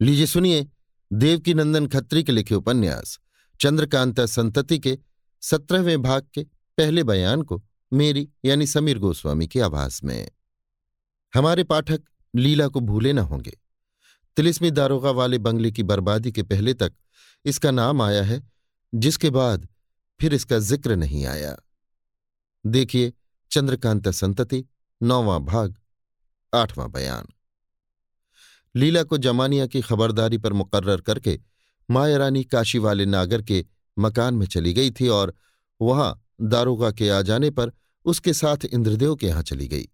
लीजिए सुनिए देवकी नंदन खत्री के लिखे उपन्यास, चंद्रकांता संतति के सत्रहवें भाग के पहले बयान को मेरी यानी समीर गोस्वामी की आवाज़ में। हमारे पाठक लीला को भूले न होंगे। तिलिस्मी दारोगा वाले बंगले की बर्बादी के पहले तक इसका नाम आया है, जिसके बाद फिर इसका ज़िक्र नहीं आया। देखिए चंद्रकांता संतति, नौवां भाग, आठवां बयान। लीला को जमानिया की खबरदारी पर मुकर्र करके माया रानी काशी वाले नागर के मकान में चली गई थी और वहाँ दारोगा के आ जाने पर उसके साथ इंद्रदेव के यहाँ चली गई।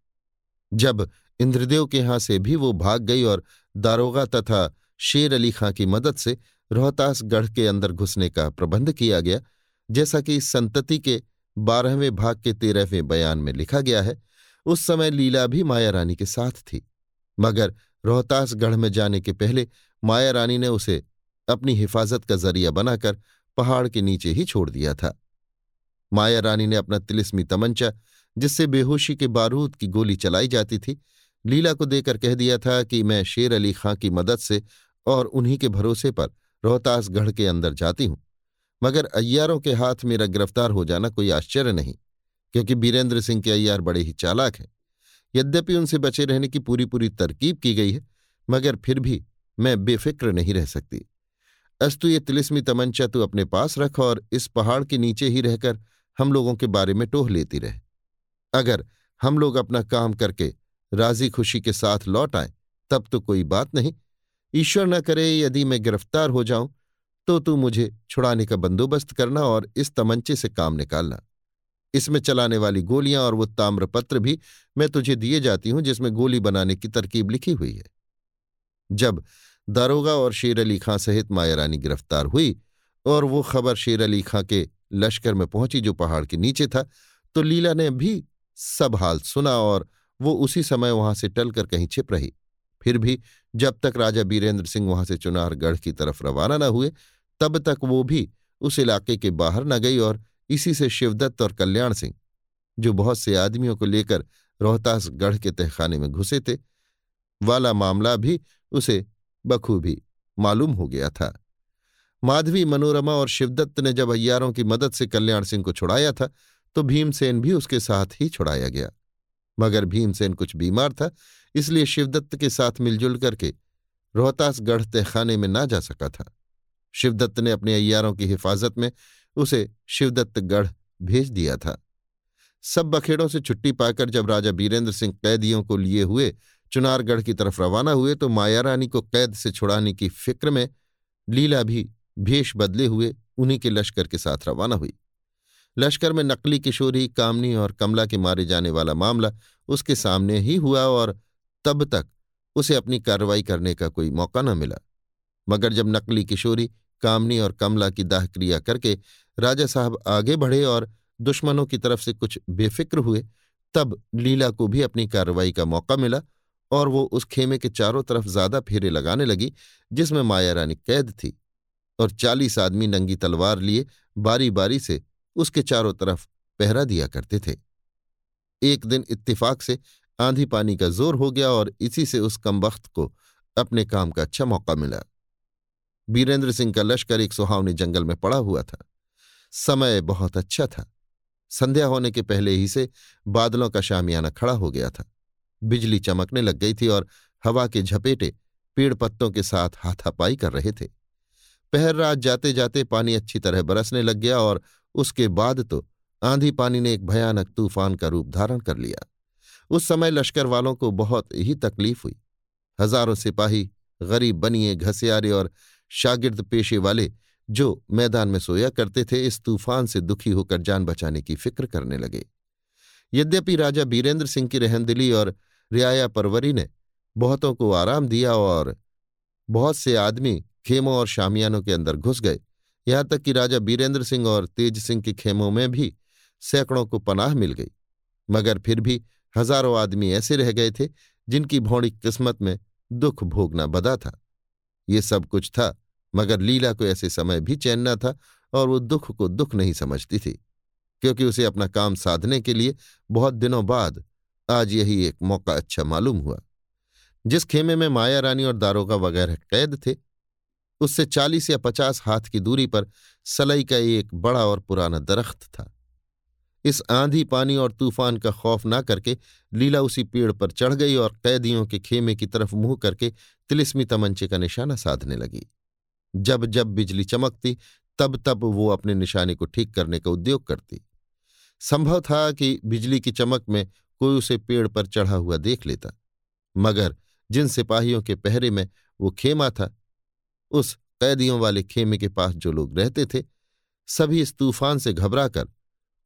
जब इंद्रदेव के यहाँ से भी वो भाग गई और दारोगा तथा शेर अली खां की मदद से रोहतासगढ़ के अंदर घुसने का प्रबंध किया गया, जैसा कि संतति के बारहवें भाग के तेरहवें बयान में लिखा गया है, उस समय लीला भी माया रानी के साथ थी। मगर रोहतासगढ़ में जाने के पहले माया रानी ने उसे अपनी हिफाजत का ज़रिया बनाकर पहाड़ के नीचे ही छोड़ दिया था। माया रानी ने अपना तिलिस्मी तमंचा, जिससे बेहोशी के बारूद की गोली चलाई जाती थी, लीला को देकर कह दिया था कि मैं शेर अली खां की मदद से और उन्हीं के भरोसे पर रोहतासगढ़ के अंदर जाती हूँ। मगर अय्यारों के हाथ मेरा गिरफ़्तार हो जाना कोई आश्चर्य नहीं, क्योंकि बीरेंद्र सिंह के अय्यार बड़े ही चालाक हैं। यद्यपि उनसे बचे रहने की पूरी पूरी तरकीब की गई है, मगर फिर भी मैं बेफिक्र नहीं रह सकती। अस्तु, ये तिलिस्मी तमंचा तू अपने पास रख और इस पहाड़ के नीचे ही रहकर हम लोगों के बारे में टोह लेती रहे। अगर हम लोग अपना काम करके राज़ी खुशी के साथ लौट आए, तब तो कोई बात नहीं। ईश्वर न करे यदि मैं गिरफ़्तार हो जाऊँ तो तू मुझे छुड़ाने का बंदोबस्त करना और इस तमंचे से काम निकालना। इसमें चलाने वाली गोलियाँ और वो ताम्रपत्र भी मैं तुझे दिए जाती हूँ, जिसमें गोली बनाने की तरकीब लिखी हुई है। जब दारोगा और शेर अली खां सहित माया रानी गिरफ़्तार हुई और वो खबर शेर अली खां के लश्कर में पहुँची, जो पहाड़ के नीचे था तो लीला ने भी सब हाल सुना और वो उसी समय वहाँ से टलकर कहीं छिप रही। फिर भी जब तक राजा बीरेंद्र सिंह वहाँ से चुनारगढ़ की तरफ़ रवाना न हुए, तब तक वो भी उस इलाके के बाहर न गई और इसी से शिवदत्त और कल्याण सिंह, जो बहुत से आदमियों को लेकर रोहतासगढ़ के तहखाने में घुसे थे, वाला मामला भी, उसे बखूबी मालूम हो गया था। माधवी, मनोरमा और शिवदत्त ने जब अय्यारों की मदद से कल्याण सिंह को छुड़ाया था तो भीमसेन भी उसके साथ ही छुड़ाया गया। मगर भीमसेन कुछ बीमार था, इसलिए शिवदत्त के साथ मिलजुल करके रोहतासगढ़ तहखाने में ना जा सका था। शिवदत्त ने अपने अय्यारों की हिफाजत में उसे शिवदत्तगढ़ भेज दिया था। सब बखेड़ों से छुट्टी पाकर जब राजा बीरेंद्र सिंह कैदियों को लिए हुए चुनारगढ़ की तरफ़ रवाना हुए तो माया रानी को कैद से छुड़ाने की फ़िक्र में लीला भी भेष बदले हुए उन्हीं के लश्कर के साथ रवाना हुई। लश्कर में नकली किशोरी, कामनी और कमला के मारे जाने वाला मामला उसके सामने ही हुआ और तब तक उसे अपनी कार्रवाई करने का कोई मौका न मिला। मगर जब नकली किशोरी, कामनी और कमला की दाह क्रिया करके राजा साहब आगे बढ़े और दुश्मनों की तरफ़ से कुछ बेफिक्र हुए, तब लीला को भी अपनी कार्रवाई का मौका मिला और वो उस खेमे के चारों तरफ़ ज़्यादा फेरे लगाने लगी, जिसमें माया रानी कैद थी और चालीस आदमी नंगी तलवार लिए बारी बारी से उसके चारों तरफ़ पहरा दिया करते थे। एक दिन इत्तिफाक से आंधी पानी का ज़ोर हो गया और इसी से उस कमबख्त को अपने काम का अच्छा मौका मिला। बीरेंद्र सिंह का लश्कर एक सुहावने जंगल में पड़ा हुआ था। समय बहुत अच्छा था। संध्या होने के पहले ही से बादलों का शामियाना खड़ा हो गया था। बिजली चमकने लग गई थी और हवा के झपेटे पेड़ पत्तों के साथ हाथापाई कर रहे थे। पहर रात जाते जाते पानी अच्छी तरह बरसने लग गया और उसके बाद तो आंधी पानी ने एक भयानक तूफ़ान का रूप धारण कर लिया। उस समय लश्कर वालों को बहुत ही तकलीफ़ हुई। हज़ारों सिपाही, गरीब बनिए, घसियारे और शागिर्द पेशे वाले जो मैदान में सोया करते थे, इस तूफ़ान से दुखी होकर जान बचाने की फ़िक्र करने लगे। यद्यपि राजा बीरेंद्र सिंह की रहनदिली और रियाया परवरी ने बहुतों को आराम दिया और बहुत से आदमी खेमों और शामियानों के अंदर घुस गए, यहाँ तक कि राजा बीरेंद्र सिंह और तेज सिंह के खेमों में भी सैकड़ों को पनाह मिल गई। मगर फिर भी हज़ारों आदमी ऐसे रह गए थे जिनकी भौड़ी किस्मत में दुख भोगना बदा था। ये सब कुछ था मगर लीला को ऐसे समय भी चैन न था और वो दुख को दुख नहीं समझती थी, क्योंकि उसे अपना काम साधने के लिए बहुत दिनों बाद आज यही एक मौका अच्छा मालूम हुआ। जिस खेमे में माया रानी और दारोगा वगैरह कैद थे, उससे चालीस या पचास हाथ की दूरी पर सलई का एक बड़ा और पुराना दरख्त था। इस आंधी पानी और तूफ़ान का खौफ ना करके लीला उसी पेड़ पर चढ़ गई और कैदियों के खेमे की तरफ़ मुँह करके तिलिस्मी तमंचे का निशाना साधने लगी। जब जब बिजली चमकती, तब तब वो अपने निशाने को ठीक करने का उद्योग करती। संभव था कि बिजली की चमक में कोई उसे पेड़ पर चढ़ा हुआ देख लेता, मगर जिन सिपाहियों के पहरे में वो खेमा था, उस कैदियों वाले खेमे के पास जो लोग रहते थे, सभी इस तूफ़ान से घबराकर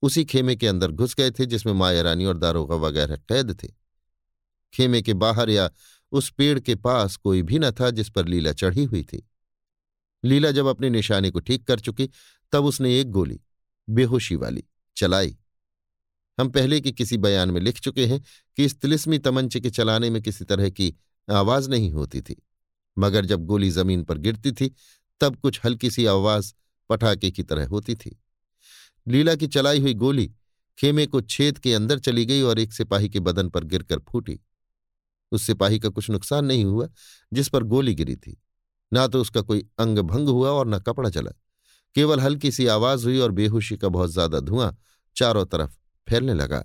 उसी खेमे के अंदर घुस गए थे जिसमें माया रानी और दारोगा वगैरह कैद थे। खेमे के बाहर या उस पेड़ के पास कोई भी न था जिस पर लीला चढ़ी हुई थी। लीला जब अपने निशाने को ठीक कर चुकी, तब उसने एक गोली, बेहोशी वाली, चलाई। हम पहले के किसी बयान में लिख चुके हैं कि इस तिलिस्मी तमंचे के चलाने में किसी तरह की आवाज़ नहीं होती थी। मगर जब गोली ज़मीन पर गिरती थी, तब कुछ हल्की सी आवाज़ पटाखे की तरह होती थी। लीला की चलाई हुई गोली खेमे को छेद के अंदर चली गई और एक सिपाही के बदन पर गिरकर फूटी। उस सिपाही का कुछ नुकसान नहीं हुआ, जिस पर गोली गिरी थी। ना तो उसका कोई अंग भंग हुआ और न कपड़ा चला। केवल हल्की सी आवाज़ हुई और बेहोशी का बहुत ज़्यादा धुआँ चारों तरफ़ फैलने लगा।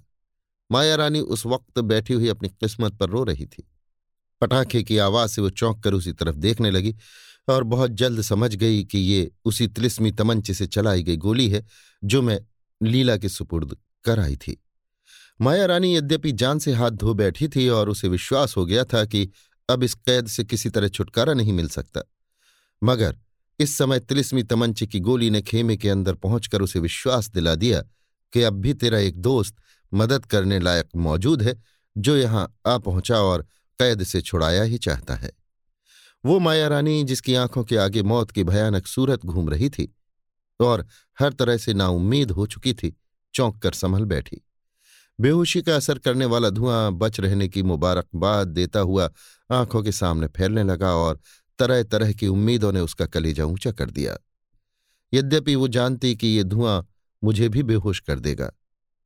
माया रानी उस वक्त बैठी हुई अपनी किस्मत पर रो रही थी। पटाखे की आवाज़ से वो चौंक कर उसी तरफ़ देखने लगी और बहुत जल्द समझ गई कि ये उसी तिलिस्मी तमंचे से चलाई गई गोली है जो मैं लीला के सुपुर्द कर आई थी। माया रानी यद्यपि जान से हाथ धो बैठी थी और उसे विश्वास हो गया था कि अब इस कैद से किसी तरह छुटकारा नहीं मिल सकता। मगर इस समय तिलिस्मी तमंचे की गोली ने खेमे के अंदर पहुंचकर उसे विश्वास दिला दिया कि अब भी तेरा एक दोस्त मदद करने लायक मौजूद है, जो यहाँ आ पहुँचा और कैद से छुड़ाया ही चाहता है। वो माया रानी, जिसकी आँखों के आगे मौत की भयानक सूरत घूम रही थी और हर तरह से नाउम्मीद हो चुकी थी, चौंक कर संभल बैठी। बेहोशी का असर करने वाला धुआँ, बच रहने की मुबारकबाद देता हुआ आँखों के सामने फैलने लगा और तरह तरह की उम्मीदों ने उसका कलेजा ऊँचा कर दिया। यद्यपि वो जानती कि ये धुआँ मुझे भी बेहोश कर देगा,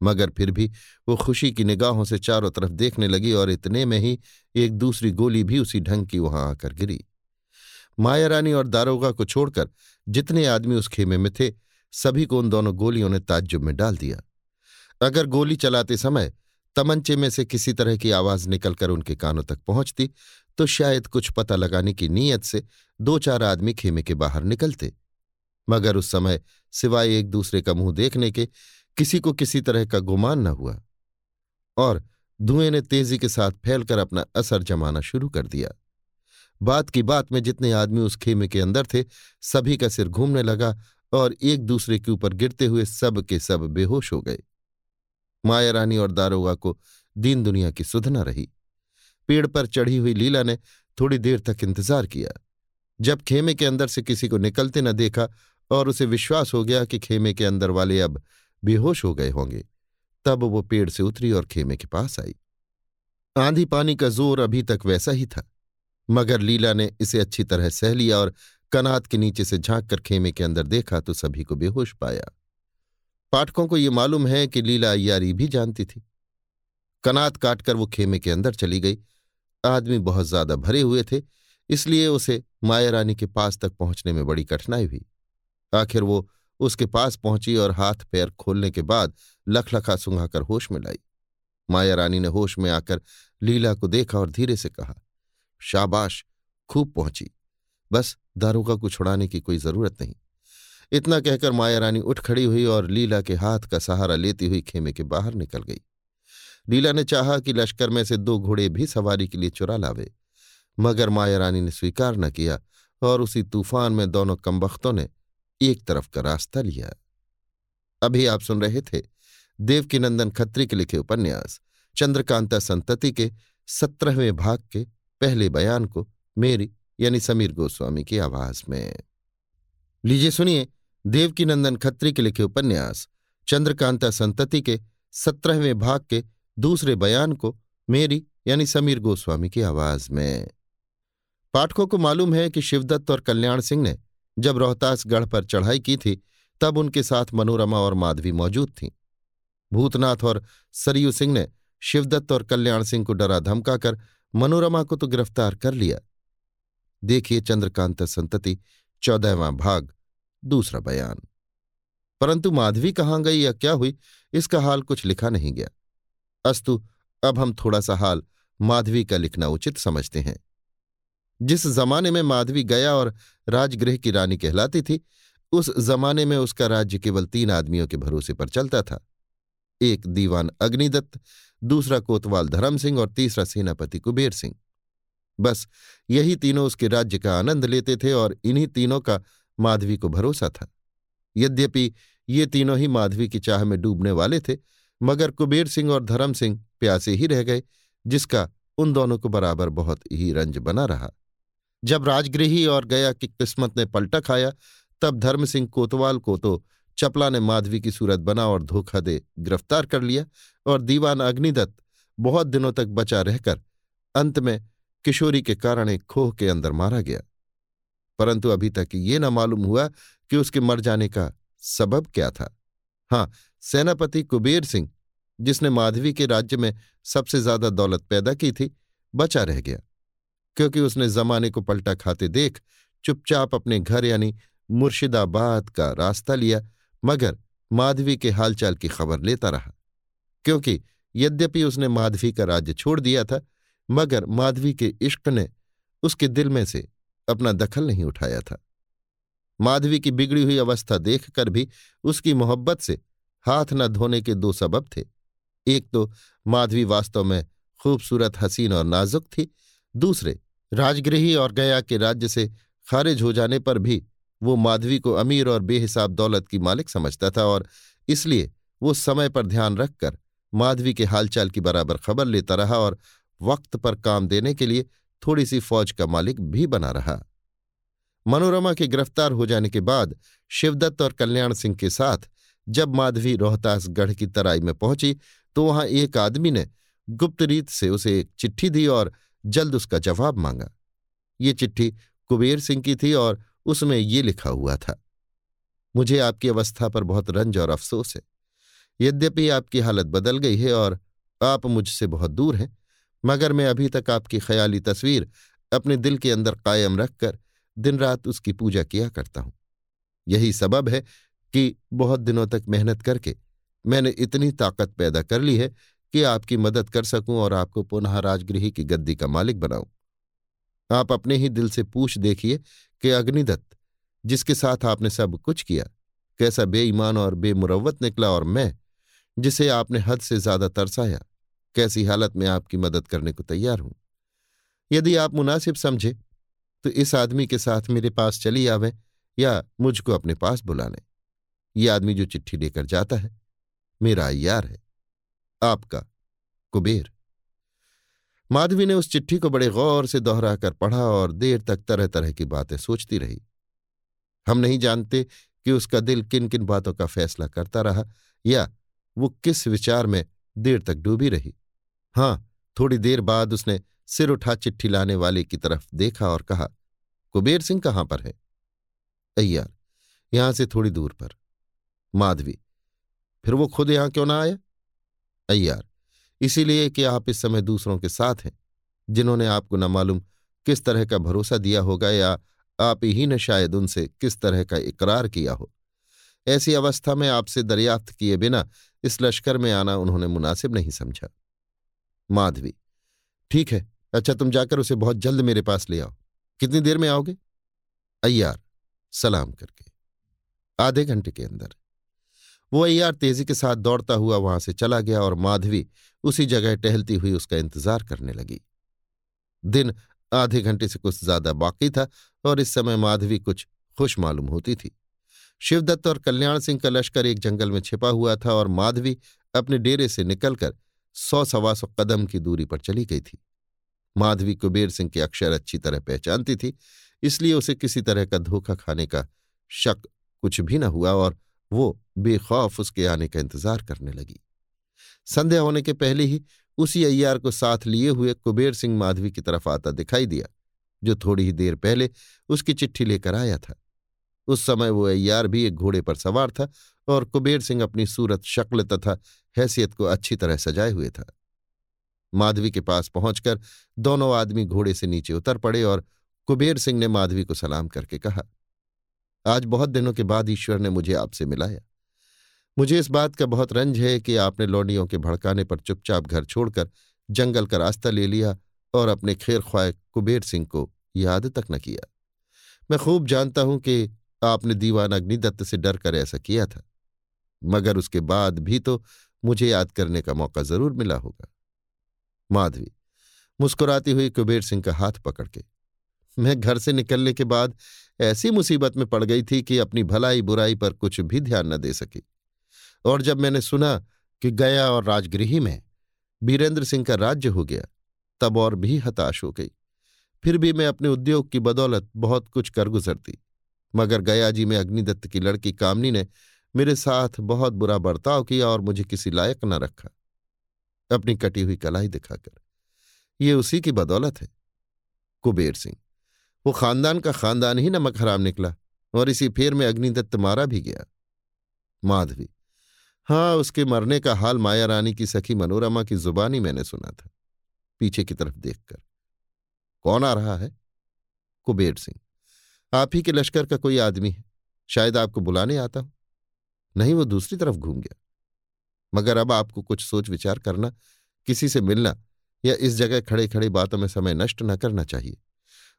मगर फिर भी वो खुशी की निगाहों से चारों तरफ़ देखने लगी और इतने में ही एक दूसरी गोली भी उसी ढंग की वहाँ आकर गिरी। माया रानी और दारोगा को छोड़कर जितने आदमी उस खेमे में थे, सभी को उन दोनों गोलियों ने ताज्जुब में डाल दिया। अगर गोली चलाते समय तमंचे में से किसी तरह की आवाज़ निकलकर उनके कानों तक पहुँचती तो शायद कुछ पता लगाने की नीयत से दो चार आदमी खेमे के बाहर निकलते। मगर उस समय सिवाय एक दूसरे का मुँह देखने के, किसी को किसी तरह का गुमान न हुआ। और धुएँ ने तेज़ी के साथ फैलकर अपना असर जमाना शुरू कर दिया। बात की बात में जितने आदमी उस खेमे के अंदर थे, सभी का सिर घूमने लगा और एक दूसरे के ऊपर गिरते हुए सब के सब बेहोश हो गए। माया रानी और दारोगा को दीन दुनिया की सुध न रही। पेड़ पर चढ़ी हुई लीला ने थोड़ी देर तक इंतज़ार किया। जब खेमे के अंदर से किसी को निकलते न देखा और उसे विश्वास हो गया कि खेमे के अंदर वाले अब बेहोश हो गए होंगे, तब वो पेड़ से उतरी और खेमे के पास आई। आंधी पानी का ज़ोर अभी तक वैसा ही था, मगर लीला ने इसे अच्छी तरह सह लिया और कनात के नीचे से झाँक कर खेमे के अंदर देखा तो सभी को बेहोश पाया। पाठकों को ये मालूम है कि लीला अयारी भी जानती थी। कनात काटकर वो खेमे के अंदर चली गई। आदमी बहुत ज़्यादा भरे हुए थे, इसलिए उसे माया रानी के पास तक पहुँचने में बड़ी कठिनाई हुई। आखिर वो उसके पास पहुँची और हाथ पैर खोलने के बाद लखलखा सुंघाकर होश में लाई। माया रानी ने होश में आकर लीला को देखा और धीरे से कहा, शाबाश, खूब पहुँची। बस दारोगा को छुड़ाने की कोई ज़रूरत नहीं। इतना कहकर माया रानी उठ खड़ी हुई और लीला के हाथ का सहारा लेती हुई खेमे के बाहर निकल गई। लीला ने चाहा कि लश्कर में से दो घोड़े भी सवारी के लिए चुरा लावे, मगर माया रानी ने स्वीकार न किया और उसी तूफ़ान में दोनों कमबख्तों ने एक तरफ़ का रास्ता लिया। अभी आप सुन रहे थे देवकीनंदन खत्री के लिखे उपन्यास, चंद्रकांता संतति के सत्रहवें भाग के पहले बयान को मेरी यानी समीर गोस्वामी की आवाज़ में। लीजिए सुनिए देवकीनंदन खत्री के लिखे उपन्यास, चंद्रकांता संतति के सत्रहवें भाग के दूसरे बयान को मेरी यानी समीर गोस्वामी की आवाज़ में। पाठकों को मालूम है कि शिवदत्त और कल्याण सिंह ने जब रोहतासगढ़ पर चढ़ाई की थी, तब उनके साथ मनोरमा और माधवी मौजूद थीं। भूतनाथ और सरयू सिंह ने शिवदत्त और कल्याण सिंह को डरा धमकाकर मनोरमा को तो गिरफ़्तार कर लिया। देखिए चंद्रकांत संतति, चौदहवां भाग। दूसरा बयान, परंतु माधवी कहाँ गई या क्या हुई, इसका हाल कुछ लिखा नहीं गया। अस्तु, अब हम थोड़ा सा हाल माधवी का लिखना उचित समझते हैं। जिस जमाने में माधवी गया और राजगृह की रानी कहलाती थी, उस जमाने में उसका राज्य केवल तीन आदमियों के भरोसे पर चलता था। एक दीवान अग्निदत्त, दूसरा कोतवाल धर्म सिंह और तीसरा सेनापति कुबेर सिंह। बस यही तीनों उसके राज्य का आनंद लेते थे और इन्हीं तीनों का माधवी को भरोसा था। यद्यपि ये तीनों ही माधवी की चाह में डूबने वाले थे, मगर कुबेर सिंह और धर्म सिंह प्यासे ही रह गए, जिसका उन दोनों को बराबर बहुत ही रंज बना रहा। जब राजगृही और गया की किस्मत ने पलटा खाया तब धर्म सिंह कोतवाल को तो चपला ने माधवी की सूरत बना और धोखा दे गिरफ़्तार कर लिया और दीवान अग्निदत्त बहुत दिनों तक बचा रहकर अंत में किशोरी के कारण एक खोह के अंदर मारा गया। परंतु अभी तक ये न मालूम हुआ कि उसके मर जाने का सबब क्या था। हाँ सेनापति कुबेर सिंह, जिसने माधवी के राज्य में सबसे ज़्यादा दौलत पैदा की थी, बचा रह गया। क्योंकि उसने जमाने को पलटा खाते देख, चुपचाप अपने घर यानी मुर्शिदाबाद का रास्ता लिया, मगर माधवी के हालचाल की खबर लेता रहा। क्योंकि यद्यपि उसने माधवी का राज्य छोड़ दिया था, मगर माधवी के इश्क ने उसके दिल में से अपना दखल नहीं उठाया था। माधवी की बिगड़ी हुई अवस्था देखकर भी उसकी मोहब्बत से हाथ न धोने के दो सबब थे। एक तो माधवी वास्तव में खूबसूरत, हसीन और नाजुक थी। दूसरे, राजगृही और गया के राज्य से खारिज हो जाने पर भी वो माधवी को अमीर और बेहिसाब दौलत की मालिक समझता था और इसलिए वो समय पर ध्यान रखकर माधवी के हालचाल की बराबर खबर लेता रहा और वक्त पर काम देने के लिए थोड़ी सी फौज का मालिक भी बना रहा। मनोरमा के गिरफ़्तार हो जाने के बाद शिवदत्त और कल्याण सिंह के साथ जब माधवी रोहतासगढ़ की तराई में पहुँची तो वहाँ एक आदमी ने गुप्त रीत से उसे एक चिट्ठी दी और जल्द उसका जवाब मांगा। ये चिट्ठी कुबेर सिंह की थी और उसमें ये लिखा हुआ था, मुझे आपकी अवस्था पर बहुत रंज और अफसोस है। यद्यपि आपकी हालत बदल गई है और आप मुझसे बहुत दूर हैं मगर मैं अभी तक आपकी ख्याली तस्वीर अपने दिल के अंदर कायम रखकर दिन रात उसकी पूजा किया करता हूँ। यही सबब है कि बहुत दिनों तक मेहनत करके मैंने इतनी ताकत पैदा कर ली है कि आपकी मदद कर सकूँ और आपको पुनः राजगृही की गद्दी का मालिक बनाऊँ। आप अपने ही दिल से पूछ देखिए कि अग्निदत्त, जिसके साथ आपने सब कुछ किया, कैसा बेईमान और बेमुरवत निकला और मैं, जिसे आपने हद से ज़्यादा तरसाया कैसी हालत में आपकी मदद करने को तैयार हूँ। यदि आप मुनासिब समझे तो इस आदमी के साथ मेरे पास चली आवे या मुझको अपने पास बुला लें ये आदमी जो चिट्ठी लेकर जाता है, मेरा अय्यार है, आपका कुबेर। माधवी ने उस चिट्ठी को बड़े गौर से दोहराकर पढ़ा और देर तक तरह तरह की बातें सोचती रही। हम नहीं जानते कि उसका दिल किन किन बातों का फैसला करता रहा या वो किस विचार में देर तक डूबी रही। हाँ, थोड़ी देर बाद उसने सिर उठा चिट्ठी लाने वाले की तरफ़ देखा और कहा, कुबेर सिंह कहाँ पर है? अय्यार, यहाँ से थोड़ी दूर पर। माधवी, फिर वो खुद यहाँ क्यों ना आया अय्यार, इसीलिए कि आप इस समय दूसरों के साथ हैं, जिन्होंने आपको न मालूम किस तरह का भरोसा दिया होगा या आप ही ने शायद उनसे किस तरह का इकरार किया हो। ऐसी अवस्था में आपसे दरियाफ्त किए बिना इस लश्कर में आना उन्होंने मुनासिब नहीं समझा। माधवी। ठीक है अच्छा तुम जाकर उसे बहुत जल्द मेरे पास ले आओ। कितनी देर में आओगे? अय्यार, सलाम करके। आधे घंटे के अंदर। वो अय्यार तेज़ी के साथ दौड़ता हुआ वहाँ से चला गया और माधवी उसी जगह टहलती हुई उसका इंतज़ार करने लगी। दिन आधे घंटे से कुछ ज़्यादा बाकी था और इस समय माधवी कुछ खुश मालूम होती थी। शिवदत्त और कल्याण सिंह का लश्कर एक जंगल में छिपा हुआ था और माधवी अपने डेरे से निकलकर सौ सवा सौ कदम की दूरी पर चली गई थी। माधवी कुबेर सिंह के अक्षर अच्छी तरह पहचानती थी, इसलिए उसे किसी तरह का धोखा खाने का शक कुछ भी न हुआ और वो बेखौफ उसके आने का इंतज़ार करने लगी। संध्या होने के पहले ही उसी अय्यार को साथ लिए हुए कुबेर सिंह माधवी की तरफ़ आता दिखाई दिया, जो थोड़ी ही देर पहले उसकी चिट्ठी लेकर आया था। उस समय वो अय्यार भी एक घोड़े पर सवार था और कुबेर सिंह अपनी सूरत, शक्ल तथा हैसियत को अच्छी तरह सजाए हुए था। माधवी के पास पहुंचकर दोनों आदमी घोड़े से नीचे उतर पड़े और कुबेर सिंह ने माधवी को सलाम करके कहा, आज बहुत दिनों के बाद ईश्वर ने मुझे आपसे मिलाया। मुझे इस बात का बहुत रंज है कि आपने लौंडियों के भड़काने पर चुपचाप घर छोड़कर जंगल का रास्ता ले लिया और अपने खेर ख्वाह कुबेर सिंह को याद तक न किया। मैं खूब जानता हूँ कि आपने दीवान अग्निदत्त से डर कर ऐसा किया था। मगर उसके बाद भी तो मुझे याद करने का मौका ज़रूर मिला होगा। माधवी मुस्कुराती हुई कुबेर सिंह का हाथ पकड़ के, मैं घर से निकलने के बाद ऐसी मुसीबत में पड़ गई थी कि अपनी भलाई बुराई पर कुछ भी ध्यान न दे सकी। और जब मैंने सुना कि गया और राजगृही में बीरेंद्र सिंह का राज्य हो गया, तब और भी हताश हो गई। फिर भी मैं अपने उद्योग की बदौलत बहुत कुछ कर गुजरती, मगर गया जी में अग्निदत्त की लड़की कामनी ने मेरे साथ बहुत बुरा बर्ताव किया और मुझे किसी लायक न रखा। अपनी कटी हुई कलाई दिखाकर। ये उसी की बदौलत है। कुबेर सिंह, वो खानदान का खानदान ही नमक हराम निकला और इसी फेर में अग्निदत्त मारा भी गया। माधवी हाँ उसके मरने का हाल माया रानी की सखी मनोरमा की जुबानी मैंने सुना था, पीछे की तरफ़ देखकर। कौन आ रहा है? कुबेर सिंह, आप ही के लश्कर का कोई आदमी है, शायद आपको बुलाने आता हूँ। नहीं, वो दूसरी तरफ़ घूम गया। मगर अब आपको कुछ सोच विचार करना, किसी से मिलना या इस जगह खड़े खड़े बातों में समय नष्ट न करना चाहिए।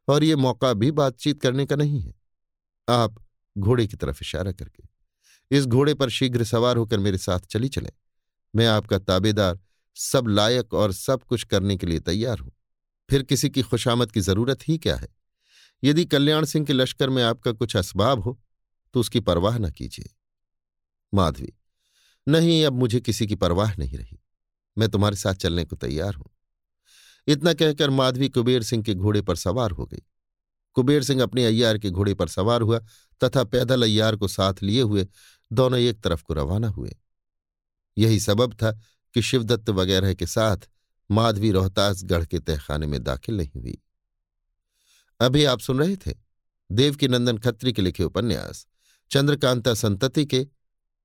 और ये मौका भी बातचीत करने का नहीं है। आप घोड़े की तरफ़ इशारा करके, इस घोड़े पर शीघ्र सवार होकर मेरे साथ चली चले। मैं आपका ताबेदार, सब लायक और सब कुछ करने के लिए तैयार हूँ। फिर किसी की खुशामद की ज़रूरत ही क्या है? यदि कल्याण सिंह के लश्कर में आपका कुछ असबाब हो तो उसकी परवाह न कीजिए। माधवी, नहीं, अब मुझे किसी की परवाह नहीं रही। मैं तुम्हारे साथ चलने को तैयार हूँ। इतना कहकर माधवी कुबेर सिंह के घोड़े पर सवार हो गई। कुबेर सिंह अपने अय्यार के घोड़े पर सवार हुआ तथा पैदल अय्यार को साथ लिए हुए दोनों एक तरफ़ को रवाना हुए। यही सबब था कि शिवदत्त वगैरह के साथ माधवी रोहतासगढ़ के तहखाने में दाखिल नहीं हुई। अभी आप सुन रहे थे देवकी नंदन खत्री के लिखे उपन्यास चंद्रकांता संतति के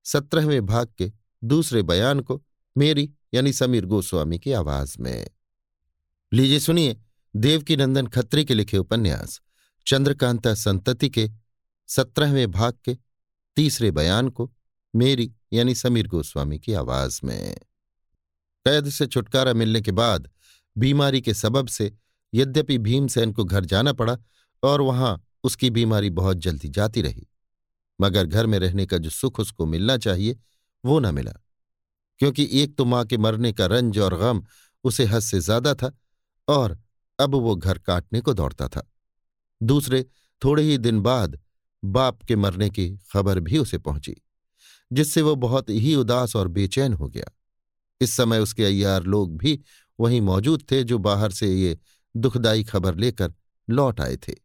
सत्रहवें भाग के दूसरे बयान को मेरी यानी समीर गोस्वामी की आवाज़ में। लीजिए सुनिए देवकी नंदन खत्री के लिखे उपन्यास, चंद्रकांता संतति के सत्रहवें भाग के तीसरे बयान को मेरी यानी समीर गोस्वामी की आवाज़ में। कैद से छुटकारा मिलने के बाद बीमारी के सबब से यद्यपि भीमसेन को घर जाना पड़ा और वहाँ उसकी बीमारी बहुत जल्दी जाती रही। मगर घर में रहने का जो सुख उसको मिलना चाहिए, वो न मिला। क्योंकि एक तो माँ के मरने का रंज और गम उसे हद से ज़्यादा था और अब वो घर काटने को दौड़ता था। दूसरे, थोड़े ही दिन बाद बाप के मरने की खबर भी उसे पहुँची, जिससे वो बहुत ही उदास और बेचैन हो गया। इस समय उसके अयार लोग भी वहीं मौजूद थे जो बाहर से ये दुखदाई खबर लेकर लौट आए थे।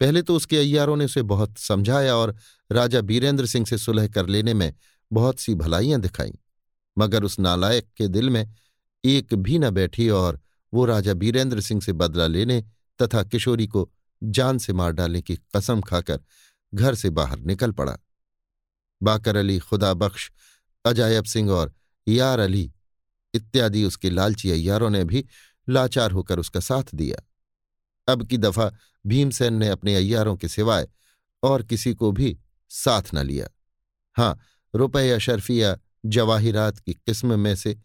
पहले तो उसके अय्यारों ने उसे बहुत समझाया और राजा बीरेंद्र सिंह से सुलह कर लेने में बहुत सी भलाइयाँ दिखाई। मगर उस नालायक के दिल में एक भी न बैठी और वो राजा बीरेंद्र सिंह से बदला लेने तथा किशोरी को जान से मार डालने की कसम खाकर घर से बाहर निकल पड़ा। बाकर अली, खुदा बख्श, अजायब सिंह और यार अली इत्यादि उसके लालची अयारों ने भी लाचार होकर उसका साथ दिया। अब की दफ़ा भीमसेन ने अपने अय्यारों के सिवाय और किसी को भी साथ न लिया। हाँ रुपये शर्फिया जवाहिरात की किस्म में से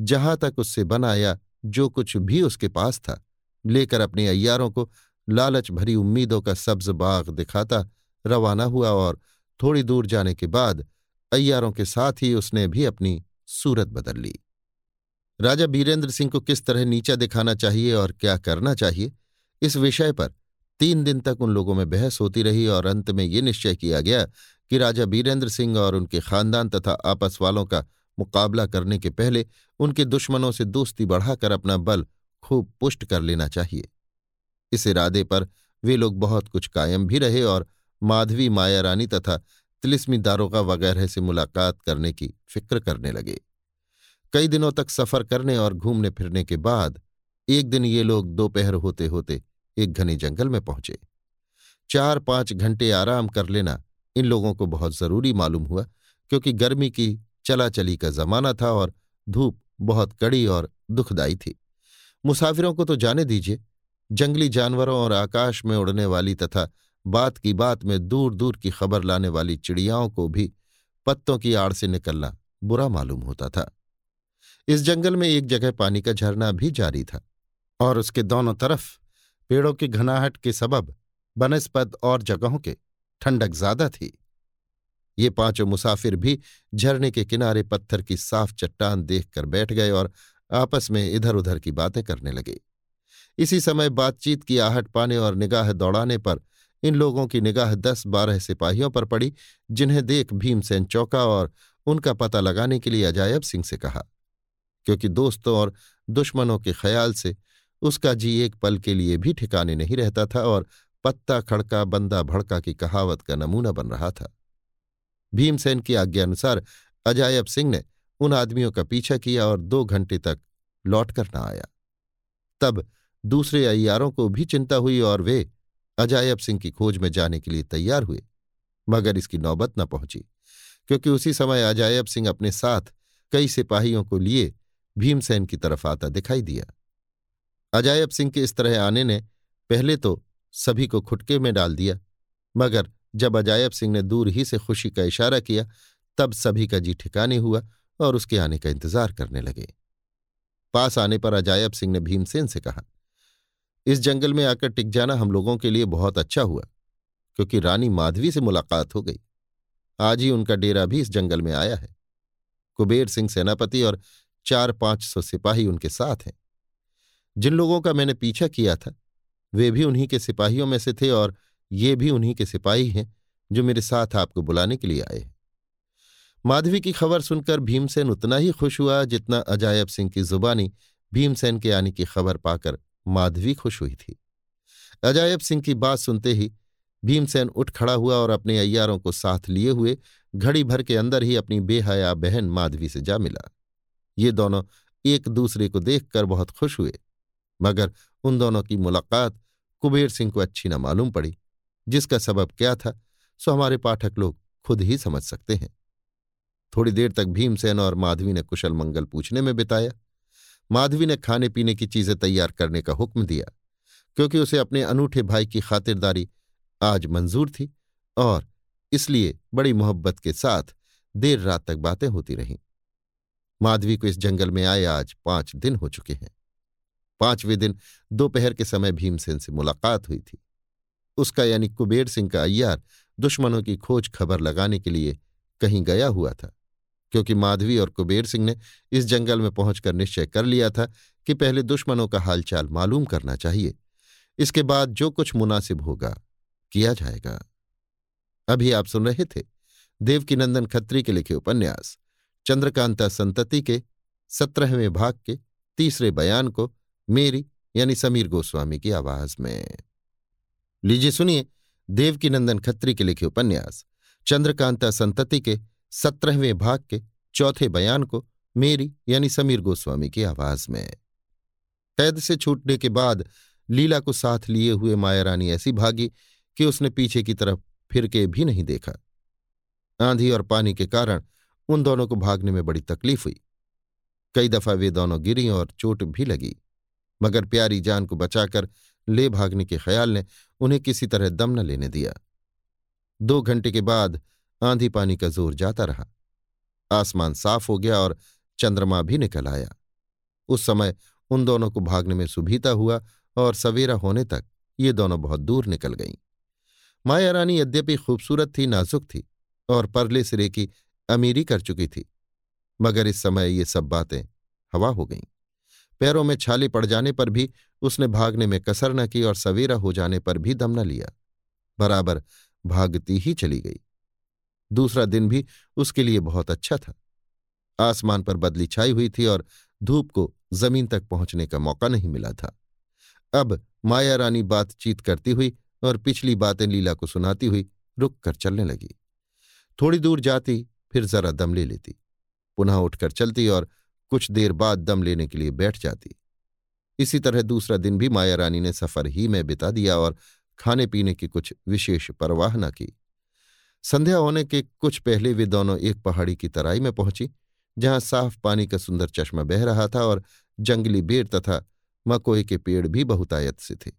जहाँ तक उससे बनाया जो कुछ भी उसके पास था, लेकर अपने अय्यारों को लालच भरी उम्मीदों का सब्ज बाग दिखाता रवाना हुआ और थोड़ी दूर जाने के बाद अय्यारों के साथ ही उसने भी अपनी सूरत बदल ली। राजा बीरेंद्र सिंह को किस तरह नीचा दिखाना चाहिए और क्या करना चाहिए? इस विषय पर तीन दिन तक उन लोगों में बहस होती रही और अंत में ये निश्चय किया गया कि राजा बीरेंद्र सिंह और उनके खानदान तथा आपस वालों का मुकाबला करने के पहले उनके दुश्मनों से दोस्ती बढ़ाकर अपना बल खूब पुष्ट कर लेना चाहिए। इस इरादे पर वे लोग बहुत कुछ कायम भी रहे और माधवी माया रानी तथा तिलिस्मी दारोगा वगैरह से मुलाकात करने की फ़िक्र करने लगे। कई दिनों तक सफ़र करने और घूमने फिरने के बाद एक दिन ये लोग दोपहर होते होते एक घने जंगल में पहुँचे। चार पाँच घंटे आराम कर लेना इन लोगों को बहुत ज़रूरी मालूम हुआ, क्योंकि गर्मी की चला चली का जमाना था और धूप बहुत कड़ी और दुखदाई थी। मुसाफिरों को तो जाने दीजिए। जंगली जानवरों और आकाश में उड़ने वाली तथा बात की बात में दूर दूर की खबर लाने वाली चिड़ियाओं को भी पत्तों की आड़ से निकलना बुरा मालूम होता था। इस जंगल में एक जगह पानी का झरना भी जारी था और उसके दोनों तरफ़ पेड़ों की घनाहट के सबब बनस्पत और जगहों के ठंडक ज़्यादा थी। ये पाँचों मुसाफिर भी झरने के किनारे पत्थर की साफ़ चट्टान देखकर बैठ गए और आपस में इधर उधर की बातें करने लगे। इसी समय बातचीत की आहट पाने और निगाह दौड़ाने पर इन लोगों की निगाह दस बारह सिपाहियों पर पड़ी, जिन्हें देख भीमसेन चौका और उनका पता लगाने के लिए अजायब सिंह से कहा, क्योंकि दोस्तों और दुश्मनों के ख्याल से उसका जी एक पल के लिए भी ठिकाने नहीं रहता था और पत्ता खड़का, बंदा भड़का की कहावत का नमूना बन रहा था। भीमसेन की आज्ञानुसार अजायब सिंह ने उन आदमियों का पीछा किया और दो घंटे तक लौटकर न आया। तब दूसरे अयारों को भी चिंता हुई और वे अजायब सिंह की खोज में जाने के लिए तैयार हुए, मगर इसकी नौबत न पहुँची, क्योंकि उसी समय अजायब सिंह अपने साथ कई सिपाहियों को लिए भीमसेन की तरफ़ आता दिखाई दिया। अजायब सिंह के इस तरह आने ने पहले तो सभी को खुटके में डाल दिया, मगर जब अजायब सिंह ने दूर ही से खुशी का इशारा किया, तब सभी का जी ठिकाने हुआ और उसके आने का इंतज़ार करने लगे। पास आने पर अजायब सिंह ने भीमसेन से कहा, इस जंगल में आकर टिक जाना हम लोगों के लिए बहुत अच्छा हुआ, क्योंकि रानी माधवी से मुलाकात हो गई। आज ही उनका डेरा भी इस जंगल में आया है। कुबेर सिंह सेनापति और चार पाँच सौ सिपाही उनके साथ हैं। जिन लोगों का मैंने पीछा किया था, वे भी उन्हीं के सिपाहियों में से थे और ये भी उन्हीं के सिपाही हैं, जो मेरे साथ आपको बुलाने के लिए आए हैं। माधवी की खबर सुनकर भीमसेन उतना ही खुश हुआ जितना अजायब सिंह की जुबानी भीमसेन के आने की खबर पाकर माधवी खुश हुई थी। अजायब सिंह की बात सुनते ही भीमसेन उठ खड़ा हुआ और अपने अय्यारों को साथ लिए हुए घड़ी भर के अंदर ही अपनी बेहया बहन माधवी से जा मिला। ये दोनों एक दूसरे को देखकर बहुत खुश हुए। मगर उन दोनों की मुलाकात कुबेर सिंह को अच्छी न मालूम पड़ी, जिसका सबब क्या था, सो हमारे पाठक लोग खुद ही समझ सकते हैं। थोड़ी देर तक भीमसेन और माधवी ने कुशल मंगल पूछने में बिताया। माधवी ने खाने पीने की चीज़ें तैयार करने का हुक्म दिया, क्योंकि उसे अपने अनूठे भाई की खातिरदारी आज मंजूर थी और इसलिए बड़ी मोहब्बत के साथ देर रात तक बातें होती रहीं। माधवी को इस जंगल में आए आज पाँच दिन हो चुके हैं। पाँचवें दिन दोपहर के समय भीमसेन से मुलाकात हुई थी। उसका यानी कुबेर सिंह का अय्यार दुश्मनों की खोज खबर लगाने के लिए कहीं गया हुआ था, क्योंकि माधवी और कुबेर सिंह ने इस जंगल में पहुंचकर निश्चय कर लिया था कि पहले दुश्मनों का हालचाल मालूम करना चाहिए। इसके बाद जो कुछ मुनासिब होगा, किया जाएगा। अभी आप सुन रहे थे देवकीनंदन खत्री के लिखे उपन्यास, चंद्रकांता संतति के सत्रहवें भाग के तीसरे बयान को मेरी यानी समीर गोस्वामी की आवाज़ में। लीजिए सुनिए देवकीनंदन खत्री के लिखे उपन्यास। चंद्रकांता संतति के सत्रहवें भाग के चौथे बयान को मेरी यानी समीर गोस्वामी की आवाज़ में। कैद से छूटने के बाद लीला को साथ लिए हुए मायारानी ऐसी भागी कि उसने पीछे की तरफ़ फिर के भी नहीं देखा। आंधी और पानी के कारण उन दोनों को भागने में बड़ी तकलीफ़ हुई। कई दफ़ा वे दोनों गिरी और चोट भी लगी। मगर प्यारी जान को बचाकर ले भागने के ख्याल ने उन्हें किसी तरह दम न लेने दिया। दो घंटे के बाद आंधी पानी का ज़ोर जाता रहा। आसमान साफ़ हो गया और चंद्रमा भी निकल आया। उस समय उन दोनों को भागने में सुभीता हुआ और सवेरा होने तक ये दोनों बहुत दूर निकल गईं। माया रानी यद्यपि खूबसूरत थी, नाजुक थी और परले सिरे की अमीरी कर चुकी थी, मगर इस समय ये सब बातें हवा हो गईं। पैरों में छाले पड़ जाने पर भी उसने भागने में कसर न की और सवेरा हो जाने पर भी दम न लिया। बराबर भागती ही चली गई। दूसरा दिन भी उसके लिए बहुत अच्छा था। आसमान पर बदली छाई हुई थी और धूप को ज़मीन तक पहुँचने का मौका नहीं मिला था। अब माया रानी बातचीत करती हुई और पिछली बातें लीला को सुनाती हुई रुक कर चलने लगी। थोड़ी दूर जाती, फिर जरा दम ले लेती। पुनः उठकर चलती और कुछ देर बाद दम लेने के लिए बैठ जाती। इसी तरह दूसरा दिन भी माया रानी ने सफ़र ही में बिता दिया और खाने पीने की कुछ विशेष परवाह न की। संध्या होने के कुछ पहले वे दोनों एक पहाड़ी की तराई में पहुँची, जहाँ साफ़ पानी का सुंदर चश्मा बह रहा था और जंगली बेर तथा मकोई के पेड़ भी बहुतायत से थे।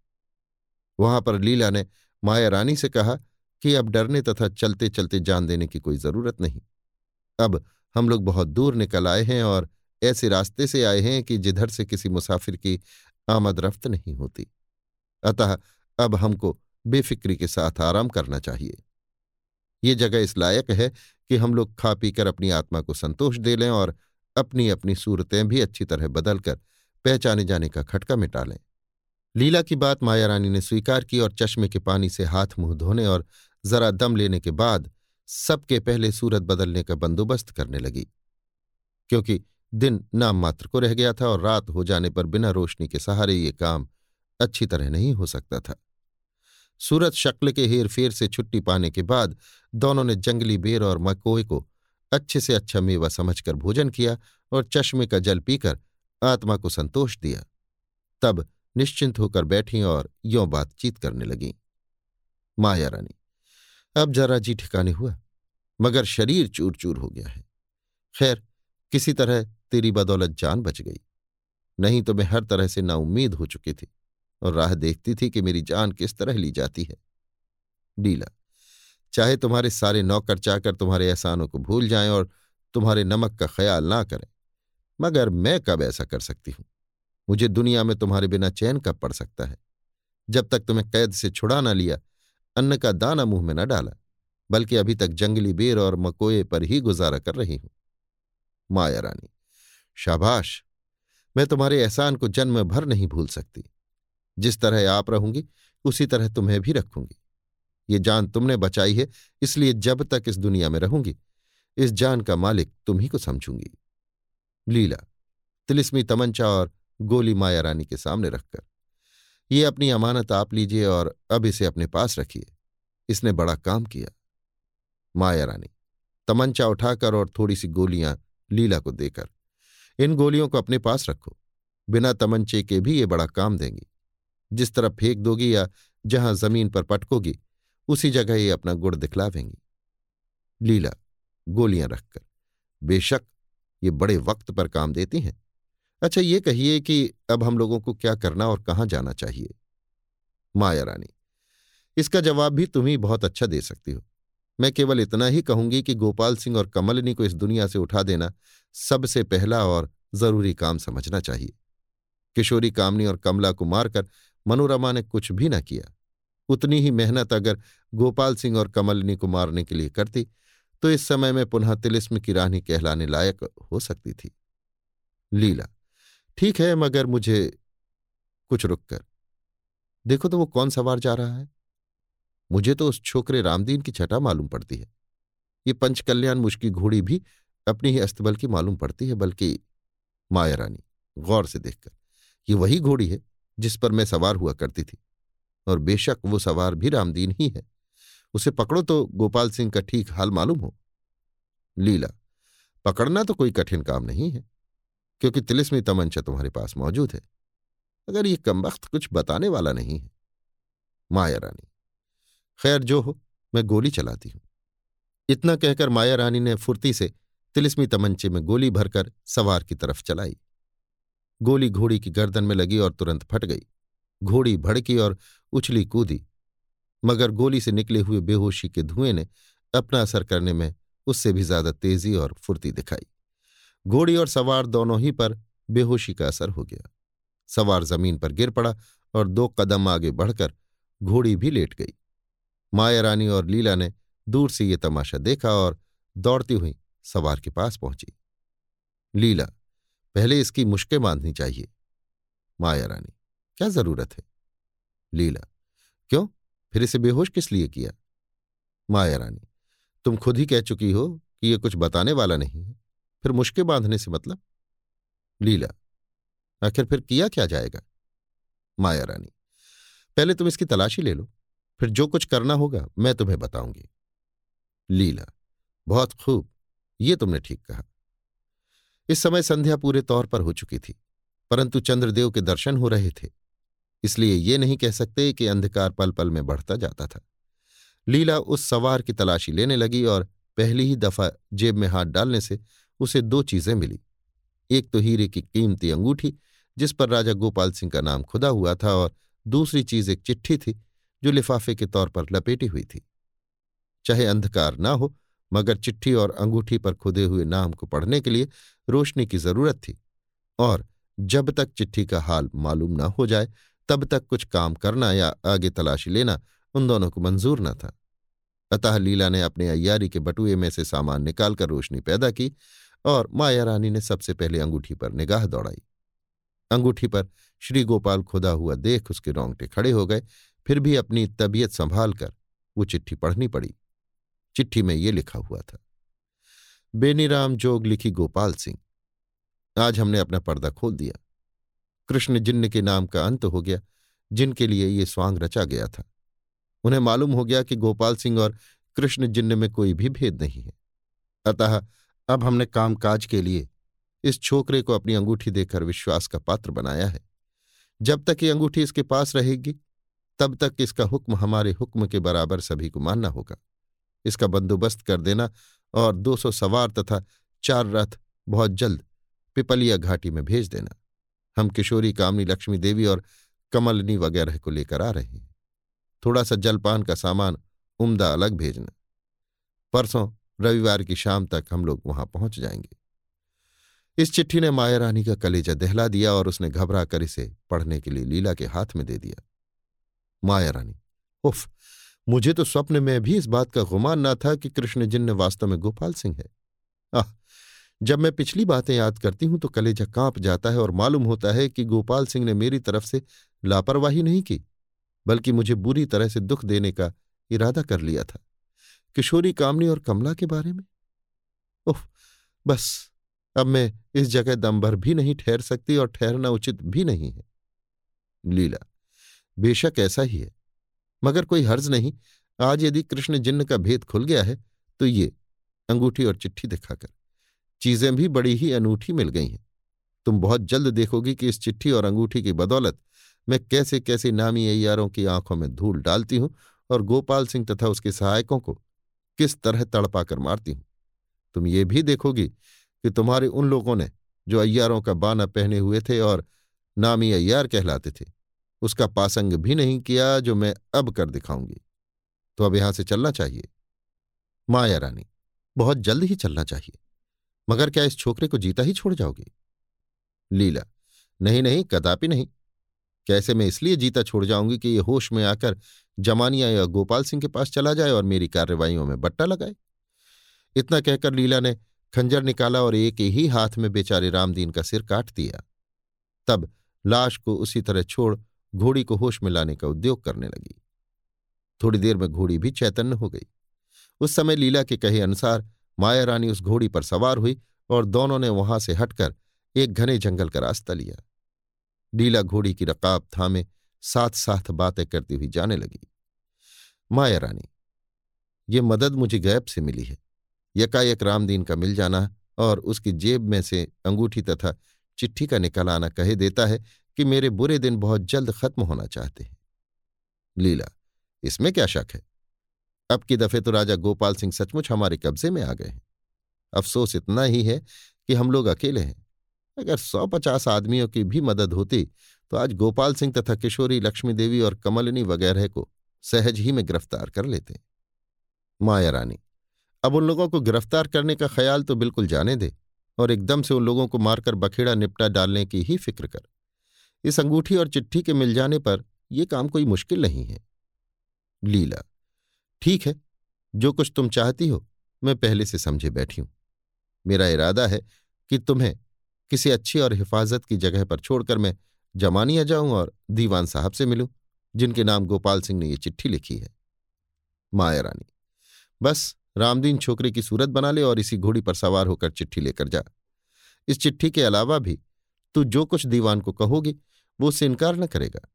वहाँ पर लीला ने माया रानी से कहा कि अब डरने तथा चलते चलते जान देने की कोई ज़रूरत नहीं। अब हम लोग बहुत दूर निकल आए हैं और ऐसे रास्ते से आए हैं कि जिधर से किसी मुसाफिर की आमद रफ्त नहीं होती। अतः अब हमको बेफिक्री के साथ आराम करना चाहिए। ये जगह इस लायक है कि हम लोग खा पीकर अपनी आत्मा को संतोष दे लें और अपनी अपनी सूरतें भी अच्छी तरह बदलकर पहचाने जाने का खटका मिटा लें। लीला की बात माया रानी ने स्वीकार की और चश्मे के पानी से हाथ मुँह धोने और जरा दम लेने के बाद सबके पहले सूरत बदलने का बंदोबस्त करने लगी। क्योंकि दिन नाम मात्र को रह गया था और रात हो जाने पर बिना रोशनी के सहारे ये काम अच्छी तरह नहीं हो सकता था। सूरत शक्ल के हेर फेर से छुट्टी पाने के बाद दोनों ने जंगली बेर और मकोए को अच्छे से अच्छा मेवा समझकर भोजन किया और चश्मे का जल पीकर आत्मा को संतोष दिया। तब निश्चिंत होकर बैठी और यों बातचीत करने लगी। माया रानी, अब जरा जी ठिकाने हुआ, मगर शरीर चूर चूर हो गया है। खैर, किसी तरह तेरी बदौलत जान बच गई। नहीं तो मैं हर तरह से नाउम्मीद हो चुकी थी और राह देखती थी कि मेरी जान किस तरह ली जाती है। डीला चाहे तुम्हारे सारे नौकर चाकर तुम्हारे एहसानों को भूल जाएँ और तुम्हारे नमक का ख्याल ना करें, मगर मैं कब ऐसा कर सकती हूँ? मुझे दुनिया में तुम्हारे बिना चैन कब पड़ सकता है? जब तक तुम्हें कैद से छुड़ा ना लिया, अन्न का दाना मुँह में न डाला, बल्कि अभी तक जंगली बेर और मकोए पर ही गुजारा कर रही हूँ। माया रानी शाबाश। मैं तुम्हारे एहसान को जन्म भर नहीं भूल सकती। जिस तरह आप रहूँगी, उसी तरह तुम्हें भी रखूँगी। ये जान तुमने बचाई है, इसलिए जब तक इस दुनिया में रहूँगी, इस जान का मालिक तुम ही को समझूँगी। लीला, तिलिस्मी तमंचा और गोली माया रानी के सामने रखकर, ये अपनी अमानत आप लीजिए और अब इसे अपने पास रखिए। इसने बड़ा काम किया। माया रानी, तमंचा उठाकर और थोड़ी सी गोलियाँ लीला को देकर इन गोलियों को अपने पास रखो। बिना तमंचे के भी ये बड़ा काम देंगी। जिस तरफ़ फेंक दोगी या जहाँ ज़मीन पर पटकोगी, उसी जगह ये अपना गुड़ दिखलावेंगी लीला, गोलियाँ रखकर, बेशक ये बड़े वक्त पर काम देती हैं। अच्छा ये कहिए कि अब हम लोगों को क्या करना और कहाँ जाना चाहिए? माया रानी, इसका जवाब भी तुम ही बहुत अच्छा दे सकती हो। मैं केवल इतना ही कहूँगी कि गोपाल सिंह और कमलनी को इस दुनिया से उठा देना सबसे पहला और ज़रूरी काम समझना चाहिए। किशोरी कामनी और कमला को मारकर मनोरमा ने कुछ भी न किया। उतनी ही मेहनत अगर गोपाल सिंह और कमलनी को मारने के लिए करती तो इस समय में पुनः तिलिस्म की रानी कहलाने लायक हो सकती थी। लीला, ठीक है, मगर मुझे कुछ रुक कर। देखो तो वो कौन सवार जा रहा है? मुझे तो उस छोकरे रामदीन की छटा मालूम पड़ती है। ये पंचकल्याण मुश्की घोड़ी भी अपनी ही अस्तबल की मालूम पड़ती है, बल्कि माया रानी, गौर से देखकर। ये वही घोड़ी है जिस पर मैं सवार हुआ करती थी, और बेशक वो सवार भी रामदीन ही है। उसे पकड़ो तो गोपाल सिंह का ठीक हाल मालूम हो। लीला, पकड़ना तो कोई कठिन काम नहीं है, क्योंकि तिलिस्मी तमंचा तुम्हारे पास मौजूद है। अगर ये कमबख्त कुछ बताने वाला नहीं है। माया रानी, खैर जो हो, मैं गोली चलाती हूँ। इतना कहकर माया रानी ने फुर्ती से तिलिस्मी तमंचे में गोली भरकर सवार की तरफ़ चलाई। गोली घोड़ी की गर्दन में लगी और तुरंत फट गई। घोड़ी भड़की और उछली कूदी। मगर गोली से निकले हुए बेहोशी के धुएँ ने अपना असर करने में उससे भी ज़्यादा तेज़ी और फुर्ती दिखाई। घोड़ी और सवार दोनों ही पर बेहोशी का असर हो गया। सवार ज़मीन पर गिर पड़ा और दो कदम आगे बढ़कर घोड़ी भी लेट गई। माया रानी और लीला ने दूर से ये तमाशा देखा और दौड़ती हुई सवार के पास पहुँची। लीला, पहले इसकी मुश्कें बांधनी चाहिए। माया रानी, क्या ज़रूरत है? लीला, क्यों? फिर इसे बेहोश किस लिए किया? माया रानी, तुम खुद ही कह चुकी हो कि यह कुछ बताने वाला नहीं है। फिर मुश्के बांधने से मतलब? लीला, आखिर फिर किया क्या जाएगा? माया रानी, पहले तुम इसकी तलाशी ले लो, फिर जो कुछ करना होगा मैं तुम्हें बताऊँगी। लीला, बहुत खूब। ये तुमने ठीक कहा। इस समय संध्या पूरे तौर पर हो चुकी थी, परंतु चंद्रदेव के दर्शन हो रहे थे, इसलिए ये नहीं कह सकते कि अंधकार पल पल में बढ़ता जाता था। लीला उस सवार की तलाशी लेने लगी और पहली ही दफ़ा जेब में हाथ डालने से उसे दो चीज़ें मिली। एक तो हीरे की कीमती अंगूठी, जिस पर राजा गोपाल सिंह का नाम खुदा हुआ था, और दूसरी चीज़ एक चिट्ठी थी, जो लिफाफे के तौर पर लपेटी हुई थी। चाहे अंधकार ना हो मगर चिट्ठी और अंगूठी पर खुदे हुए नाम को पढ़ने के लिए रोशनी की ज़रूरत थी। और जब तक चिट्ठी का हाल मालूम न हो जाए, तब तक कुछ काम करना या आगे तलाशी लेना उन दोनों को मंजूर न था। अतः लीला ने अपने अयारी के बटुए में से सामान निकालकर रोशनी पैदा की और माया रानी ने सबसे पहले अंगूठी पर निगाह दौड़ाई। अंगूठी पर श्री गोपाल खुदा हुआ देख उसके रोंगटे खड़े हो गए, फिर भी अपनी तबीयत संभाल कर वो चिट्ठी पढ़नी पड़ी। चिट्ठी में ये लिखा हुआ था। बेनीराम जोग लिखी गोपाल सिंह। आज हमने अपना पर्दा खोल दिया। कृष्ण जिन्न के नाम का अंत हो गया, जिनके लिए ये स्वांग रचा गया था। उन्हें मालूम हो गया कि गोपाल सिंह और कृष्ण जिन्न में कोई भी भेद नहीं है। अतः अब हमने कामकाज के लिए इस छोकरे को अपनी अंगूठी देकर विश्वास का पात्र बनाया है। जब तक ये अंगूठी इसके पास रहेगी, तब तक इसका हुक्म हमारे हुक्म के बराबर सभी को मानना होगा। इसका बंदोबस्त कर देना और दो सौ सवार तथा चार रथ बहुत जल्द पिपलिया घाटी में भेज देना। हम किशोरी, कामनी, लक्ष्मी देवी और कमलनी वगैरह को लेकर आ रहे हैं। थोड़ा सा जलपान का सामान उम्दा अलग भेजना। परसों रविवार की शाम तक हम लोग वहाँ पहुँच जाएँगे। इस चिट्ठी ने माया रानी का कलेजा दहला दिया और उसने घबरा कर इसे पढ़ने के लिए लीला के हाथ में दे दिया। माया रानी, उफ! मुझे तो स्वप्न में भी इस बात का गुमान न था कि कृष्ण जिन्न वास्तव में गोपाल सिंह है। आह, जब मैं पिछली बातें याद करती हूँ तो कलेजा काँप जाता है और मालूम होता है कि गोपाल सिंह ने मेरी तरफ़ से लापरवाही नहीं की, बल्कि मुझे बुरी तरह से दुख देने का इरादा कर लिया था। किशोरी कामनी और कमला के बारे में? उफ बस, अब मैं इस जगह दम भर भी नहीं ठहर सकती और ठहरना उचित भी नहीं है। लीला, बेशक ऐसा ही है। मगर कोई हर्ज नहीं। आज यदि कृष्ण जिन्न का भेद खुल गया है तो ये, अंगूठी और चिट्ठी दिखाकर। चीज़ें भी बड़ी ही अनूठी मिल गई हैं। तुम बहुत जल्द देखोगी कि इस चिट्ठी और अंगूठी की बदौलत मैं कैसे कैसे नामी अयारों की आँखों में धूल डालती हूँ और गोपाल सिंह तथा उसके सहायकों को किस तरह तड़पा कर मारती हूँ। तुम ये भी देखोगी कि तुम्हारे उन लोगों ने जो अय्यारों का बाना पहने हुए थे और नामी अय्यार कहलाते थे उसका पासंग भी नहीं किया जो मैं अब कर दिखाऊँगी। तो अब यहाँ से चलना चाहिए। माया रानी, बहुत जल्द ही चलना चाहिए। मगर क्या इस छोकरे को जीता ही छोड़ जाओगी? लीला, नहीं नहीं, कदापि नहीं। कैसे मैं इसलिए जीता छोड़ जाऊँगी कि ये होश में आकर जमानिया या गोपाल सिंह के पास चला जाए और मेरी कार्रवाइयों में बट्टा लगाए? इतना कहकर लीला ने खंजर निकाला और एक ही हाथ में बेचारे रामदीन का सिर काट दिया। तब लाश को उसी तरह छोड़ घोड़ी को होश में लाने का उद्योग करने लगी। थोड़ी देर में घोड़ी भी चैतन्य हो गई। उस समय लीला के कहे अनुसार माया रानी उस घोड़ी पर सवार हुई और दोनों ने वहाँ से हटकर एक घने जंगल का रास्ता लिया। लीला घोड़ी की रकाब थामे साथ साथ बातें करती हुई जाने लगी। माया रानी, ये मदद मुझे गैब से मिली है। यकायक रामदीन का मिल जाना और उसकी जेब में से अंगूठी तथा चिट्ठी का निकल आना कहे देता है कि मेरे बुरे दिन बहुत जल्द खत्म होना चाहते हैं। लीला, इसमें क्या शक है? अब की दफे तो राजा गोपाल सिंह सचमुच हमारे कब्जे में आ गए हैं। अफसोस इतना ही है कि हम लोग अकेले हैं। अगर सौ पचास आदमियों की भी मदद होती तो आज गोपाल सिंह तथा किशोरी, लक्ष्मी देवी और कमलिनी वगैरह को सहज ही में गिरफ़्तार कर लेते माया रानी, अब उन लोगों को गिरफ़्तार करने का ख्याल तो बिल्कुल जाने दे और एकदम से उन लोगों को मारकर बखेड़ा निपटा डालने की ही फ़िक्र कर। इस अंगूठी और चिट्ठी के मिल जाने पर यह काम कोई मुश्किल नहीं है। लीला, ठीक है, जो कुछ तुम चाहती हो, मैं पहले से समझे बैठी हूँ। मेरा इरादा है कि तुम्हें किसी अच्छी और हिफाजत की जगह पर छोड़कर मैं जमानिया जाऊँ और दीवान साहब से मिलूं, जिनके नाम गोपाल सिंह ने यह चिट्ठी लिखी है। माया रानी, बस रामदीन छोकरे की सूरत बना ले और इसी घोड़ी पर सवार होकर चिट्ठी लेकर जा। इस चिट्ठी के अलावा भी तू जो कुछ दीवान को कहोगी वो उससे इनकार न करेगा।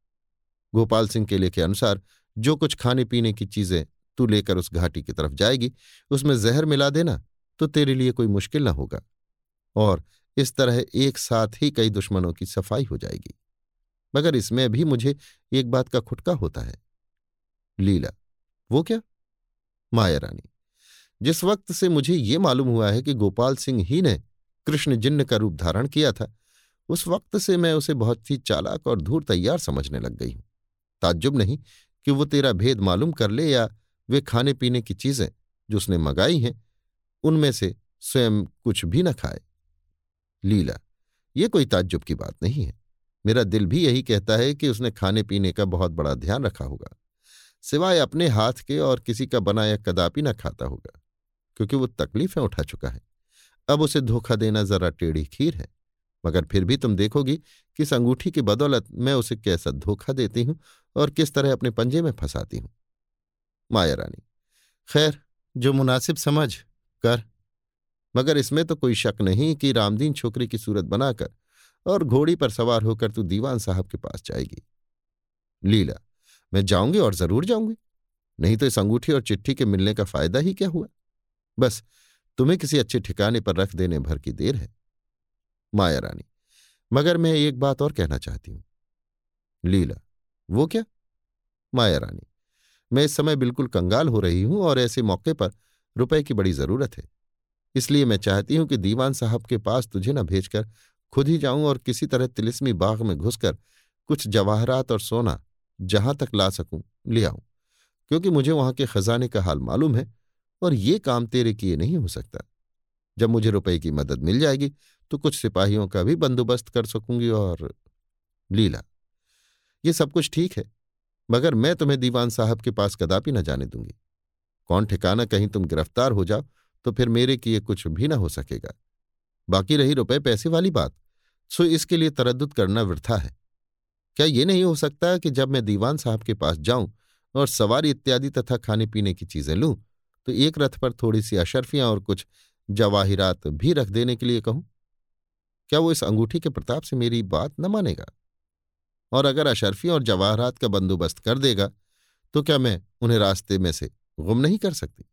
गोपाल सिंह के लेखे अनुसार, जो कुछ खाने पीने की चीज़ें तू लेकर उस घाटी की तरफ़ जाएगी, उसमें जहर मिला देना तो तेरे लिए कोई मुश्किल न होगा। और इस तरह एक साथ ही कई दुश्मनों की सफ़ाई हो जाएगी। मगर इसमें भी मुझे एक बात का खुटका होता है। लीला, वो क्या? माया रानी, जिस वक्त से मुझे ये मालूम हुआ है कि गोपाल सिंह ही ने कृष्ण जिन्न का रूप धारण किया था उस वक्त से मैं उसे बहुत ही चालाक और धूर तैयार समझने लग गई हूँ। ताज्जुब नहीं कि वो तेरा भेद मालूम कर ले या वे खाने पीने की चीज़ें जो उसने मंगाई हैं, उनमें से स्वयं कुछ भी न खाए। लीला, ये कोई ताज्जुब की बात नहीं है। मेरा दिल भी यही कहता है कि उसने खाने पीने का बहुत बड़ा ध्यान रखा होगा। सिवाय अपने हाथ के और किसी का बनाया कदापि न खाता होगा, क्योंकि वो तकलीफें उठा चुका है। अब उसे धोखा देना जरा टेढ़ी खीर है। मगर फिर भी तुम देखोगी कि अंगूठी की बदौलत मैं उसे कैसा धोखा देती हूँ और किस तरह अपने पंजे में फंसाती हूँ। माया रानी, खैर, जो मुनासिब समझ, कर। मगर इसमें तो कोई शक नहीं कि रामदीन छोकरी की सूरत बनाकर और घोड़ी पर सवार होकर तू दीवान साहब के पास जाएगी। लीला, मैं जाऊँगी और ज़रूर जाऊँगी। नहीं तो इस अंगूठी और चिट्ठी के मिलने का फ़ायदा ही क्या हुआ? बस, तुम्हें किसी अच्छे ठिकाने पर रख देने भर की देर है। माया रानी। मगर मैं एक बात और कहना चाहती हूँ। लीला, वो क्या? माया रानी, मैं इस समय बिल्कुल कंगाल हो रही हूँ और ऐसे मौके पर रुपए की बड़ी ज़रूरत है। इसलिए मैं चाहती हूँ कि दीवान साहब के पास तुझे न भेजकर खुद ही जाऊँ और किसी तरह तिलिस्मी बाग में घुसकर कुछ जवाहरात और सोना जहाँ तक ला सकूँ, ले आऊँ। क्योंकि मुझे वहाँ के खजाने का हाल मालूम है और ये काम तेरे किए नहीं हो सकता। जब मुझे रुपए की मदद मिल जाएगी तो कुछ सिपाहियों का भी बंदोबस्त कर सकूँगी और लीला। ये सब कुछ ठीक है, मगर मैं तुम्हें दीवान साहब के पास कदापि न जाने दूँगी। कौन ठिकाना कहीं तुम गिरफ़्तार हो जाओ तो फिर मेरे किए कुछ भी ना हो सकेगा। बाकी रही रुपए पैसे वाली बात, सो इसके लिए तरद्दुत करना वृथा है। क्या ये नहीं हो सकता कि जब मैं दीवान साहब के पास जाऊँ और सवारी इत्यादि तथा खाने पीने की चीज़ें लूँ तो एक रथ पर थोड़ी सी अशरफियाँ और कुछ जवाहिरात भी रख देने के लिए कहूँ? क्या वो इस अंगूठी के प्रताप से मेरी बात न मानेगा? और अगर अशर्फियों और जवाहरात का बंदोबस्त कर देगा तो क्या मैं उन्हें रास्ते में से गुम नहीं कर सकती?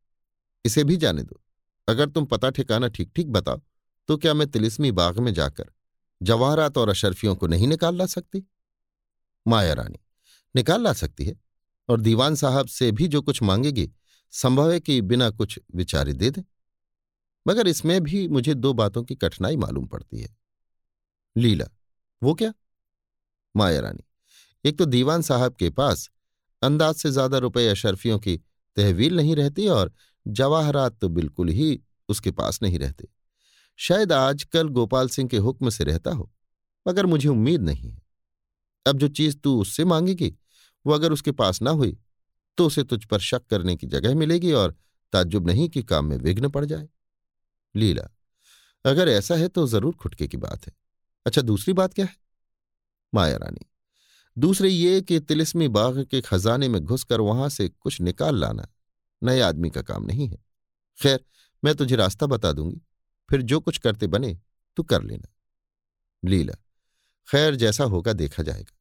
इसे भी जाने दो। अगर तुम पता ठिकाना ठीक ठीक बताओ तो क्या मैं तिलिस्मी बाग में जाकर जवाहरात और अशरफियों को नहीं निकाल ला सकती? माया रानी, निकाल ला सकती है, और दीवान साहब से भी जो कुछ मांगेगी, संभव है कि बिना कुछ विचारे दे दे। मगर इसमें भी मुझे दो बातों की कठिनाई मालूम पड़ती है। लीला। वो क्या? माया रानी। एक तो दीवान साहब के पास अंदाज से ज़्यादा रुपए अशरफियों की तहवील नहीं रहती और जवाहरात तो बिल्कुल ही उसके पास नहीं रहते। शायद आजकल गोपाल सिंह के हुक्म से रहता हो, मगर मुझे उम्मीद नहीं है। अब जो चीज़ तू उससे मांगेगी, वो अगर उसके पास ना हुई तो उसे तुझ पर शक करने की जगह मिलेगी और ताज्जुब नहीं कि काम में विघ्न पड़ जाए। लीला, अगर ऐसा है तो ज़रूर खुटके की बात है। अच्छा दूसरी बात क्या है? माया रानी, दूसरे ये कि तिलिस्मी बाग के खजाने में घुसकर वहाँ से कुछ निकाल लाना नए आदमी का काम नहीं है। खैर, मैं तुझे रास्ता बता दूँगी, फिर जो कुछ करते बने तू कर लेना। लीला, खैर, जैसा होगा देखा जाएगा,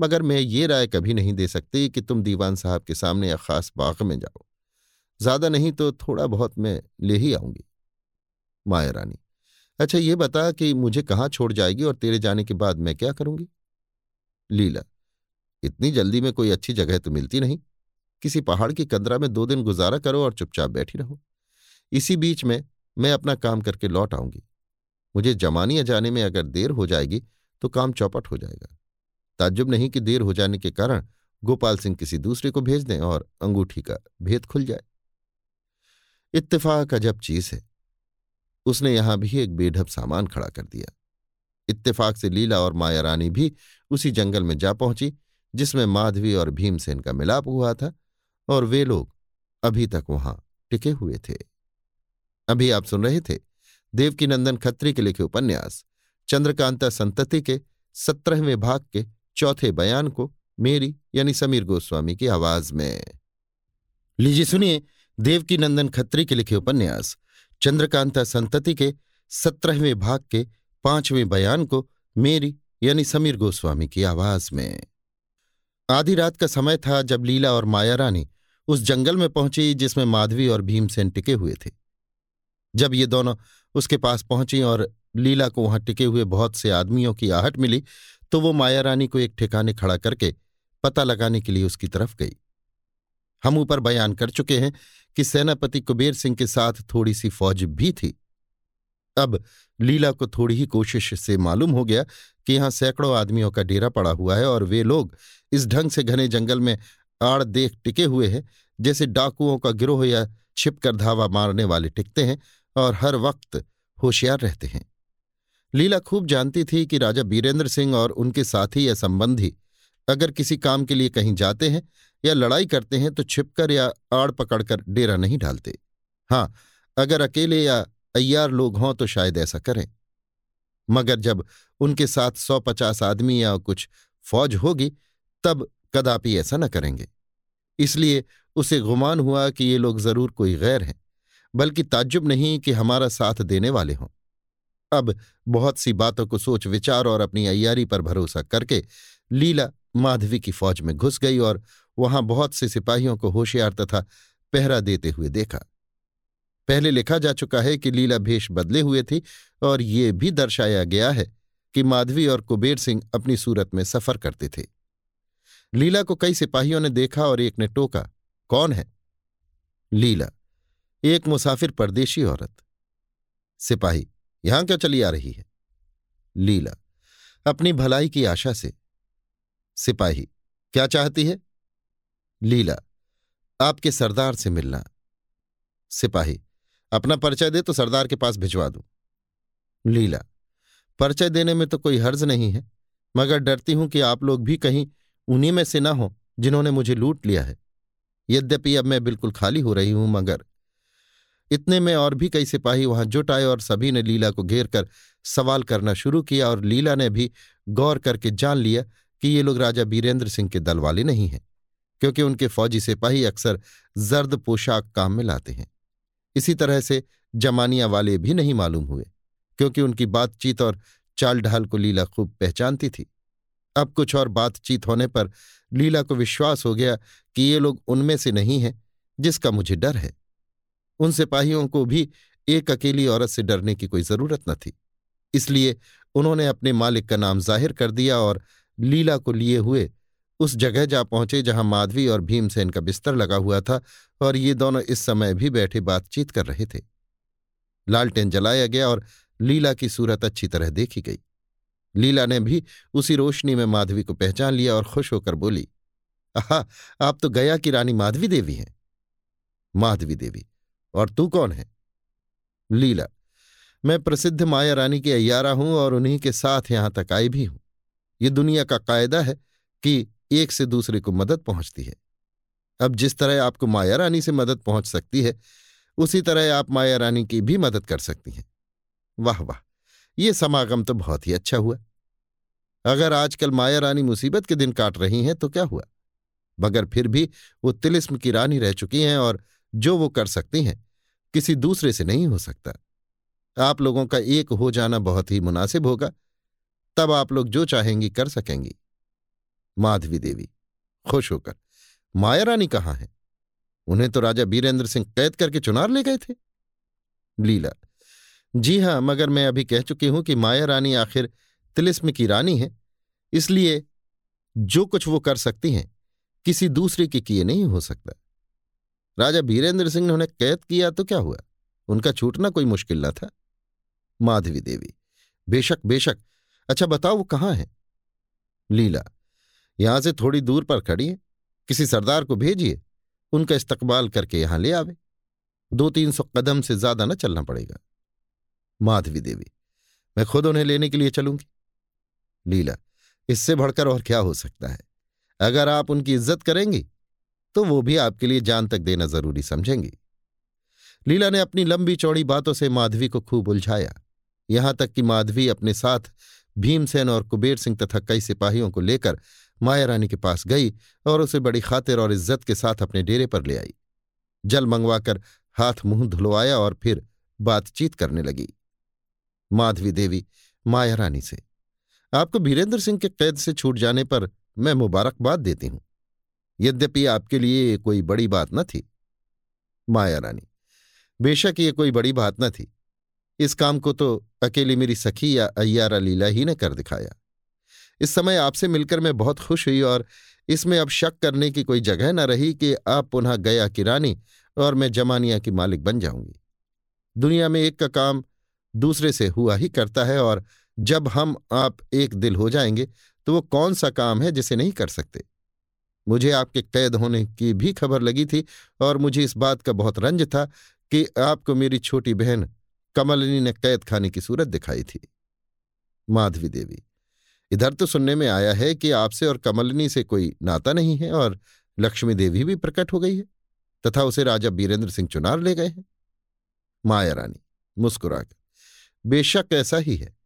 मगर मैं ये राय कभी नहीं दे सकती कि तुम दीवान साहब के सामने या खास बाग में जाओ। ज़्यादा नहीं तो थोड़ा बहुत मैं ले ही आऊँगी। माया रानी अच्छा ये बता कि मुझे कहाँ छोड़ जाएगी और तेरे जाने के बाद मैं क्या करूँगी? लीला, इतनी जल्दी में कोई अच्छी जगह तो मिलती नहीं। किसी पहाड़ की कंदरा में दो दिन गुजारा करो और चुपचाप बैठी रहो। इसी बीच में मैं अपना काम करके लौट आऊँगी। मुझे जमानिया जाने में अगर देर हो जाएगी तो काम चौपट हो जाएगा। ताज्जुब नहीं कि देर हो जाने के कारण गोपाल सिंह किसी दूसरे को भेज दें और अंगूठी का भेद खुल जाए। इत्तेफाक अजब चीज़ है। उसने यहाँ भी एक बेढब सामान खड़ा कर दिया। इत्तेफाक से लीला और माया रानी भी उसी जंगल में जा पहुँची, जिसमें माधवी और भीमसेन का मिलाप हुआ था और वे लोग अभी तक वहाँ टिके हुए थे। अभी आप सुन रहे थे देवकीनंदन खत्री के लिखे उपन्यास, चंद्रकांता संतति के सत्रहवें भाग के चौथे बयान को मेरी यानी समीर गोस्वामी की आवाज़ में। लीजिए सुनिए देवकीनंदन खत्री के लिखे उपन्यास चंद्रकांता संतति के सत्रहवें भाग के पाँचवें बयान को मेरी यानी समीर गोस्वामी की आवाज़ में। आधी रात का समय था जब लीला और माया रानी उस जंगल में पहुँची जिसमें माधवी और भीमसेन टिके हुए थे। जब ये दोनों उसके पास पहुँची और लीला को वहाँ टिके हुए बहुत से आदमियों की आहट मिली तो वो माया रानी को एक ठिकाने खड़ा करके पता लगाने के लिए उसकी तरफ़ गई। हम ऊपर बयान कर चुके हैं कि सेनापति कुबेर सिंह के साथ थोड़ी सी फौज भी थी। अब लीला को थोड़ी ही कोशिश से मालूम हो गया कि यहाँ सैकड़ों आदमियों का डेरा पड़ा हुआ है और वे लोग इस ढंग से घने जंगल में आड़ देख टिके हुए हैं, जैसे डाकुओं का गिरोह या छिपकर धावा मारने वाले टिकते हैं और हर वक्त होशियार रहते हैं। लीला खूब जानती थी कि राजा बीरेंद्र सिंह और उनके साथी या संबंधी अगर किसी काम के लिए कहीं जाते हैं या लड़ाई करते हैं तो छिपकर या आड़ पकड़कर डेरा नहीं डालते हाँ अगर अकेले या अय्यार लोग हों तो शायद ऐसा करें। मगर जब उनके साथ सौ पचास आदमी या कुछ फौज होगी, तब कदापि ऐसा न करेंगे। इसलिए उसे गुमान हुआ कि ये लोग ज़रूर कोई गैर हैं, बल्कि ताज्जुब नहीं कि हमारा साथ देने वाले हों। अब बहुत सी बातों को सोच विचार और अपनी अयारी पर भरोसा करके लीला माधवी की फौज में घुस गई और वहाँ बहुत से सिपाहियों को होशियार तथा पहरा देते हुए देखा। पहले लिखा जा चुका है कि लीला भेष बदले हुए थी और ये भी दर्शाया गया है कि माधवी और कुबेर सिंह अपनी सूरत में सफ़र करते थे। लीला को कई सिपाहियों ने देखा और एक ने टोका, कौन है? लीला, एक मुसाफिर परदेशी औरत। सिपाही, यहाँ क्यों चली आ रही है? लीला, अपनी भलाई की आशा से। सिपाही, क्या चाहती है? लीला, आपके सरदार से मिलना। सिपाही, अपना परिचय दे तो सरदार के पास भिजवा दूँ। लीला, परिचय देने में तो कोई हर्ज नहीं है, मगर डरती हूँ कि आप लोग भी कहीं उन्हीं में से न हो जिन्होंने मुझे लूट लिया है। यद्यपि अब मैं बिल्कुल खाली हो रही हूँ, मगर इतने में और भी कई सिपाही वहाँ जुट आए और सभी ने लीला को घेर कर सवाल करना शुरू किया और लीला ने भी गौर करके जान लिया कि ये लोग राजा बीरेंद्र सिंह के दल वाले नहीं हैं। क्योंकि उनके फौजी सिपाही अक्सर जर्द पोशाक काम में लाते हैं। इसी तरह से जमानिया वाले भी नहीं मालूम हुए, क्योंकि उनकी बातचीत और चाल ढाल को लीला खूब पहचानती थी। अब कुछ और बातचीत होने पर लीला को विश्वास हो गया कि ये लोग उनमें से नहीं हैं, जिसका मुझे डर है। उन सिपाहियों को भी एक अकेली औरत से डरने की कोई ज़रूरत न थी। इसलिए उन्होंने अपने मालिक का नाम ज़ाहिर कर दिया और लीला को लिए हुए उस जगह जा पहुँचे जहाँ माधवी और भीमसेन का बिस्तर लगा हुआ था और ये दोनों इस समय भी बैठे बातचीत कर रहे थे। लालटेन जलाया गया और लीला की सूरत अच्छी तरह देखी गई। लीला ने भी उसी रोशनी में माधवी को पहचान लिया और खुश होकर बोली, आहा, आप तो गया की रानी माधवी देवी हैं? माधवी देवी? और तू कौन है? लीला, मैं प्रसिद्ध माया रानी की अयारा हूँ और उन्हीं के साथ यहाँ तक आई भी हूँ। ये दुनिया का कायदा है कि एक से दूसरे को मदद पहुँचती है। अब जिस तरह आपको माया रानी से मदद पहुँच सकती है, उसी तरह आप माया रानी की भी मदद कर सकती हैं। वाह वाह! ये समागम तो बहुत ही अच्छा हुआ। अगर आजकल माया रानी मुसीबत के दिन काट रही हैं तो क्या हुआ? मगर फिर भी वो तिलिस्म की रानी रह चुकी हैं और जो वो कर सकती हैं, किसी दूसरे से नहीं हो सकता। आप लोगों का एक हो जाना बहुत ही मुनासिब होगा। तब आप लोग जो चाहेंगी कर सकेंगी। माधवी देवी। खुश होकर माया रानी कहाँ है? उन्हें तो राजा बीरेंद्र सिंह कैद करके चुनार ले गए थे। लीला, जी हाँ, मगर मैं अभी कह चुकी हूँ कि माया रानी आखिर तिलिस्म की रानी है, इसलिए जो कुछ वो कर सकती हैं, किसी दूसरे के किए नहीं हो सकता। राजा बीरेंद्र सिंह ने उन्हें कैद किया तो क्या हुआ? उनका छूटना कोई मुश्किल न था। माधवी देवी, बेशक बेशक अच्छा बताओ वो कहाँ है? लीला यहाँ से थोड़ी दूर पर खड़ी है किसी सरदार को भेजिए, उनका इस्तकबाल करके यहाँ ले आवे। दो तीन सौ कदम से ज़्यादा न चलना पड़ेगा। माधवी देवी, मैं खुद उन्हें लेने के लिए चलूँगी। लीला, इससे बढ़कर और क्या हो सकता है? अगर आप उनकी इज़्ज़त करेंगी तो वो भी आपके लिए जान तक देना ज़रूरी समझेंगी। लीला ने अपनी लंबी चौड़ी बातों से माधवी को खूब उलझाया। यहाँ तक कि माधवी अपने साथ भीमसेन और कुबेर सिंह तथा कई सिपाहियों को लेकर माया रानी के पास गई और उसे बड़ी खातिर और इज़्ज़त के साथ अपने डेरे पर ले आई। जल मंगवाकर हाथ मुँह धुलवाया और फिर बातचीत करने लगी। माधवी देवी, माया रानी से, आपको वीरेंद्र सिंह के कैद से छूट जाने पर मैं मुबारकबाद देती हूँ। यद्यपि आपके लिए कोई बड़ी बात न थी। माया रानी, बेशक ये कोई बड़ी बात न थी। इस काम को तो अकेली मेरी सखी या अय्यारा लीला ही ने कर दिखाया। इस समय आपसे मिलकर मैं बहुत खुश हुई और इसमें अब शक करने की कोई जगह न रही कि आप पुनः गया की रानी और मैं जमानिया की मालिक बन जाऊँगी। दुनिया में एक का काम दूसरे से हुआ ही करता है और जब हम आप एक दिल हो जाएँगे तो वो कौन सा काम है जिसे नहीं कर सकते? मुझे आपके कैद होने की भी खबर लगी थी और मुझे इस बात का बहुत रंज था कि आपको मेरी छोटी बहन कमलिनी ने कैद खाने की सूरत दिखाई थी। माधवी देवी। इधर तो सुनने में आया है कि आपसे और कमलिनी से कोई नाता नहीं है और लक्ष्मी देवी भी प्रकट हो गई है, तथा उसे राजा बीरेंद्र सिंह चुनार ले गए हैं। माया रानी, मुस्कुराकर, बेशक ऐसा ही है,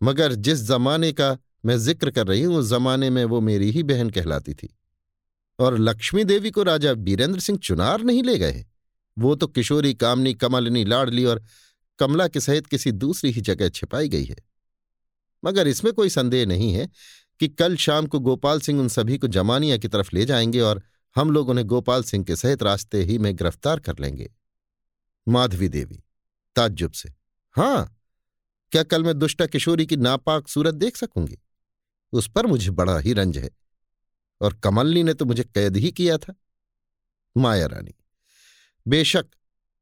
मगर जिस जमाने का मैं ज़िक्र कर रही हूँ, उस जमाने में वो मेरी ही बहन कहलाती थी। और लक्ष्मी देवी को राजा बीरेंद्र सिंह चुनार नहीं ले गए वो तो किशोरी, कामनी, कमलिनी, लाडली और कमला के सहित किसी दूसरी ही जगह छिपाई गई है। मगर इसमें कोई संदेह नहीं है कि कल शाम को गोपाल सिंह उन सभी को जमानिया की तरफ़ ले जाएँगे और हम लोग उन्हें गोपाल सिंह के सहित रास्ते ही में गिरफ़्तार कर लेंगे। माधवी देवी, ताज्जुब से। हाँ, क्या कल मैं दुष्टा किशोरी की नापाक सूरत देख सकूँगी? उस पर मुझे बड़ा ही रंज है। और कमलनी ने तो मुझे कैद ही किया था। माया रानी, बेशक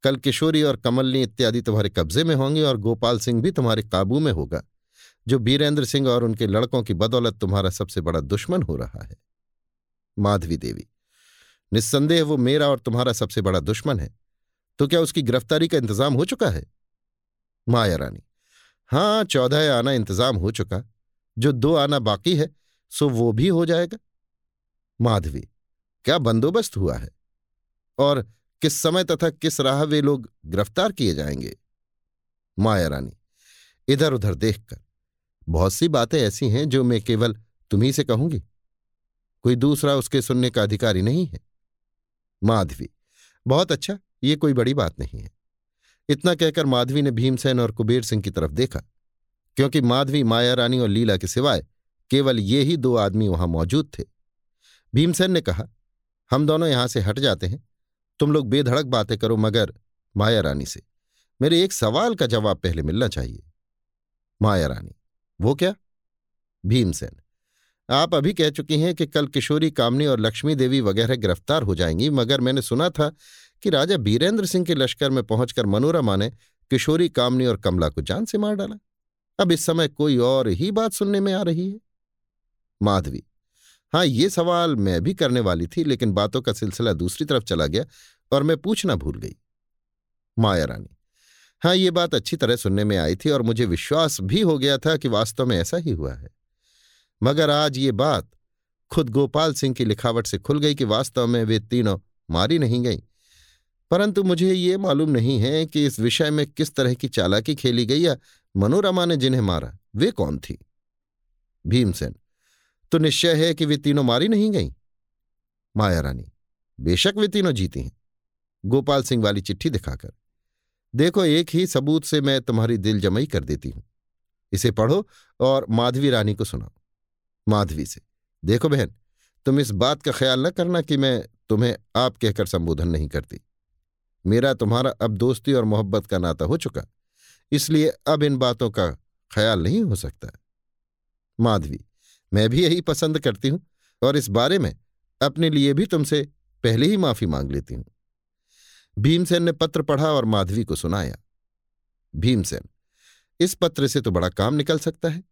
कल किशोरी और कमलनी इत्यादि तुम्हारे कब्जे में होंगे और गोपाल सिंह भी तुम्हारे काबू में होगा। जो बीरेंद्र सिंह और उनके लड़कों की बदौलत तुम्हारा सबसे बड़ा दुश्मन हो रहा है। माधवी देवी, निस्संदेह वो मेरा और तुम्हारा सबसे बड़ा दुश्मन है। तो क्या उसकी गिरफ्तारी का इंतज़ाम हो चुका है? माया रानी हाँ चौदह आना इंतज़ाम हो चुका। जो दो आना बाकी है, सो वो भी हो जाएगा। माधवी, क्या बंदोबस्त हुआ है? और किस समय तथा किस राह वे लोग गिरफ़्तार किए जाएँगे? माया रानी इधर उधर देखकर। बहुत सी बातें ऐसी हैं जो मैं केवल तुम्ही से कहूँगी। कोई दूसरा उसके सुनने का अधिकारी नहीं है। माधवी, बहुत अच्छा ये कोई बड़ी बात नहीं है। इतना कहकर माधवी ने भीमसेन और कुबेर सिंह की तरफ़ देखा, क्योंकि माधवी माया रानी और लीला के सिवाय केवल ये ही दो आदमी वहाँ मौजूद थे। भीमसेन ने कहा, हम दोनों यहाँ से हट जाते हैं। तुम लोग बेधड़क बातें करो मगर माया रानी से। मेरे एक सवाल का जवाब पहले मिलना चाहिए। माया रानी वो क्या? भीमसेन, आप अभी कह चुकी हैं कि कल किशोरी कामनी और लक्ष्मी देवी वगैरह गिरफ़्तार हो जाएँगी, मगर मैंने सुना था कि राजा बीरेंद्र सिंह के लश्कर में पहुंचकर मनोरमा ने किशोरी कामनी और कमला को जान से मार डाला। अब इस समय कोई और ही बात सुनने में आ रही है। माधवी हाँ ये सवाल मैं भी करने वाली थी, लेकिन बातों का सिलसिला दूसरी तरफ़ चला गया और मैं पूछना भूल गई। माया रानी हाँ ये बात अच्छी तरह सुनने में आई थी और मुझे विश्वास भी हो गया था कि वास्तव में ऐसा ही हुआ है। मगर आज ये बात खुद गोपाल सिंह की लिखावट से खुल गई कि वास्तव में वे तीनों मारी नहीं गईं। परंतु मुझे ये मालूम नहीं है कि इस विषय में किस तरह की चालाकी खेली गई या मनोरमा ने जिन्हें मारा, वे कौन थी? भीमसेन तो निश्चय है कि वे तीनों मारी नहीं गईं? माया रानी, बेशक वे तीनों जीती हैं। गोपाल सिंह वाली चिट्ठी दिखाकर। देखो, एक ही सबूत से मैं तुम्हारी दिल जमई कर देती हूँ। इसे पढ़ो और माधवी रानी को सुनाओ। माधवी से, देखो बहन, तुम इस बात का ख्याल न करना कि मैं तुम्हें आप कहकर संबोधन नहीं करती। मेरा तुम्हारा अब दोस्ती और मोहब्बत का नाता हो चुका, इसलिए अब इन बातों का ख्याल नहीं हो सकता। माधवी, मैं भी यही पसंद करती हूँ और इस बारे में अपने लिए भी तुमसे पहले ही माफ़ी मांग लेती हूँ। भीमसेन ने पत्र पढ़ा और माधवी को सुनाया। भीमसेन, इस पत्र से तो बड़ा काम निकल सकता है।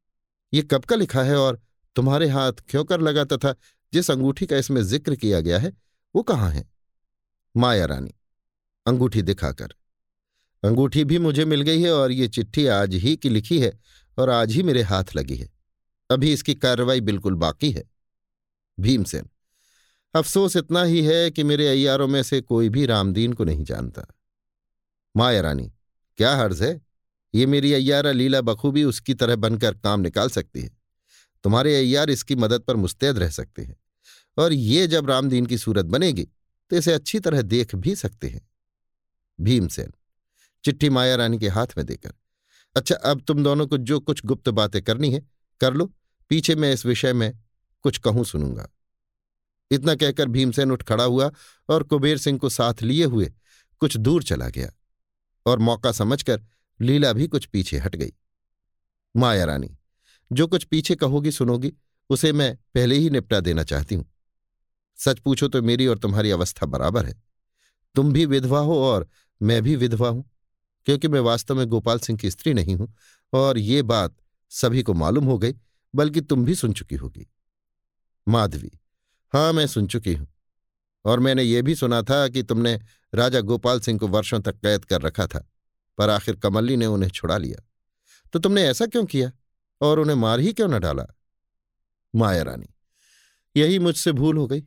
ये कब का लिखा है और तुम्हारे हाथ क्यों कर लगा तथा जिस अंगूठी का इसमें ज़िक्र किया गया है, वो कहाँ है? माया रानी, अंगूठी दिखाकर। अंगूठी भी मुझे मिल गई है और ये चिट्ठी आज ही की लिखी है और आज ही मेरे हाथ लगी है। अभी इसकी कार्रवाई बिल्कुल बाकी है। भीमसेन अफसोस इतना ही है कि मेरे अयारों में से कोई भी रामदीन को नहीं जानता। माया रानी, क्या हर्ज है? ये मेरी अयारा लीला बखूबी उसकी तरह बनकर काम निकाल सकती है। तुम्हारे अय्यार इसकी मदद पर मुस्तैद रह सकते हैं। और ये जब रामदीन की सूरत बनेगी तो इसे अच्छी तरह देख भी सकते हैं। भीमसेन, चिट्ठी माया रानी के हाथ में देकर। अच्छा अब तुम दोनों को जो कुछ गुप्त बातें करनी है, कर लो। पीछे मैं इस विषय में कुछ कहूँ सुनूँगा। इतना कहकर भीमसेन उठ खड़ा हुआ और कुबेर सिंह को साथ लिए हुए कुछ दूर चला गया और मौका समझकर लीला भी कुछ पीछे हट गई। माया रानी, जो कुछ पीछे कहोगी सुनोगी, उसे मैं पहले ही निपटा देना चाहती हूँ। सच पूछो तो मेरी और तुम्हारी अवस्था बराबर है। तुम भी विधवा हो और मैं भी विधवा हूँ, क्योंकि मैं वास्तव में गोपाल सिंह की स्त्री नहीं हूँ और ये बात सभी को मालूम हो गई, बल्कि तुम भी सुन चुकी होगी। माधवी हाँ, मैं सुन चुकी हूँ। और मैंने ये भी सुना था कि तुमने राजा गोपाल सिंह को वर्षों तक कैद कर रखा था, पर आखिर कमल्ली ने उन्हें छुड़ा लिया। तो तुमने ऐसा क्यों किया? और उन्हें मार ही क्यों न डाला? माया रानी, यही मुझसे भूल हो गई।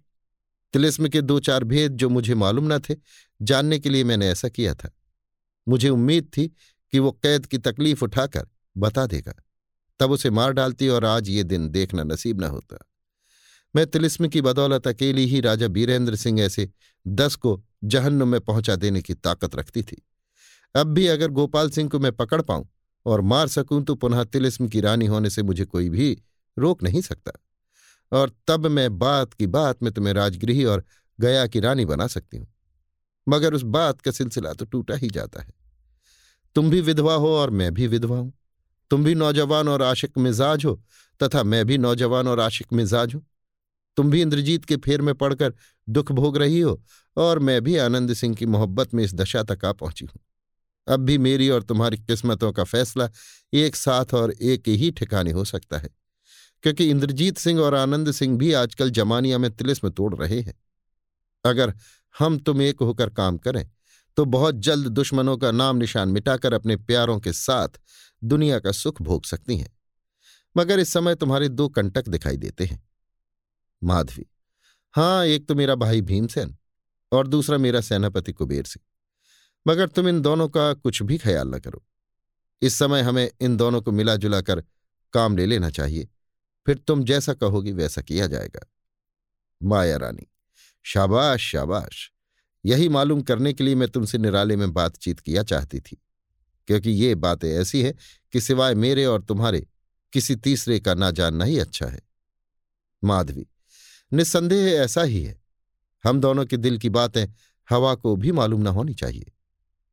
तिलिस्म के दो चार भेद जो मुझे मालूम न थे, जानने के लिए मैंने ऐसा किया था। मुझे उम्मीद थी कि वो कैद की तकलीफ़ उठाकर बता देगा। तब उसे मार डालती और आज ये दिन देखना नसीब न होता। मैं तिलिस्म की बदौलत अकेली ही राजा बीरेंद्र सिंह ऐसे दस को जहन्नुम में पहुँचा देने की ताकत रखती थी। अब भी अगर गोपाल सिंह को मैं पकड़ पाऊँ और मार सकूँ तो पुनः तिलिस्म की रानी होने से मुझे कोई भी रोक नहीं सकता। और तब मैं बात की बात में तुम्हें राजगृही और गया की रानी बना सकती हूँ। मगर उस बात का सिलसिला तो टूटा ही जाता है। तुम भी विधवा हो और मैं भी विधवा हूँ। तुम भी नौजवान और आशिक मिजाज हो तथा मैं भी नौजवान और आशिक मिजाज हूँ। तुम भी इंद्रजीत के फेर में पड़कर दुख भोग रही हो और मैं भी आनंद सिंह की मोहब्बत में इस दशा तक आ पहुँची हूँ। अब भी मेरी और तुम्हारी किस्मतों का फैसला एक साथ और एक ही ठिकाने हो सकता है, क्योंकि इंद्रजीत सिंह और आनंद सिंह भी आजकल जमानिया में तिलिस्म तोड़ रहे हैं। अगर हम तुम एक होकर काम करें तो बहुत जल्द दुश्मनों का नाम निशान मिटाकर अपने प्यारों के साथ दुनिया का सुख भोग सकती हैं, मगर इस समय तुम्हारे दो कंटक दिखाई देते हैं। माधवी। हाँ एक तो मेरा भाई भीमसेन और दूसरा मेरा सेनापति कुबेर सिंह। मगर तुम इन दोनों का कुछ भी ख्याल न करो। इस समय हमें इन दोनों को मिला जुला कर काम ले लेना चाहिए। फिर तुम जैसा कहोगी वैसा किया जाएगा। माया रानी, शाबाश शाबाश। यही मालूम करने के लिए मैं तुमसे निराले में बातचीत किया चाहती थी। क्योंकि ये बातें ऐसी है कि सिवाय मेरे और तुम्हारे किसी तीसरे का ना जानना ही अच्छा है। माधवी निस्संदेह ऐसा ही है। हम दोनों के दिल की बातें हवा को भी मालूम न होनी चाहिए।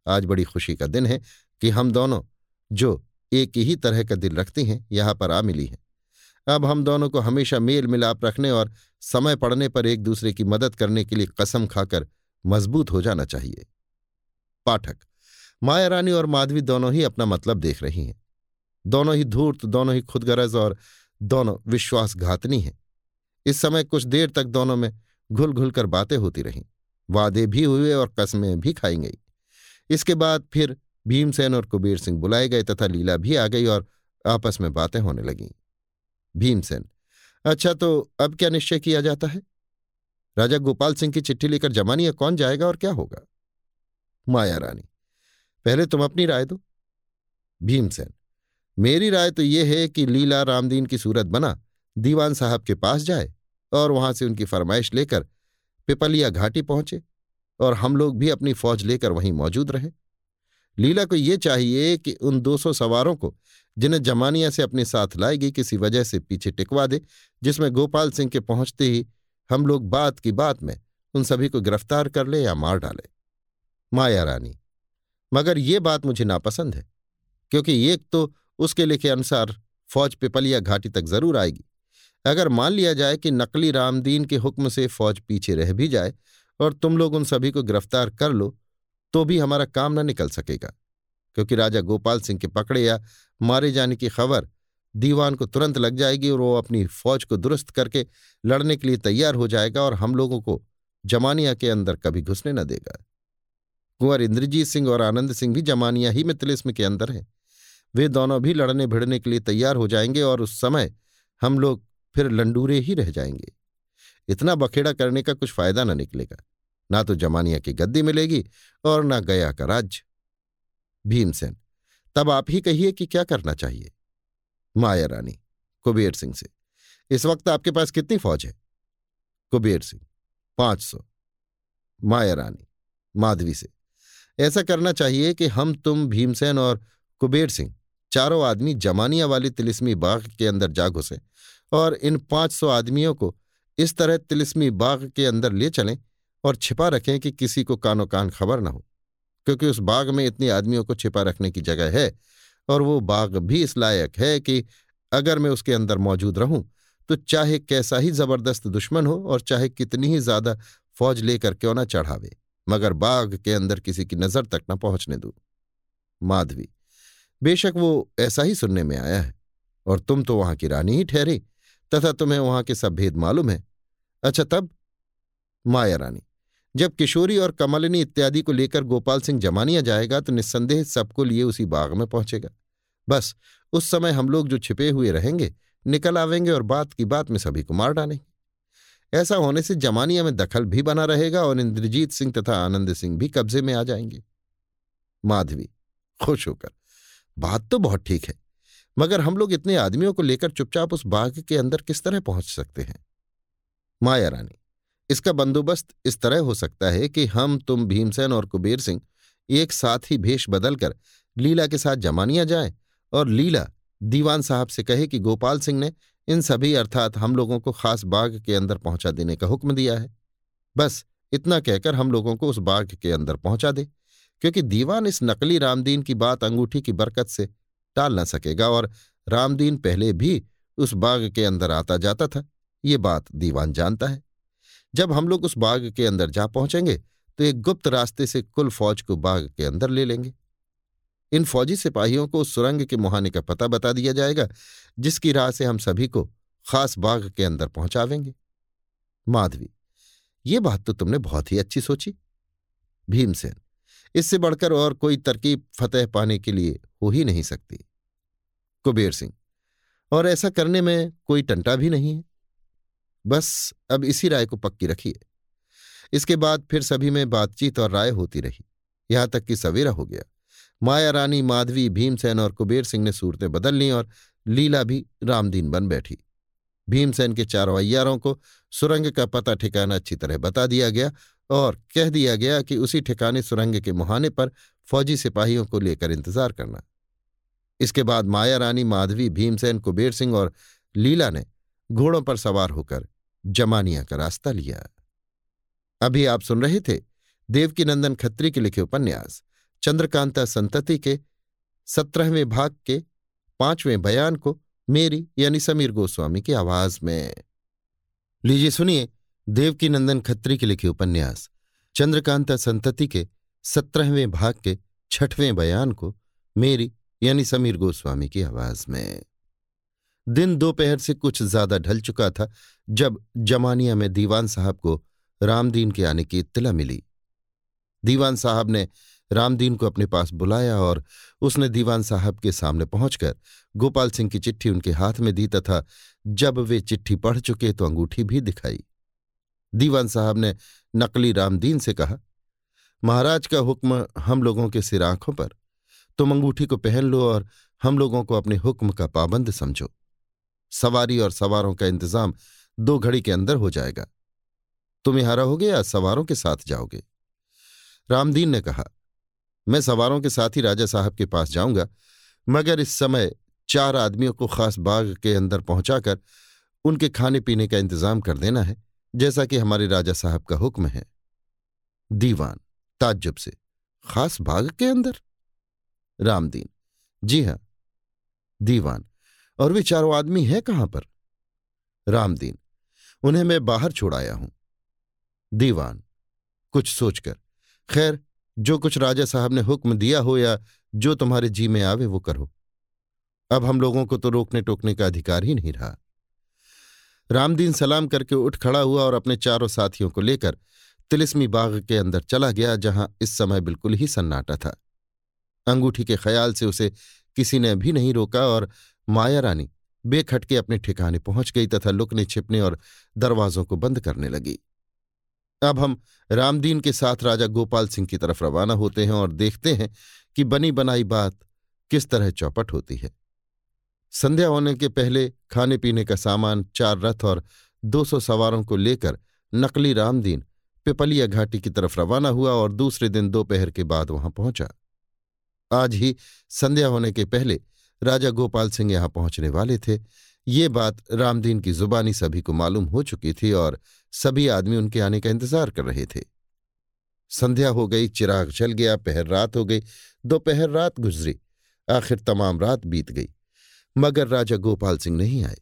आज बड़ी खुशी का दिन है कि हम दोनों, जो एक ही तरह का दिल रखती हैं, यहाँ पर आ मिली हैं। अब हम दोनों को हमेशा मेल मिलाप रखने और समय पड़ने पर एक दूसरे की मदद करने के लिए कसम खाकर मज़बूत हो जाना चाहिए। पाठक, माया रानी और माधवी दोनों ही अपना मतलब देख रही हैं। दोनों ही धूर्त, दोनों ही खुदगरज और दोनों विश्वासघातनी हैं। इस समय कुछ देर तक दोनों में घुल घुल कर बातें होती रहीं। वादे भी हुए और कस्में भी खाई गई। इसके बाद फिर भीमसेन और कुबेर सिंह बुलाए गए तथा लीला भी आ गई और आपस में बातें होने लगीं। भीमसेन अच्छा तो अब क्या निश्चय किया जाता है? राजा गोपाल सिंह की चिट्ठी लेकर जमानिया कौन जाएगा और क्या होगा? माया रानी, पहले तुम अपनी राय दो। भीमसेन, मेरी राय तो यह है कि लीला रामदीन की सूरत बना दीवान साहब के पास जाए और वहाँ से उनकी फरमाइश लेकर पिपलिया घाटी पहुँचे और हम लोग भी अपनी फौज लेकर वहीं मौजूद रहे। लीला को ये चाहिए कि उन दो सौ सवारों को, जिन्हें जमानिया से अपने साथ लाएगी किसी वजह से पीछे टिकवा दे, जिसमें गोपाल सिंह के पहुँचते ही हम लोग बात की बात में उन सभी को गिरफ़्तार कर ले या मार डाले। माया रानी, मगर ये बात मुझे नापसंद है, क्योंकि एक तो उसके लिखे अनुसार फौज पिपलिया घाटी तक ज़रूर आएगी अगर मान लिया जाए कि नकली रामदीन के हुक्म से फौज पीछे रह भी जाए और तुम लोग उन सभी को गिरफ़्तार कर लो तो भी हमारा काम न निकल सकेगा। क्योंकि राजा गोपाल सिंह के पकड़े या मारे जाने की खबर दीवान को तुरंत लग जाएगी और वो अपनी फौज को दुरुस्त करके लड़ने के लिए तैयार हो जाएगा और हम लोगों को जमानिया के अंदर कभी घुसने न देगा। कुंवर इंद्रजीत सिंह और आनंद सिंह भी जमानिया ही में तिलिस्म के अंदर हैं। वे दोनों भी लड़ने भिड़ने के लिए तैयार हो जाएँगे और उस समय हम लोग फिर लंडूरे ही रह जाएँगे। इतना बखेड़ा करने का कुछ फ़ायदा ना निकलेगा। ना तो जमानिया की गद्दी मिलेगी और ना गया का राज्य भीमसेन, तब आप ही कहिए कि क्या करना चाहिए? माया रानी, कुबेर सिंह से, इस वक्त आपके पास कितनी फौज है? कुबेर सिंह, पाँच सौ। माया रानी, माधवी से, ऐसा करना चाहिए कि हम, तुम, भीमसेन और कुबेर सिंह, चारों आदमी जमानिया वाली तिलिस्मी बाग के अंदर जा घुसे और इन पाँच सौ आदमियों को इस तरह तिलिस्मी बाग के अंदर ले चलें और छिपा रखें कि किसी को कानो कान खबर न हो, क्योंकि उस बाग में इतने आदमियों को छिपा रखने की जगह है और वो बाग भी इस लायक है कि अगर मैं उसके अंदर मौजूद रहूँ तो चाहे कैसा ही ज़बरदस्त दुश्मन हो और चाहे कितनी ही ज़्यादा फौज लेकर क्यों ना चढ़ावे, मगर बाग के अंदर किसी की नज़र तक न पहुँचने दूँ। माधवी, बेशक वो ऐसा ही सुनने में आया है, और तुम तो वहाँ की रानी ही ठहरी तथा तुम्हें वहाँ के सब भेद मालूम है। अच्छा तब? माया रानी, जब किशोरी और कमलिनी इत्यादि को लेकर गोपाल सिंह जमानिया जाएगा तो निस्संदेह सबको लिए उसी बाग में पहुंचेगा। बस, उस समय हम लोग जो छिपे हुए रहेंगे, निकल आवेंगे और बात की बात में सभी को मार डालेंगे। ऐसा होने से जमानिया में दखल भी बना रहेगा और इंद्रजीत सिंह तथा आनंद सिंह भी कब्जे में आ जाएँगे। माधवी, खुश होकर, बात तो बहुत ठीक है। मगर हम लोग इतने आदमियों को लेकर चुपचाप उस बाग के अंदर किस तरह पहुँच सकते हैं? माया रानी, इसका बंदोबस्त इस तरह हो सकता है कि हम, तुम, भीमसेन और कुबेर सिंह एक साथ ही भेष बदलकर लीला के साथ जमानिया जाए और लीला दीवान साहब से कहे कि गोपाल सिंह ने इन सभी, अर्थात हम लोगों को खास बाग के अंदर पहुँचा देने का हुक्म दिया है। बस इतना कहकर हम लोगों को उस बाग के अंदर पहुँचा दे, क्योंकि दीवान इस नकली रामदीन की बात अंगूठी की बरकत से टाल न सकेगा और रामदीन पहले भी उस बाग के अंदर आता जाता था। ये बात दीवान जानता है। जब हम लोग उस बाग के अंदर जा पहुँचेंगे तो एक गुप्त रास्ते से कुल फौज को बाग के अंदर ले लेंगे। इन फौजी सिपाहियों को उस सुरंग के मुहाने का पता बता दिया जाएगा, जिसकी राह से हम सभी को खास बाग के अंदर पहुंचावेंगे। माधवी, ये बात तो तुमने बहुत ही अच्छी सोची। भीमसेन इससे बढ़कर और कोई तरकीब फतेह पाने के लिए हो ही नहीं सकती। कुबेर सिंह, और ऐसा करने में कोई टंटा भी नहीं है। बस अब इसी राय को पक्की रखिए। इसके बाद फिर सभी में बातचीत और राय होती रही। यहाँ तक कि सवेरा हो गया। माया रानी, माधवी, भीमसेन और कुबेर सिंह ने सूरतें बदल लीं और लीला भी रामदीन बन बैठी। भीमसेन के चारों अय्यारों को सुरंग का पता ठिकाना अच्छी तरह बता दिया गया और कह दिया गया कि उसी ठिकाने सुरंग के मुहाने पर फौजी सिपाहियों को लेकर इंतज़ार करना। इसके बाद माया रानी, माधवी, भीमसेन, कुबेर सिंह और लीला ने घोड़ों पर सवार होकर जमानिया का रास्ता लिया। अभी आप सुन रहे थे देवकीनंदन खत्री के लिखे उपन्यास, चंद्रकांता संतति के सत्रहवें भाग के पाँचवें बयान को मेरी यानी समीर गोस्वामी की आवाज़ में। लीजिए सुनिए देवकीनंदन खत्री के लिखे उपन्यास, चंद्रकांता संतति के सत्रहवें भाग के छठवें बयान को मेरी यानी समीर गोस्वामी की आवाज़ में। दिन दोपहर से कुछ ज़्यादा ढल चुका था जब जमानिया में दीवान साहब को रामदीन के आने की इत्तला मिली। दीवान साहब ने रामदीन को अपने पास बुलाया और उसने दीवान साहब के सामने पहुंचकर गोपाल सिंह की चिट्ठी उनके हाथ में दी तथा जब वे चिट्ठी पढ़ चुके तो अंगूठी भी दिखाई। दीवान साहब ने नकली रामदीन से कहा, महाराज का हुक्म हम लोगों के सिर आँखों पर। तुम अंगूठी को पहन लो और हम लोगों को अपने हुक्म का पाबंद समझो। सवारी और सवारों का इंतज़ाम दो घड़ी के अंदर हो जाएगा। तुम यहाँ रहोगे या सवारों के साथ जाओगे? रामदीन ने कहा, मैं सवारों के साथ ही राजा साहब के पास जाऊँगा, मगर इस समय चार आदमियों को खास बाग के अंदर पहुंचाकर उनके खाने पीने का इंतज़ाम कर देना है। जैसा कि हमारे राजा साहब का हुक्म है, दीवान, ताज्जुब से, खास बाग के अंदर। रामदीन जी हाँ, दीवान, और वे चारों आदमी हैं कहाँ पर? रामदीन उन्हें मैं बाहर छोड़ाया हूँ। दीवान, कुछ सोचकर, खैर, जो कुछ राजा साहब ने हुक्म दिया हो या जो तुम्हारे जी में आवे वो करो। अब हम लोगों को तो रोकने टोकने का अधिकार ही नहीं रहा। रामदीन सलाम करके उठ खड़ा हुआ और अपने चारों साथियों को लेकर तिलिस्मी बाग के अंदर चला गया, जहाँ इस समय बिल्कुल ही सन्नाटा था। अंगूठी के ख्याल से उसे किसी ने भी नहीं रोका और माया रानी बेखटके अपने ठिकाने पहुँच गई तथा लुकने छिपने और दरवाजों को बंद करने लगी। अब हम रामदीन के साथ राजा गोपाल सिंह की तरफ़ रवाना होते हैं और देखते हैं कि बनी बनाई बात किस तरह चौपट होती है। संध्या होने के पहले खाने पीने का सामान, चार रथ और दो सौ सवारों को लेकर नकली रामदीन पिपलिया घाटी की तरफ़ रवाना हुआ और दूसरे दिन दोपहर के बाद वहाँ पहुँचा। आज ही संध्या होने के पहले राजा गोपाल सिंह यहाँ पहुँचने वाले थे। ये बात रामदीन की जुबानी सभी को मालूम हो चुकी थी और सभी आदमी उनके आने का इंतज़ार कर रहे थे। संध्या हो गई, चिराग चल गया, पहर रात हो गई, दोपहर रात गुजरी, आखिर तमाम रात बीत गई। मगर राजा गोपाल सिंह नहीं आए।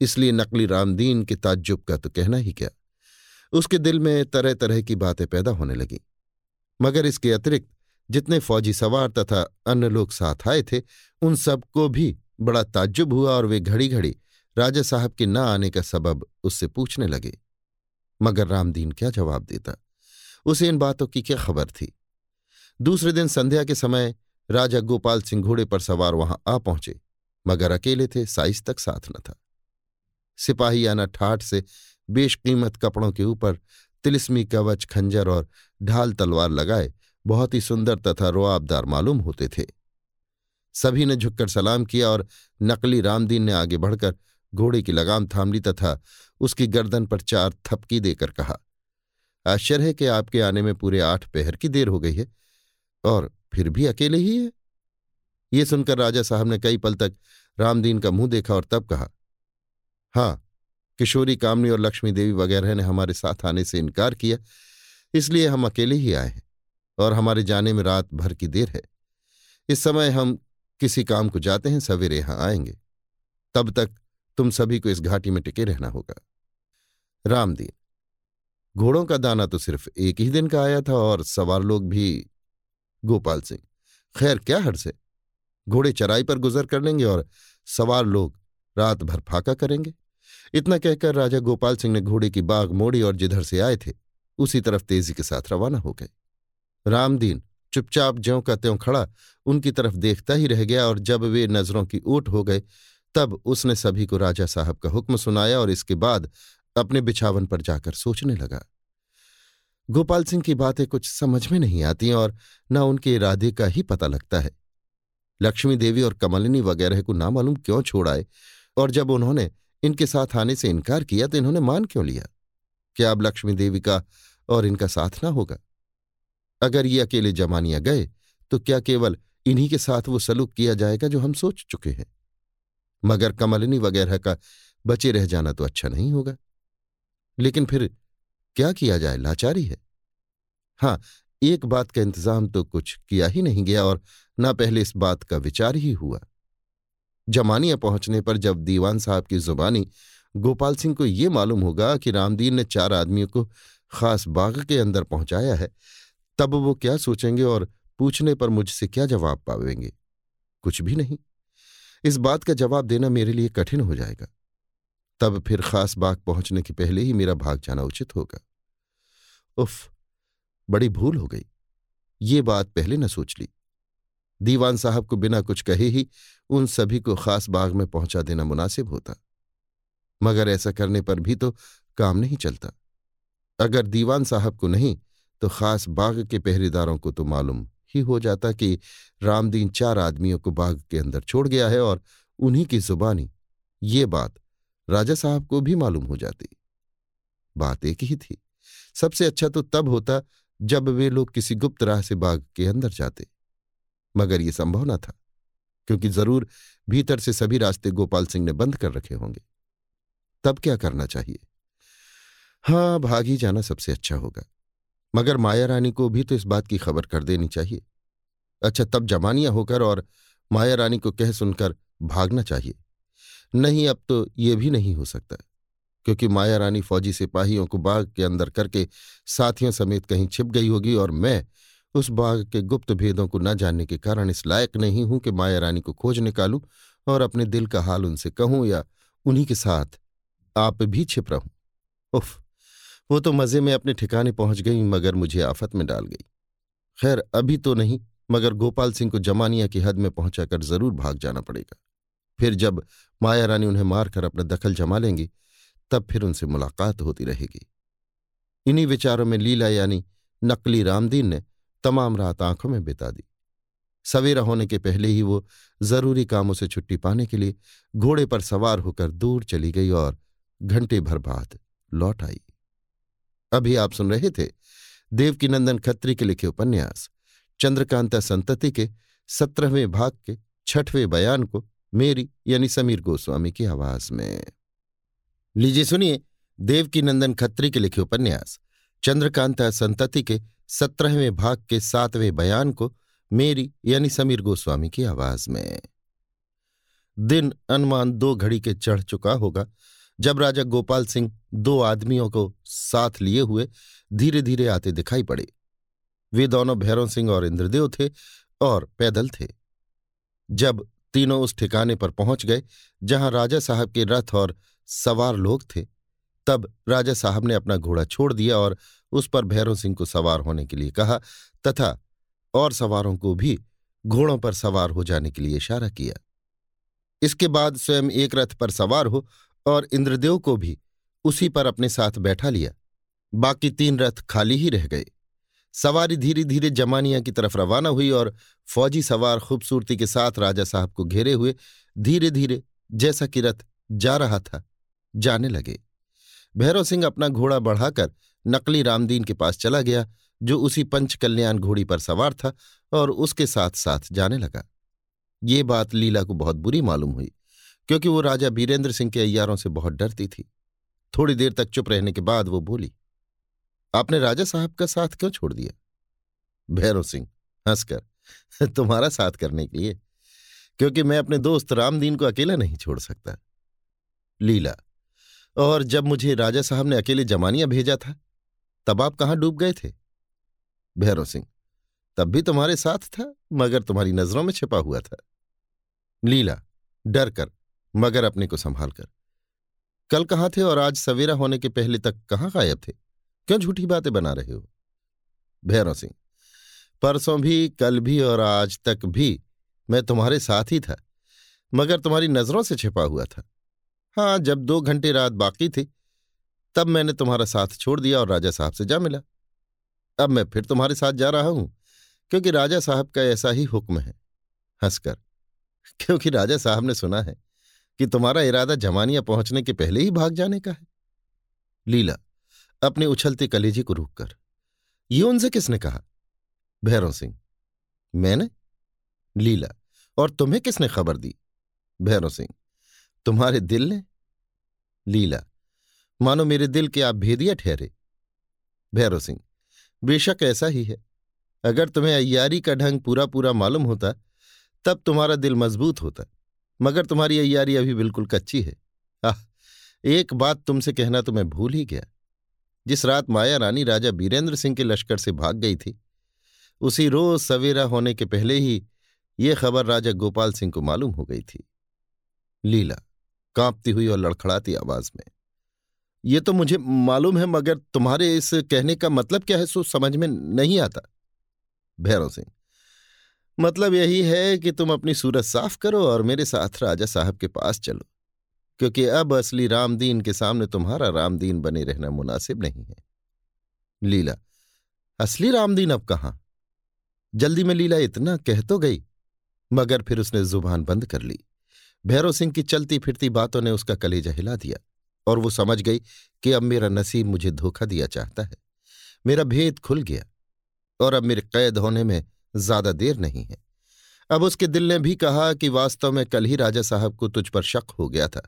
इसलिए नकली रामदीन के ताज्जुब का तो कहना ही क्या। उसके दिल में तरह तरह की बातें पैदा होने लगीं। मगर इसके अतिरिक्त जितने फौजी सवार तथा अन्य लोग साथ आए थे, उन सबको भी बड़ा ताज्जुब हुआ और वे घड़ी घड़ी राजा साहब के न आने का सबब उससे पूछने लगे। मगर रामदीन क्या जवाब देता? उसे इन बातों की क्या खबर थी? दूसरे दिन संध्या के समय राजा गोपाल सिंह घोड़े पर सवार वहाँ आ पहुँचे। मगर अकेले थे साइज़ तक साथ न था। सिपाही आना ठाठ से बेशकीमत कपड़ों के ऊपर तिलिस्मी कवच, खंजर और ढाल तलवार लगाए बहुत ही सुंदर तथा रोआबदार मालूम होते थे। सभी ने झुककर सलाम किया और नकली रामदीन ने आगे बढ़कर घोड़े की लगाम थाम ली तथा उसकी गर्दन पर चार थपकी देकर कहा, आश्चर्य है कि आपके आने में पूरे आठ पहर की देर हो गई है और फिर भी अकेले ही है? ये सुनकर राजा साहब ने कई पल तक रामदीन का मुँह देखा और तब कहा हाँ किशोरी, कामनी और लक्ष्मी देवी वगैरह ने हमारे साथ आने से इनकार किया, इसलिए हम अकेले ही आए हैं और हमारे जाने में रात भर की देर है। इस समय हम किसी काम को जाते हैं, सवेरे यहाँ आएँगे। तब तक तुम सभी को इस घाटी में टिके रहना होगा। रामदीन, घोड़ों का दाना तो सिर्फ़ एक ही दिन का आया था और सवार लोग भी गोपाल सिंह। खैर, क्या हर्ष है? घोड़े चराई पर गुजर कर लेंगे और सवार लोग रात भर फाका करेंगे। इतना कहकर राजा गोपाल सिंह ने घोड़े की बाग मोड़ी और जिधर से आए थे, उसी तरफ़ तेज़ी के साथ रवाना हो गए। रामदीन चुपचाप ज्यों का त्यों खड़ा उनकी तरफ़ देखता ही रह गया और जब वे नज़रों की ओट हो गए, तब उसने सभी को राजा साहब का हुक्म सुनाया और इसके बाद अपने बिछावन पर जाकर सोचने लगा। गोपाल सिंह की बातें कुछ समझ में नहीं आती और न उनके इरादे का ही पता लगता है। लक्ष्मी देवी और कमलिनी वगैरह को नामालूम क्यों छोड़ आए? और जब उन्होंने इनके साथ आने से इनकार किया तो इन्होंने मान क्यों लिया? क्या अब लक्ष्मी देवी का और इनका साथ ना होगा? अगर ये अकेले जमानिया गए तो क्या केवल इन्हीं के साथ वो सलूक किया जाएगा जो हम सोच चुके हैं? मगर कमलिनी वगैरह का बचे रह जाना तो अच्छा नहीं होगा। लेकिन फिर क्या किया जाए? लाचारी है। हाँ एक बात का इंतज़ाम तो कुछ किया ही नहीं गया और न पहले इस बात का विचार ही हुआ। जमानिया पहुँचने पर जब दीवान साहब की जुबानी, गोपाल सिंह को ये मालूम होगा कि रामदीन ने चार आदमियों को खास बाग के अंदर पहुँचाया है, तब वो क्या सोचेंगे और पूछने पर मुझसे क्या जवाब पावेंगे? कुछ भी नहीं। इस बात का जवाब देना मेरे लिए कठिन हो जाएगा। तब फिर खास बाग पहुँचने के पहले ही मेरा भाग जाना उचित होगा। उफ, बड़ी भूल हो गई। ये बात पहले न सोच ली। दीवान साहब को बिना कुछ कहे ही उन सभी को खास बाग में पहुँचा देना मुनासिब होता। मगर ऐसा करने पर भी तो काम नहीं चलता। अगर दीवान साहब को नहीं तो खास बाग के पहरेदारों को तो मालूम ही हो जाता कि रामदीन चार आदमियों को बाग के अंदर छोड़ गया है और उन्हीं की जुबानी, ये बात राजा साहब को भी मालूम हो जाती। बात एक ही थी। सबसे अच्छा तो तब होता जब वे लोग किसी गुप्त राह से बाग के अंदर जाते। मगर ये संभव न था, क्योंकि ज़रूर भीतर से सभी रास्ते गोपाल सिंह ने बंद कर रखे होंगे। तब क्या करना चाहिए? हाँ भाग ही जाना सबसे अच्छा होगा। मगर माया रानी को भी तो इस बात की खबर कर देनी चाहिए। अच्छा तब जमानिया होकर और माया रानी को कह सुनकर भागना चाहिए। नहीं, अब तो ये भी नहीं हो सकता, क्योंकि माया रानी फौजी सिपाहियों को बाग के अंदर करके साथियों समेत कहीं छिप गई होगी और मैं उस बाग के गुप्त भेदों को न जानने के कारण इस लायक नहीं हूँ कि माया रानी को खोज निकालूं और अपने दिल का हाल उनसे कहूँ या उन्हीं के साथ आप भी छिप रहूँ। उफ, वो तो मज़े में अपने ठिकाने पहुँच गई, मगर मुझे आफत में डाल गई। खैर, अभी तो नहीं, मगर गोपाल सिंह को जमानिया की हद में पहुंचाकर ज़रूर भाग जाना पड़ेगा। फिर जब माया रानी उन्हें मारकर अपना दखल जमा लेंगी, तब फिर उनसे मुलाकात होती रहेगी। इन्हीं विचारों में लीला यानी नकली रामदीन ने तमाम रात आँखों में बिता दी। सवेरा होने के पहले ही वो ज़रूरी कामों से छुट्टी पाने के लिए घोड़े पर सवार होकर दूर चली गई और घंटे भर बाद लौट आई। अभी आप सुन रहे थे देवकीनंदन खत्री के लिखे उपन्यास, चंद्रकांता संतति के सत्रहवें भाग के छठवें बयान को मेरी यानी समीर गोस्वामी की आवाज़ में। लीजिए सुनिए देवकीनंदन खत्री के लिखे उपन्यास, चंद्रकांता संतति के सत्रहवें भाग के सातवें बयान को मेरी यानी समीर गोस्वामी की आवाज़ में। दिन अनुमान दो घड़ी के चढ़ चुका होगा, जब राजा गोपाल सिंह दो आदमियों को साथ लिए हुए धीरे धीरे आते दिखाई पड़े। वे दोनों भैरव सिंह और इंद्रदेव थे और पैदल थे। जब तीनों उस ठिकाने पर पहुँच गए, जहाँ राजा साहब के रथ और सवार लोग थे, तब राजा साहब ने अपना घोड़ा छोड़ दिया और उस पर भैरव सिंह को सवार होने के लिए कहा तथा और सवारों को भी घोड़ों पर सवार हो जाने के लिए इशारा किया। इसके बाद स्वयं एक रथ पर सवार हो और इंद्रदेव को भी उसी पर अपने साथ बैठा लिया। बाकी तीन रथ खाली ही रह गए। सवारी धीरे धीरे जमानिया की तरफ़ रवाना हुई और फौजी सवार खूबसूरती के साथ राजा साहब को घेरे हुए धीरे धीरे जैसा कि रथ जा रहा था, जाने लगे। भैरव सिंह अपना घोड़ा बढ़ाकर नकली रामदीन के पास चला गया, जो उसी पंच कल्याण घोड़ी पर सवार था और उसके साथ साथ जाने लगा। ये बात लीला को बहुत बुरी मालूम हुई, क्योंकि वो राजा बीरेंद्र सिंह के अयारों से बहुत डरती थी। थोड़ी देर तक चुप रहने के बाद वो बोली, आपने राजा साहब का साथ क्यों छोड़ दिया? भैरव सिंह, हंसकर, तुम्हारा साथ करने के लिए, क्योंकि मैं अपने दोस्त रामदीन को अकेला नहीं छोड़ सकता। लीला, और जब मुझे राजा साहब ने अकेले जमानिया भेजा था तब आप कहाँ डूब गए थे? भैरव सिंह, तब भी तुम्हारे साथ था, मगर तुम्हारी नज़रों में छिपा हुआ था। लीला, डर कर, मगर अपने को संभाल कर। कल कहाँ थे और आज सवेरा होने के पहले तक कहाँ गायब थे? क्यों झूठी बातें बना रहे हो? भैरव सिंह, परसों भी, कल भी और आज तक भी मैं तुम्हारे साथ ही था, मगर तुम्हारी नज़रों से छिपा हुआ था। हाँ जब दो घंटे रात बाकी थी तब मैंने तुम्हारा साथ छोड़ दिया और राजा साहब से जा मिला। अब मैं फिर तुम्हारे साथ जा रहा हूँ, क्योंकि राजा साहब का ऐसा ही हुक्म है, हंसकर। क्योंकि राजा साहब ने सुना है कि तुम्हारा इरादा जमानिया पहुँचने के पहले ही भाग जाने का है। लीला अपने उछलते कलेजे को रोक कर ये उनसे किसने कहा? भैरव सिंह। मैंने? लीला, और तुम्हें किसने खबर दी? भैरव सिंह, तुम्हारे दिल ने। लीला मानो मेरे दिल के आप भेदिया ठहरे। भैरव सिंह, बेशक ऐसा ही है। अगर तुम्हें अय्यारी का ढंग पूरा पूरा मालूम होता, तब तुम्हारा दिल मज़बूत होता, मगर तुम्हारी अय्यारी अभी बिल्कुल कच्ची है। आह, एक बात तुमसे कहना तो मैं भूल ही गया। जिस रात माया रानी राजा बीरेंद्र सिंह के लश्कर से भाग गई थी, उसी रोज सवेरा होने के पहले ही ये खबर राजा गोपाल सिंह को मालूम हो गई थी। लीला, कांपती हुई और लड़खड़ाती आवाज़ में। ये तो मुझे मालूम है, मगर तुम्हारे इस कहने का मतलब क्या है, सो समझ में नहीं आता। भैरव सिंह मतलब यही है कि तुम अपनी सूरत साफ़ करो और मेरे साथ राजा साहब के पास चलो, क्योंकि अब असली रामदीन के सामने तुम्हारा रामदीन बने रहना मुनासिब नहीं है। लीला, असली रामदीन अब कहाँ? जल्दी में लीला इतना कह तो गई, मगर फिर उसने ज़ुबान बंद कर ली। भैरव सिंह की चलती फिरती बातों ने उसका कलेजा हिला दिया। और वो समझ गई कि अब मेरा नसीब मुझे धोखा दिया चाहता है। मेरा भेद खुल गया और अब मेरे कैद होने में ज़्यादा देर नहीं है। अब उसके दिल ने भी कहा कि वास्तव में कल ही राजा साहब को तुझ पर शक हो गया था।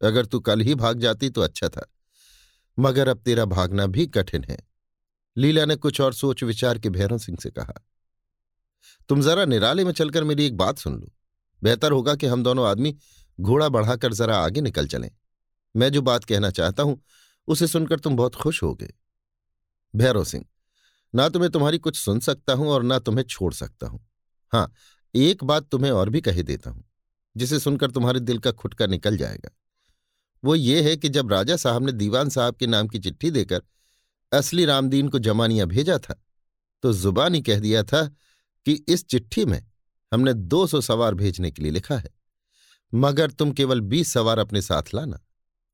अगर तू कल ही भाग जाती तो अच्छा था, मगर अब तेरा भागना भी कठिन है। लीला ने कुछ और सोच विचार के भैरव सिंह से कहा, तुम जरा निराले में चलकर मेरी एक बात सुन लो। बेहतर होगा कि हम दोनों आदमी घोड़ा बढ़ाकर जरा आगे निकल चलें। मैं जो बात कहना चाहता हूँ, उसे सुनकर तुम बहुत खुश हो गए भैरव सिंह, ना तो मैं तुम्हारी कुछ सुन सकता हूँ और ना तुम्हें छोड़ सकता हूँ। हाँ एक बात तुम्हें और भी कहे देता हूँ, जिसे सुनकर तुम्हारे दिल का खुटका निकल जाएगा। वो ये है कि जब राजा साहब ने दीवान साहब के नाम की चिट्ठी देकर असली रामदीन को जमानिया भेजा था तो जुबानी कह दिया था कि इस चिट्ठी में हमने दो सौ सवार भेजने के लिए लिखा है, मगर तुम केवल बीस सवार अपने साथ लाना।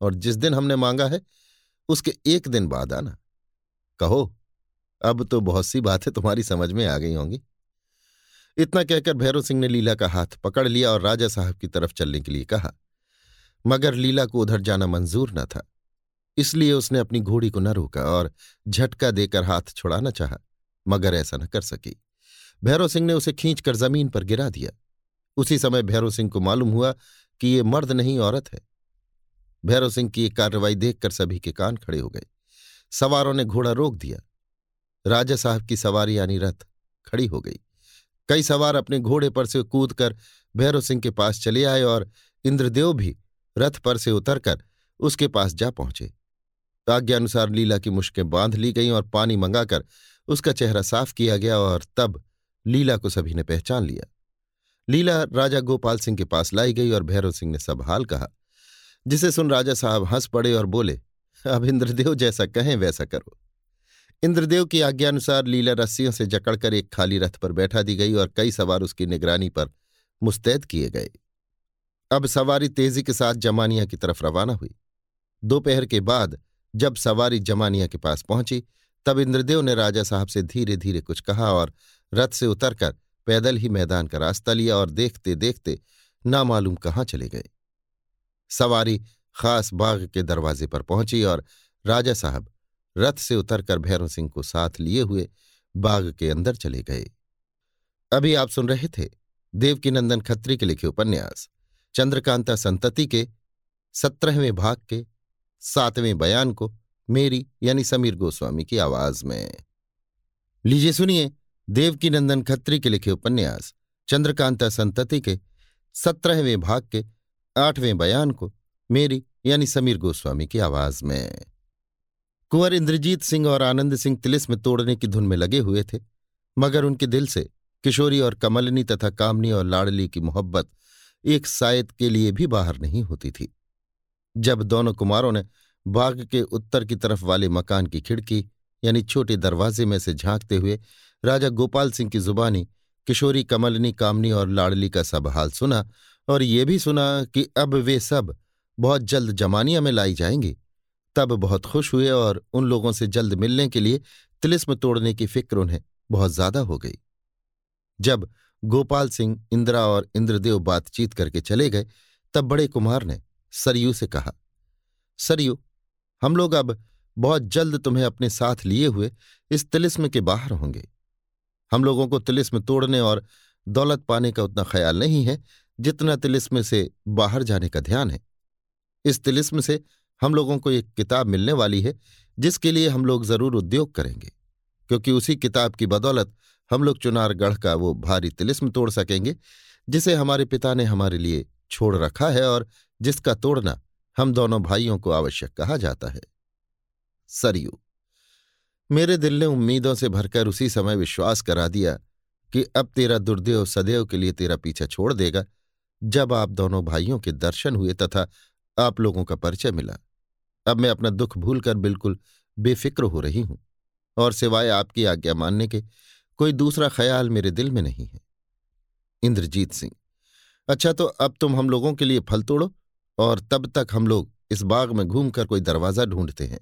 और जिस दिन हमने मांगा है, उसके एक दिन बाद आना। कहो, अब तो बहुत सी बातें तुम्हारी समझ में आ गई होंगी। इतना कहकर भैरव सिंह ने लीला का हाथ पकड़ लिया और राजा साहब की तरफ़ चलने के लिए कहा, मगर लीला को उधर जाना मंजूर न था, इसलिए उसने अपनी घोड़ी को न रोका और झटका देकर हाथ छुड़ाना चाहा, मगर ऐसा न कर सकी। भैरव सिंह ने उसे खींचकर ज़मीन पर गिरा दिया। उसी समय भैरव सिंह को मालूम हुआ कि ये मर्द नहीं औरत है। भैरव सिंह की एक कार्रवाई देखकर सभी के कान खड़े हो गए। सवारों ने घोड़ा रोक दिया। राजा साहब की सवारी यानी रथ खड़ी हो गई। कई सवार अपने घोड़े पर से कूद कर भैरव सिंह के पास चले आए और इंद्रदेव भी रथ पर से उतरकर उसके पास जा पहुँचे। आज्ञानुसार लीला की मुश्कें बाँध ली गईं और पानी मंगाकर उसका चेहरा साफ़ किया गया और तब लीला को सभी ने पहचान लिया। लीला राजा गोपाल सिंह के पास लाई गई और भैरव सिंह ने सब हाल कहा। जिसे सुन राजा साहब हंस पड़े और बोले, अब इंद्रदेव जैसा कहें, वैसा करो। इंद्रदेव की आज्ञानुसार लीला रस्सियों से जकड़कर एक खाली रथ पर बैठा दी गई और कई सवार उसकी निगरानी पर मुस्तैद किए गए। अब सवारी तेज़ी के साथ जमानिया की तरफ़ रवाना हुई। दोपहर के बाद जब सवारी जमानिया के पास पहुँची, तब इंद्रदेव ने राजा साहब से धीरे धीरे कुछ कहा और रथ से उतरकर पैदल ही मैदान का रास्ता लिया और देखते देखते नामालूम कहाँ चले गए। सवारी खास बाग के दरवाजे पर पहुँची और राजा साहब रथ से उतरकर भैरव सिंह को साथ लिए हुए बाग के अंदर चले गए। अभी आप सुन रहे थे देवकीनंदन खत्री के लिखे उपन्यास, चंद्रकांता संतति के सत्रहवें भाग के सातवें बयान को मेरी यानी समीर गोस्वामी की आवाज़ में। लीजिए सुनिए देवकीनंदन खत्री के लिखे उपन्यास, चंद्रकांता संतति के सत्रहवें भाग के आठवें बयान को मेरी यानी समीर गोस्वामी की आवाज़ में। कुंवर इंद्रजीत सिंह और आनंद सिंह तिलिस्म तोड़ने की धुन में लगे हुए थे, मगर उनके दिल से किशोरी और कमलनी तथा कामनी और लाडली की मोहब्बत एक सायद के लिए भी बाहर नहीं होती थी। जब दोनों कुमारों ने बाग के उत्तर की तरफ़ वाले मकान की खिड़की यानी छोटे दरवाजे में से झांकते हुए राजा गोपाल सिंह की जुबानी किशोरी, कमलनी, कामनी और लाडली का सब हाल सुना और ये भी सुना कि अब वे सब बहुत जल्द जमानिया में लाई जाएँगी। तब बहुत खुश हुए और उन लोगों से जल्द मिलने के लिए तिलिस्म तोड़ने की फ़िक्र उन्हें बहुत ज़्यादा हो गई। जब गोपाल सिंह, इंदिरा और इंद्रदेव बातचीत करके चले गए, तब बड़े कुमार ने सरयू से कहा, सरयू, हम लोग अब बहुत जल्द तुम्हें अपने साथ लिए हुए इस तिलिस्म के बाहर होंगे। हम लोगों को तिलिस्म तोड़ने और दौलत पाने का उतना ख्याल नहीं है, जितना तिलिस्म से बाहर जाने का ध्यान है। इस तिलिस्म से हम लोगों को एक किताब मिलने वाली है, जिसके लिए हम लोग ज़रूर उद्योग करेंगे, क्योंकि उसी किताब की बदौलत हम लोग चुनारगढ़ का वो भारी तिलिस्म तोड़ सकेंगे, जिसे हमारे पिता ने हमारे लिए छोड़ रखा है और जिसका तोड़ना हम दोनों भाइयों को आवश्यक कहा जाता है। सरयू मेरे दिल ने उम्मीदों से भरकर उसी समय विश्वास करा दिया कि अब तेरा दुर्देव सदैव के लिए तेरा पीछा छोड़ देगा। जब आप दोनों भाइयों के दर्शन हुए तथा आप लोगों का परिचय मिला, अब मैं अपना दुख भूलकर बिल्कुल बेफिक्र हो रही हूँ और सिवाय आपकी आज्ञा मानने के कोई दूसरा ख्याल मेरे दिल में नहीं है। इंद्रजीत सिंह अच्छा तो अब तुम हम लोगों के लिए फल तोड़ो और तब तक हम लोग इस बाग में घूमकर कोई दरवाज़ा ढूंढते हैं।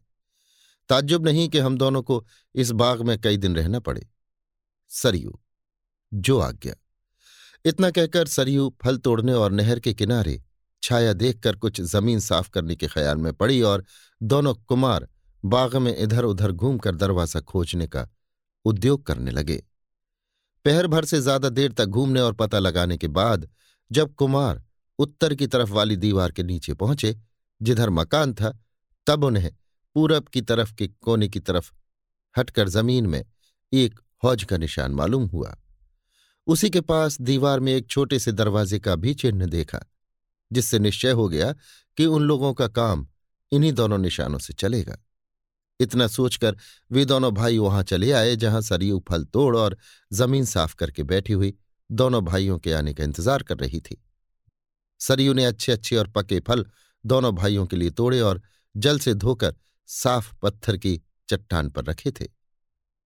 ताज्जुब नहीं कि हम दोनों को इस बाग में कई दिन रहना पड़े। सरयू, जो आज्ञा। इतना कहकर सरयू फल तोड़ने और नहर के किनारे छाया देखकर कुछ ज़मीन साफ़ करने के ख्याल में पड़ी और दोनों कुमार बाग में इधर उधर घूमकर दरवाज़ा खोजने का उद्योग करने लगे। पहर भर से ज़्यादा देर तक घूमने और पता लगाने के बाद जब कुमार उत्तर की तरफ़ वाली दीवार के नीचे पहुँचे, जिधर मकान था, तब उन्हें पूरब की तरफ़ के कोने की तरफ़ हटकर ज़मीन में एक हौज का निशान मालूम हुआ। उसी के पास दीवार में एक छोटे से दरवाजे का भी चिन्ह देखा, जिससे निश्चय हो गया कि उन लोगों का काम इन्हीं दोनों निशानों से चलेगा। इतना सोचकर वे दोनों भाई वहाँ चले आए, जहाँ सरयू फल तोड़ और ज़मीन साफ़ करके बैठी हुई दोनों भाइयों के आने का इंतज़ार कर रही थी। सरयू ने अच्छे अच्छे और पके फल दोनों भाइयों के लिए तोड़े और जल से धोकर साफ़ पत्थर की चट्टान पर रखे थे।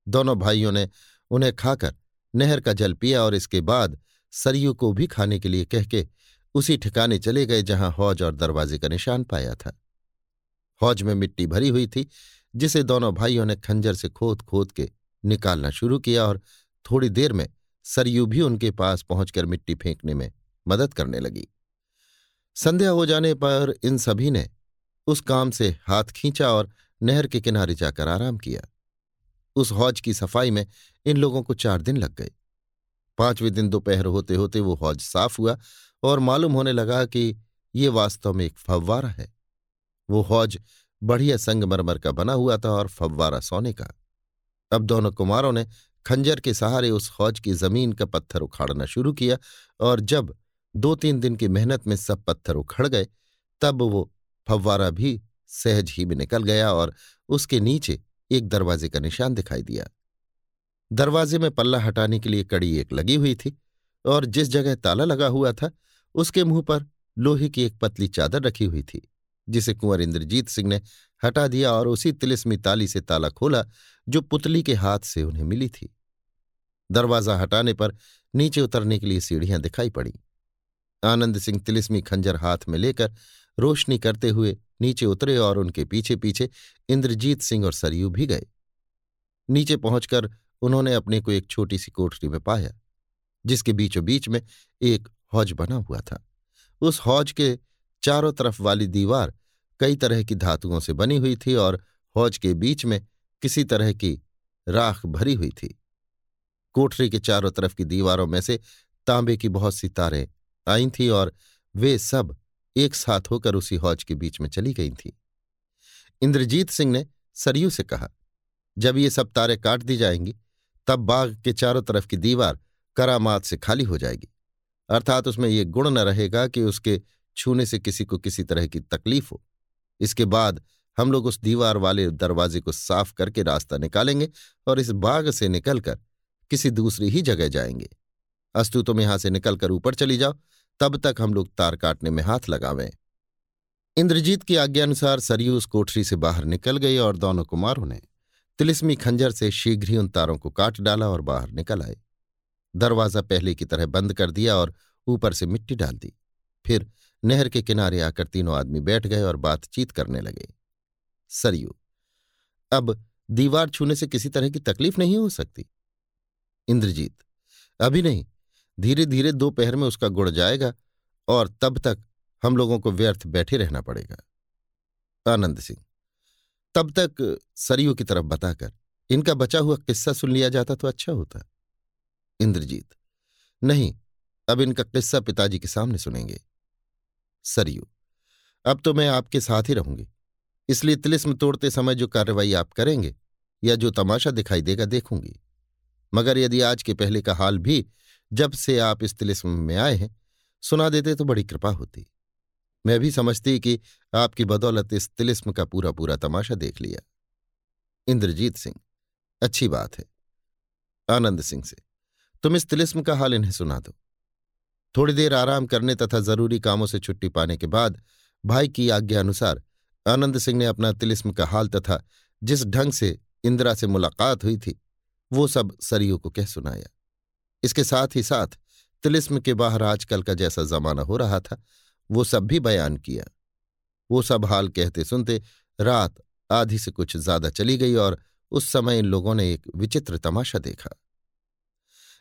दोनों भाइयों ने उन्हें खाकर नहर का जल पिया और इसके बाद सरयू को भी खाने के लिए कह के उसी ठिकाने चले गए जहाँ हौज और दरवाजे का निशान पाया था। हौज में मिट्टी भरी हुई थी, जिसे दोनों भाइयों ने खंजर से खोद खोद के निकालना शुरू किया और थोड़ी देर में सरयू भी उनके पास पहुंचकर मिट्टी फेंकने में मदद करने लगी। संध्या हो जाने पर इन सभी ने उस काम से हाथ खींचा और नहर के किनारे जाकर आराम किया। उस हौज की सफ़ाई में इन लोगों को चार दिन लग गए। पाँचवें दिन दोपहर होते होते वो हौज साफ़ हुआ और मालूम होने लगा कि ये वास्तव में एक फव्वारा है। वो हौज बढ़िया संगमरमर का बना हुआ था और फव्वारा सोने का। अब दोनों कुमारों ने खंजर के सहारे उस हौज की ज़मीन का पत्थर उखाड़ना शुरू किया और जब दो तीन दिन की मेहनत में सब पत्थर उखड़ गए, तब वो फव्वारा भी सहज ही में निकल गया और उसके नीचे एक दरवाजे का निशान दिखाई दिया। दरवाजे में पल्ला हटाने के लिए कड़ी एक लगी हुई थी और जिस जगह ताला लगा हुआ था, उसके मुँह पर लोहे की एक पतली चादर रखी हुई थी, जिसे कुंवर इंद्रजीत सिंह ने हटा दिया और उसी तिलिस्मी ताली से ताला खोला जो पुतली के हाथ से उन्हें मिली थी। दरवाज़ा हटाने पर नीचे उतरने के लिए सीढ़ियाँ दिखाई पड़ी। आनंद सिंह तिलिस्मी खंजर हाथ में लेकर रोशनी करते हुए नीचे उतरे और उनके पीछे पीछे इंद्रजीत सिंह और सरयू भी गए। नीचे पहुंचकर उन्होंने अपने को एक छोटी सी कोठरी में पाया, जिसके बीचों बीच में एक हौज बना हुआ था। उस हौज के चारों तरफ़ वाली दीवार कई तरह की धातुओं से बनी हुई थी और हौज के बीच में किसी तरह की राख भरी हुई थी। कोठरी के चारों तरफ़ की दीवारों में से तांबे की बहुत सी तारें आई थीं और वे सब एक साथ होकर उसी हौज के बीच में चली गई थी। इंद्रजीत सिंह ने सरयू से कहा, जब ये सब तारे काट दी जाएँगी, तब बाग के चारों तरफ़ की दीवार करामात से खाली हो जाएगी। अर्थात उसमें ये गुण न रहेगा कि उसके छूने से किसी को किसी तरह की तकलीफ़ हो। इसके बाद हम लोग उस दीवार वाले दरवाजे को साफ़ करके रास्ता निकालेंगे और इस बाग से निकलकर किसी दूसरी ही जगह जाएँगे। अस्तु तुम यहाँ से निकलकर ऊपर चली जाओ तब तक हम लोग तार काटने में हाथ लगावें। इंद्रजीत की आज्ञानुसार सरयू उस कोठरी से बाहर निकल गई और दोनों कुमारों ने तिलिस्मी खंजर से शीघ्र ही उन तारों को काट डाला और बाहर निकल आए। दरवाज़ा पहले की तरह बंद कर दिया और ऊपर से मिट्टी डाल दी। फिर नहर के किनारे आकर तीनों आदमी बैठ गए और बातचीत करने लगे। सरयू, अब दीवार छूने से किसी तरह की तकलीफ़ नहीं हो सकती? इंद्रजीत, अभी नहीं। धीरे धीरे दोपहर में उसका गुड़ जाएगा और तब तक हम लोगों को व्यर्थ बैठे रहना पड़ेगा। आनंद सिंह, तब तक सरयू की तरफ़ बताकर, इनका बचा हुआ किस्सा सुन लिया जाता तो अच्छा होता। इंद्रजीत, नहीं, अब इनका किस्सा पिताजी के सामने सुनेंगे। सरयू, अब तो मैं आपके साथ ही रहूँगी, इसलिए तिलिस्म तोड़ते समय जो कार्रवाई आप करेंगे या जो तमाशा दिखाई देगा देखूँगी। मगर यदि आज के पहले का हाल भी जब से आप इस तिलिस्म में आए हैं, सुना देते तो बड़ी कृपा होती। मैं भी समझती कि आपकी बदौलत इस तिलिस्म का पूरा पूरा तमाशा देख लिया। इंद्रजीत सिंह, अच्छी बात है। आनंद सिंह से, तुम इस तिलिस्म का हाल इन्हें सुना दो। थोड़ी देर आराम करने तथा ज़रूरी कामों से छुट्टी पाने के बाद भाई की आज्ञा अनुसार आनंद सिंह ने अपना तिलिस्म का हाल तथा जिस ढंग से इंदिरा से मुलाकात हुई थी, वो सब सरयू को कह सुनाया। इसके साथ ही साथ तिलिस्म के बाहर आजकल का जैसा जमाना हो रहा था, वो सब भी बयान किया। वो सब हाल कहते सुनते रात आधी से कुछ ज़्यादा चली गई और उस समय इन लोगों ने एक विचित्र तमाशा देखा।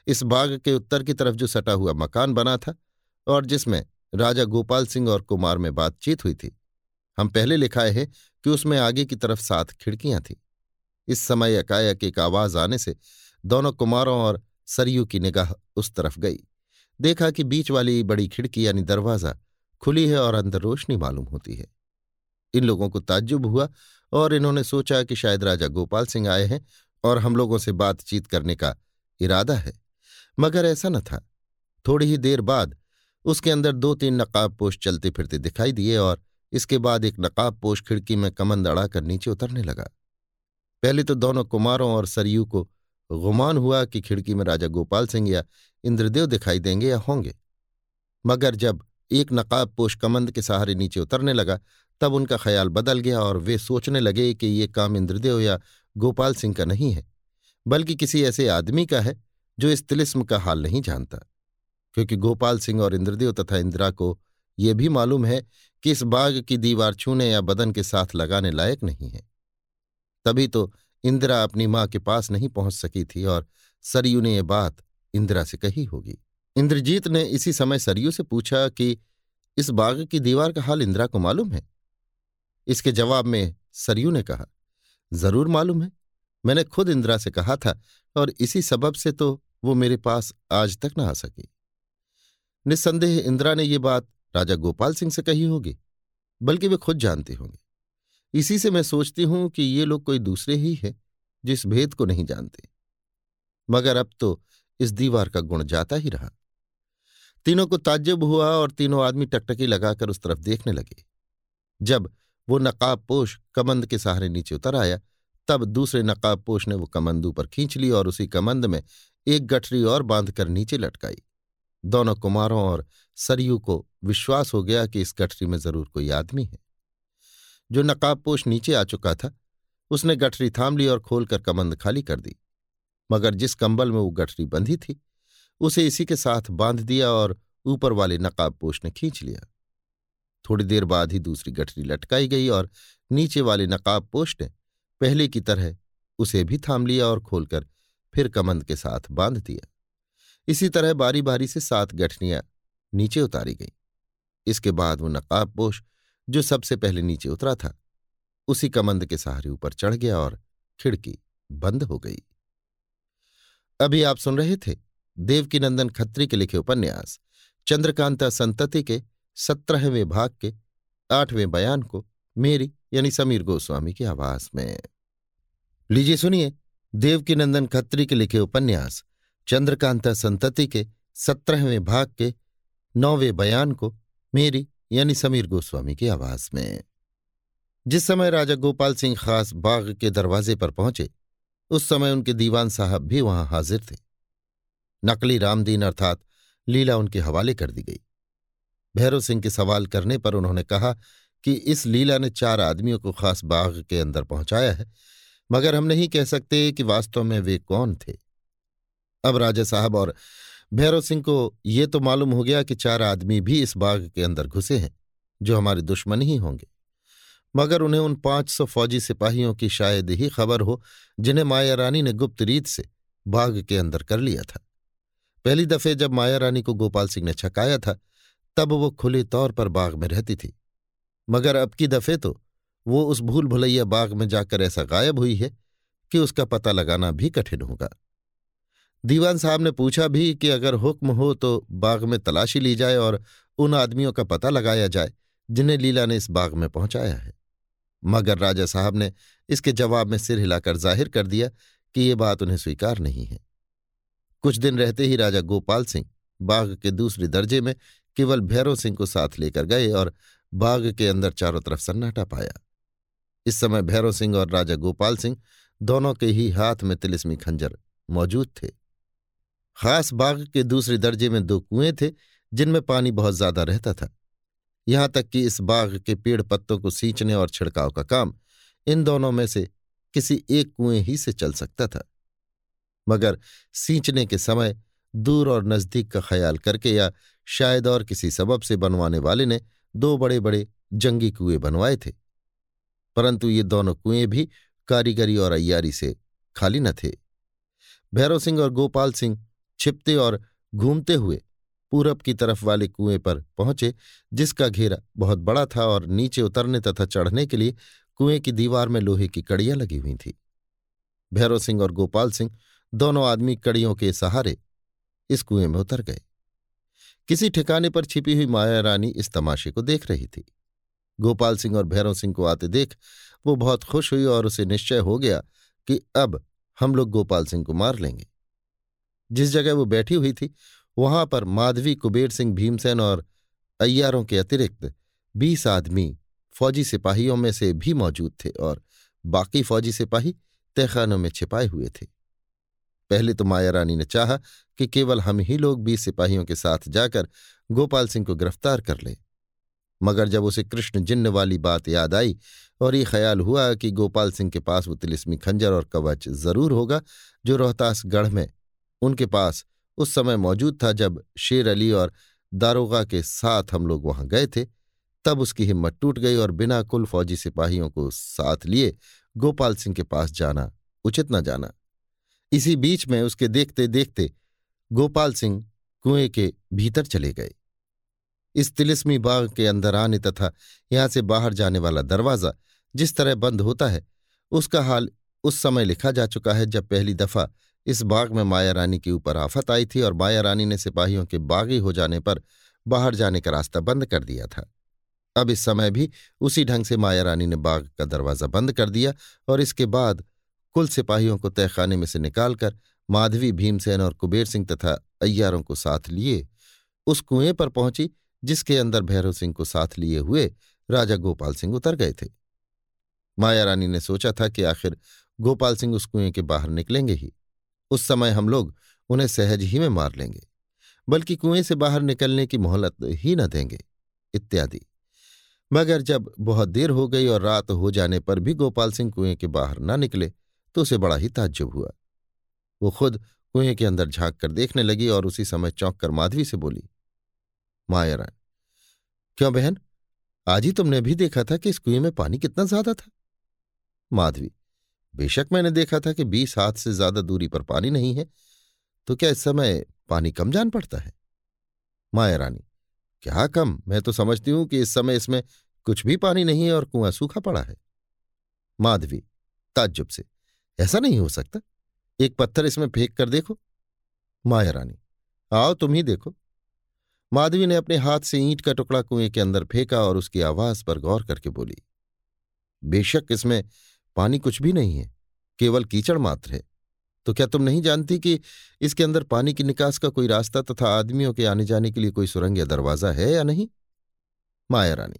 इस बाग के उत्तर की तरफ़ जो सटा हुआ मकान बना था और जिसमें राजा गोपाल सिंह और कुमार में बातचीत हुई थी, हम पहले लिखाए हैं कि उसमें आगे की तरफ़ सात खिड़कियाँ थीं। इस समय एकाएक एक आवाज़ आने से दोनों कुमारों और सरयू की निगाह उस तरफ़ गई। देखा कि बीच वाली बड़ी खिड़की यानी दरवाज़ा खुली है और अंदर रोशनी मालूम होती है। इन लोगों को ताज्जुब हुआ और इन्होंने सोचा कि शायद राजा गोपाल सिंह आए हैं और हम लोगों से बातचीत करने का इरादा है। मगर ऐसा न था। थोड़ी ही देर बाद उसके अंदर दो तीन नकाब पोश चलते फिरते दिखाई दिए और इसके बाद एक नकाब पोश खिड़की में कमंद अड़ाकर नीचे उतरने लगा। पहले तो दोनों कुमारों और सरयू को गुमान हुआ कि खिड़की में राजा गोपाल सिंह या इंद्रदेव दिखाई देंगे या होंगे। मगर जब एक नकाब पोश कमंद के सहारे नीचे उतरने लगा, तब उनका ख्याल बदल गया और वे सोचने लगे कि ये काम इंद्रदेव या गोपाल सिंह का नहीं है, बल्कि किसी ऐसे आदमी का है जो इस तिलिस्म का हाल नहीं जानता। क्योंकि गोपाल सिंह और इंद्रदेव तथा इंदिरा को ये भी मालूम है कि इस बाग की दीवार छूने या बदन के साथ लगाने लायक नहीं है। तभी तो इंदिरा अपनी माँ के पास नहीं पहुँच सकी थी और सरयू ने यह बात इंदिरा से कही होगी। इंद्रजीत ने इसी समय सरयू से पूछा कि, इस बाग की दीवार का हाल इंदिरा को मालूम है? इसके जवाब में सरयू ने कहा, ज़रूर मालूम है। मैंने खुद इंदिरा से कहा था और इसी सबब से तो वो मेरे पास आज तक न आ सकी। निस्संदेह इंदिरा ने ये बात राजा गोपाल सिंह से कही होगी, बल्कि वे खुद जानते होंगे। इसी से मैं सोचती हूँ कि ये लोग कोई दूसरे ही है, जिस भेद को नहीं जानते। मगर अब तो इस दीवार का गुण जाता ही रहा। तीनों को ताज्जुब हुआ और तीनों आदमी टकटकी लगाकर उस तरफ़ देखने लगे। जब वो नकाब पोश कमंद के सहारे नीचे उतर आया, तब दूसरे नकाब पोश ने वो कमंद ऊपर खींच ली और उसी कमंद में एक गठरी और बांधकर नीचे लटकाई। दोनों कुमारों और सरयू को विश्वास हो गया कि इस गठरी में ज़रूर कोई आदमी है। जो नकाबपोश नीचे आ चुका था, उसने गठरी थाम ली और खोलकर कमंद खाली कर दी। मगर जिस कंबल में वो गठरी बंधी थी, उसे इसी के साथ बाँध दिया और ऊपर वाले नकाबपोश ने खींच लिया। थोड़ी देर बाद ही दूसरी गठरी लटकाई गई और नीचे वाले नकाबपोश ने पहले की तरह उसे भी थाम लिया और खोलकर फिर कमंद के साथ बाँध दिया। इसी तरह बारी बारी से सात गठनियाँ नीचे उतारी गईं। इसके बाद वो नकाबपोश जो सबसे पहले नीचे उतरा था, उसी कमंद के सहारे ऊपर चढ़ गया और खिड़की बंद हो गई। अभी आप सुन रहे थे देवकीनंदन खत्री के लिखे उपन्यास, चंद्रकांता संतति के सत्रहवें भाग के आठवें बयान को मेरी यानी समीर गोस्वामी की आवाज़ में। लीजिए सुनिए देवकीनंदन खत्री के लिखे उपन्यास, चंद्रकांता संतति के सत्रहवें भाग के नौवें बयान को मेरी यानी समीर गोस्वामी की आवाज़ में। जिस समय राजा गोपाल सिंह खास बाग के दरवाजे पर पहुँचे, उस समय उनके दीवान साहब भी वहाँ हाजिर थे। नकली रामदीन अर्थात लीला उनके हवाले कर दी गई। भैरव सिंह के सवाल करने पर उन्होंने कहा कि इस लीला ने चार आदमियों को खास बाग के अंदर पहुँचाया है, मगर हम नहीं कह सकते कि वास्तव में वे कौन थे। अब राजा साहब और भैरव सिंह को ये तो मालूम हो गया कि चार आदमी भी इस बाग के अंदर घुसे हैं, जो हमारे दुश्मन ही होंगे। मगर उन्हें उन पाँच सौ फौजी सिपाहियों की शायद ही खबर हो, जिन्हें माया रानी ने गुप्त रीत से बाग के अंदर कर लिया था। पहली दफे जब माया रानी को गोपाल सिंह ने छकाया था, तब वो खुले तौर पर बाग में रहती थी। मगर अब की दफे तो वो उस भूल भुलैया बाग में जाकर ऐसा गायब हुई है कि उसका पता लगाना भी कठिन होगा। दीवान साहब ने पूछा भी कि अगर हुक्म हो तो बाग में तलाशी ली जाए और उन आदमियों का पता लगाया जाए जिन्हें लीला ने इस बाग में पहुँचाया है। मगर राजा साहब ने इसके जवाब में सिर हिलाकर ज़ाहिर कर दिया कि ये बात उन्हें स्वीकार नहीं है। कुछ दिन रहते ही राजा गोपाल सिंह बाग के दूसरे दर्जे में केवल भैरव सिंह को साथ लेकर गए और बाग के अंदर चारों तरफ़ सन्नाटा पाया। इस समय भैरव सिंह और राजा गोपाल सिंह दोनों के ही हाथ में तिलिस्मी खंजर मौजूद थे। खास बाग के दूसरे दर्जे में दो कुएँ थे, जिनमें पानी बहुत ज़्यादा रहता था। यहाँ तक कि इस बाग के पेड़ पत्तों को सींचने और छिड़काव का काम इन दोनों में से किसी एक कुएँ ही से चल सकता था। मगर सींचने के समय दूर और नज़दीक का ख्याल करके या शायद और किसी सबब से बनवाने वाले ने दो बड़े बड़े जंगी कुएँ बनवाए थे। परंतु ये दोनों कुएँ भी कारीगरी और अयारी से खाली न थे। भैरव सिंह और गोपाल सिंह छिपते और घूमते हुए पूरब की तरफ़ वाले कुएँ पर पहुँचे, जिसका घेरा बहुत बड़ा था और नीचे उतरने तथा चढ़ने के लिए कुएँ की दीवार में लोहे की कड़ियाँ लगी हुई थीं। भैरव सिंह और गोपाल सिंह दोनों आदमी कड़ियों के सहारे इस कुएँ में उतर गए। किसी ठिकाने पर छिपी हुई माया रानी इस तमाशे को देख रही थी। गोपाल सिंह और भैरव सिंह को आते देख वो बहुत खुश हुई और उसे निश्चय हो गया कि अब हम लोग गोपाल सिंह को मार लेंगे। जिस जगह वो बैठी हुई थी, वहाँ पर माधवी, कुबेर सिंह भीमसेन और अय्यारों के अतिरिक्त बीस आदमी फौजी सिपाहियों में से भी मौजूद थे और बाकी फौजी सिपाही तहखानों में छिपाए हुए थे। पहले तो माया रानी ने चाहा कि केवल हम ही लोग बीस सिपाहियों के साथ जाकर गोपाल सिंह को गिरफ़्तार कर लें। मगर जब उसे कृष्ण जिन्न वाली बात याद आई और ये ख्याल हुआ कि गोपाल सिंह के पास वो तिलिस्मी खंजर और कवच ज़रूर होगा, जो रोहतास गढ़ में उनके पास उस समय मौजूद था जब शेर अली और दारोगा के साथ हम लोग वहाँ गए थे। तब उसकी हिम्मत टूट गई और बिना कुल फौजी सिपाहियों को साथ लिए गोपाल सिंह के पास जाना, उचित न जाना। इसी बीच में उसके देखते देखते गोपाल सिंह कुएँ के भीतर चले गए। इस तिलिस्मी बाग के अंदर आने तथा यहाँ से बाहर जाने वाला दरवाज़ा जिस तरह बंद होता है, उसका हाल उस समय लिखा जा चुका है जब पहली दफ़ा इस बाग में माया रानी के ऊपर आफत आई थी और माया रानी ने सिपाहियों के बागी हो जाने पर बाहर जाने का रास्ता बंद कर दिया था। अब इस समय भी उसी ढंग से माया रानी ने बाग का दरवाज़ा बंद कर दिया और इसके बाद कुल सिपाहियों को तहखाने में से निकालकर माधवी, भीमसेन और कुबेर सिंह तथा अय्यारों को साथ लिए उस कुएँ पर पहुँची, जिसके अंदर भैरव सिंह को साथ लिए हुए राजा गोपाल सिंह उतर गए थे। माया रानी ने सोचा था कि आखिर गोपाल सिंह उस कुएँ के बाहर निकलेंगे ही। उस समय हम लोग उन्हें सहज ही में मार लेंगे, बल्कि कुएँ से बाहर निकलने की मोहलत ही न देंगे, इत्यादि। मगर जब बहुत देर हो गई और रात हो जाने पर भी गोपाल सिंह कुएँ के बाहर न निकले तो उसे बड़ा ही ताज्जुब हुआ। वो खुद कुएँ के अंदर झाँक कर देखने लगी और उसी समय चौंक कर माधवी से बोली माया क्यों बहन? आज ही तुमने भी देखा था कि इस कुएँ में पानी कितना ज़्यादा था? माधवी बेशक मैंने देखा था कि बीस हाथ से ज़्यादा दूरी पर पानी नहीं है तो क्या इस समय पानी कम जान पड़ता है? माया रानी, क्या कम? मैं तो समझती हूँ कि इस समय इसमें कुछ भी पानी नहीं है और कुआँ सूखा पड़ा है। माधवी, ताज्जुब से, ऐसा नहीं हो सकता। एक पत्थर इसमें फेंक कर देखो। माया रानी, आओ तुम ही देखो। माधवी ने अपने हाथ से ईंट का टुकड़ा कुएँ के अंदर फेंका और उसकी आवाज़ पर गौर करके बोली, बेशक इसमें पानी कुछ भी नहीं है, केवल कीचड़ मात्र है। तो क्या तुम नहीं जानती कि इसके अंदर पानी की निकास का कोई रास्ता तथा आदमियों के आने जाने के लिए कोई सुरंग या दरवाज़ा है या नहीं? माया रानी,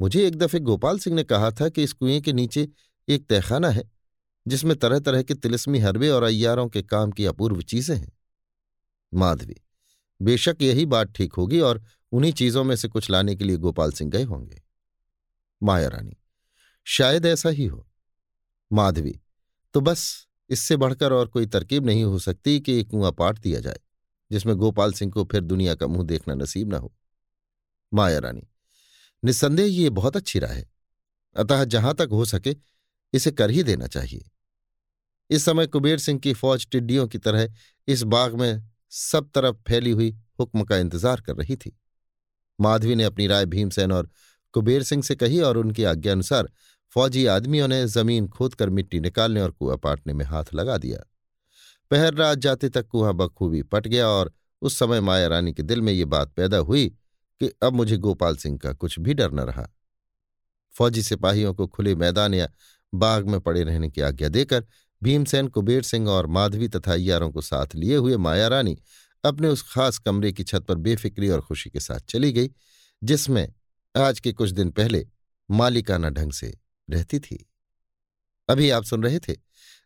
मुझे एक दफे गोपाल सिंह ने कहा था कि इस कुएँ के नीचे एक तहखाना है, जिसमें तरह तरह के तिलस्मी हरबे और अय्यारों के काम की अपूर्व चीज़ें हैं। माधवी, बेशक यही बात ठीक होगी और उन्हीं चीज़ों में से कुछ लाने के लिए गोपाल सिंह गए होंगे। माया रानी, शायद ऐसा ही हो। माधवी। तो बस, इससे बढ़कर और कोई तरकीब नहीं हो सकती कि एक कुआँ पाट दिया जाए, जिसमें गोपाल सिंह को फिर दुनिया का मुँह देखना नसीब न हो। माया रानी, निस्संदेह ये बहुत अच्छी राह है। अतः जहाँ तक हो सके, इसे कर ही देना चाहिए। इस समय कुबेर सिंह की फौज टिड्डियों की तरह इस बाग में सब तरफ़ फैली हुई हुक्म का इंतज़ार कर रही थी। माधवी ने अपनी राय भीमसेन और कुबेर सिंह से कही और उनकी आज्ञानुसार फौजी आदमियों ने ज़मीन खोदकर मिट्टी निकालने और कुआँ पाटने में हाथ लगा दिया। पहर रात जाते तक कुआँ बखूबी पट गया और उस समय माया रानी के दिल में ये बात पैदा हुई कि अब मुझे गोपाल सिंह का कुछ भी डर न रहा। फौजी सिपाहियों को खुले मैदान या बाग में पड़े रहने की आज्ञा देकर भीमसेन, कुबेर सिंह और माधवी तथा अयारों को साथ लिए हुए माया रानी अपने उस खास कमरे की छत पर बेफिक्री और खुशी के साथ चली गई, जिसमें आज के कुछ दिन पहले मालिकाना ढंग से रहती थी। अभी आप सुन रहे थे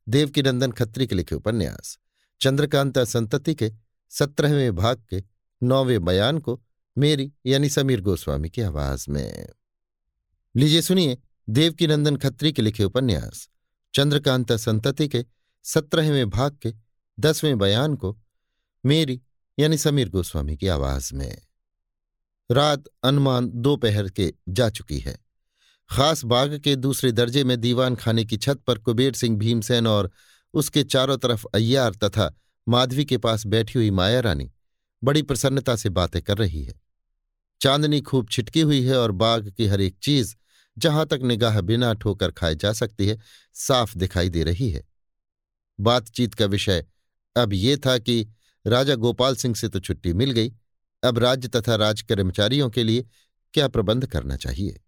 देवकीनंदन खत्री के लिखे उपन्यास। चंद्रकांता संतति के सत्रहवें भाग के नौवें बयान को मेरी यानी समीर गोस्वामी की आवाज़ में। लीजिए सुनिए देवकीनंदन खत्री के लिखे उपन्यास। चंद्रकांता संतति के सत्रहवें भाग के दसवें बयान को मेरी यानी समीर गोस्वामी की आवाज़ में। रात अनुमान दोपहर के जा चुकी है। खास बाग के दूसरे दर्जे में दीवान खाने की छत पर कुबेर सिंह भीमसेन और उसके चारों तरफ़ अय्यार तथा माधवी के पास बैठी हुई माया रानी बड़ी प्रसन्नता से बातें कर रही है। चांदनी खूब छिटकी हुई है और बाग की हर एक चीज़ जहाँ तक निगाह बिना ठोकर खाए जा सकती है, साफ़ दिखाई दे रही है। बातचीत का विषय अब ये था कि राजा गोपाल सिंह से तो छुट्टी मिल गई, अब राज्य तथा राज कर्मचारियों के लिए क्या प्रबंध करना चाहिए?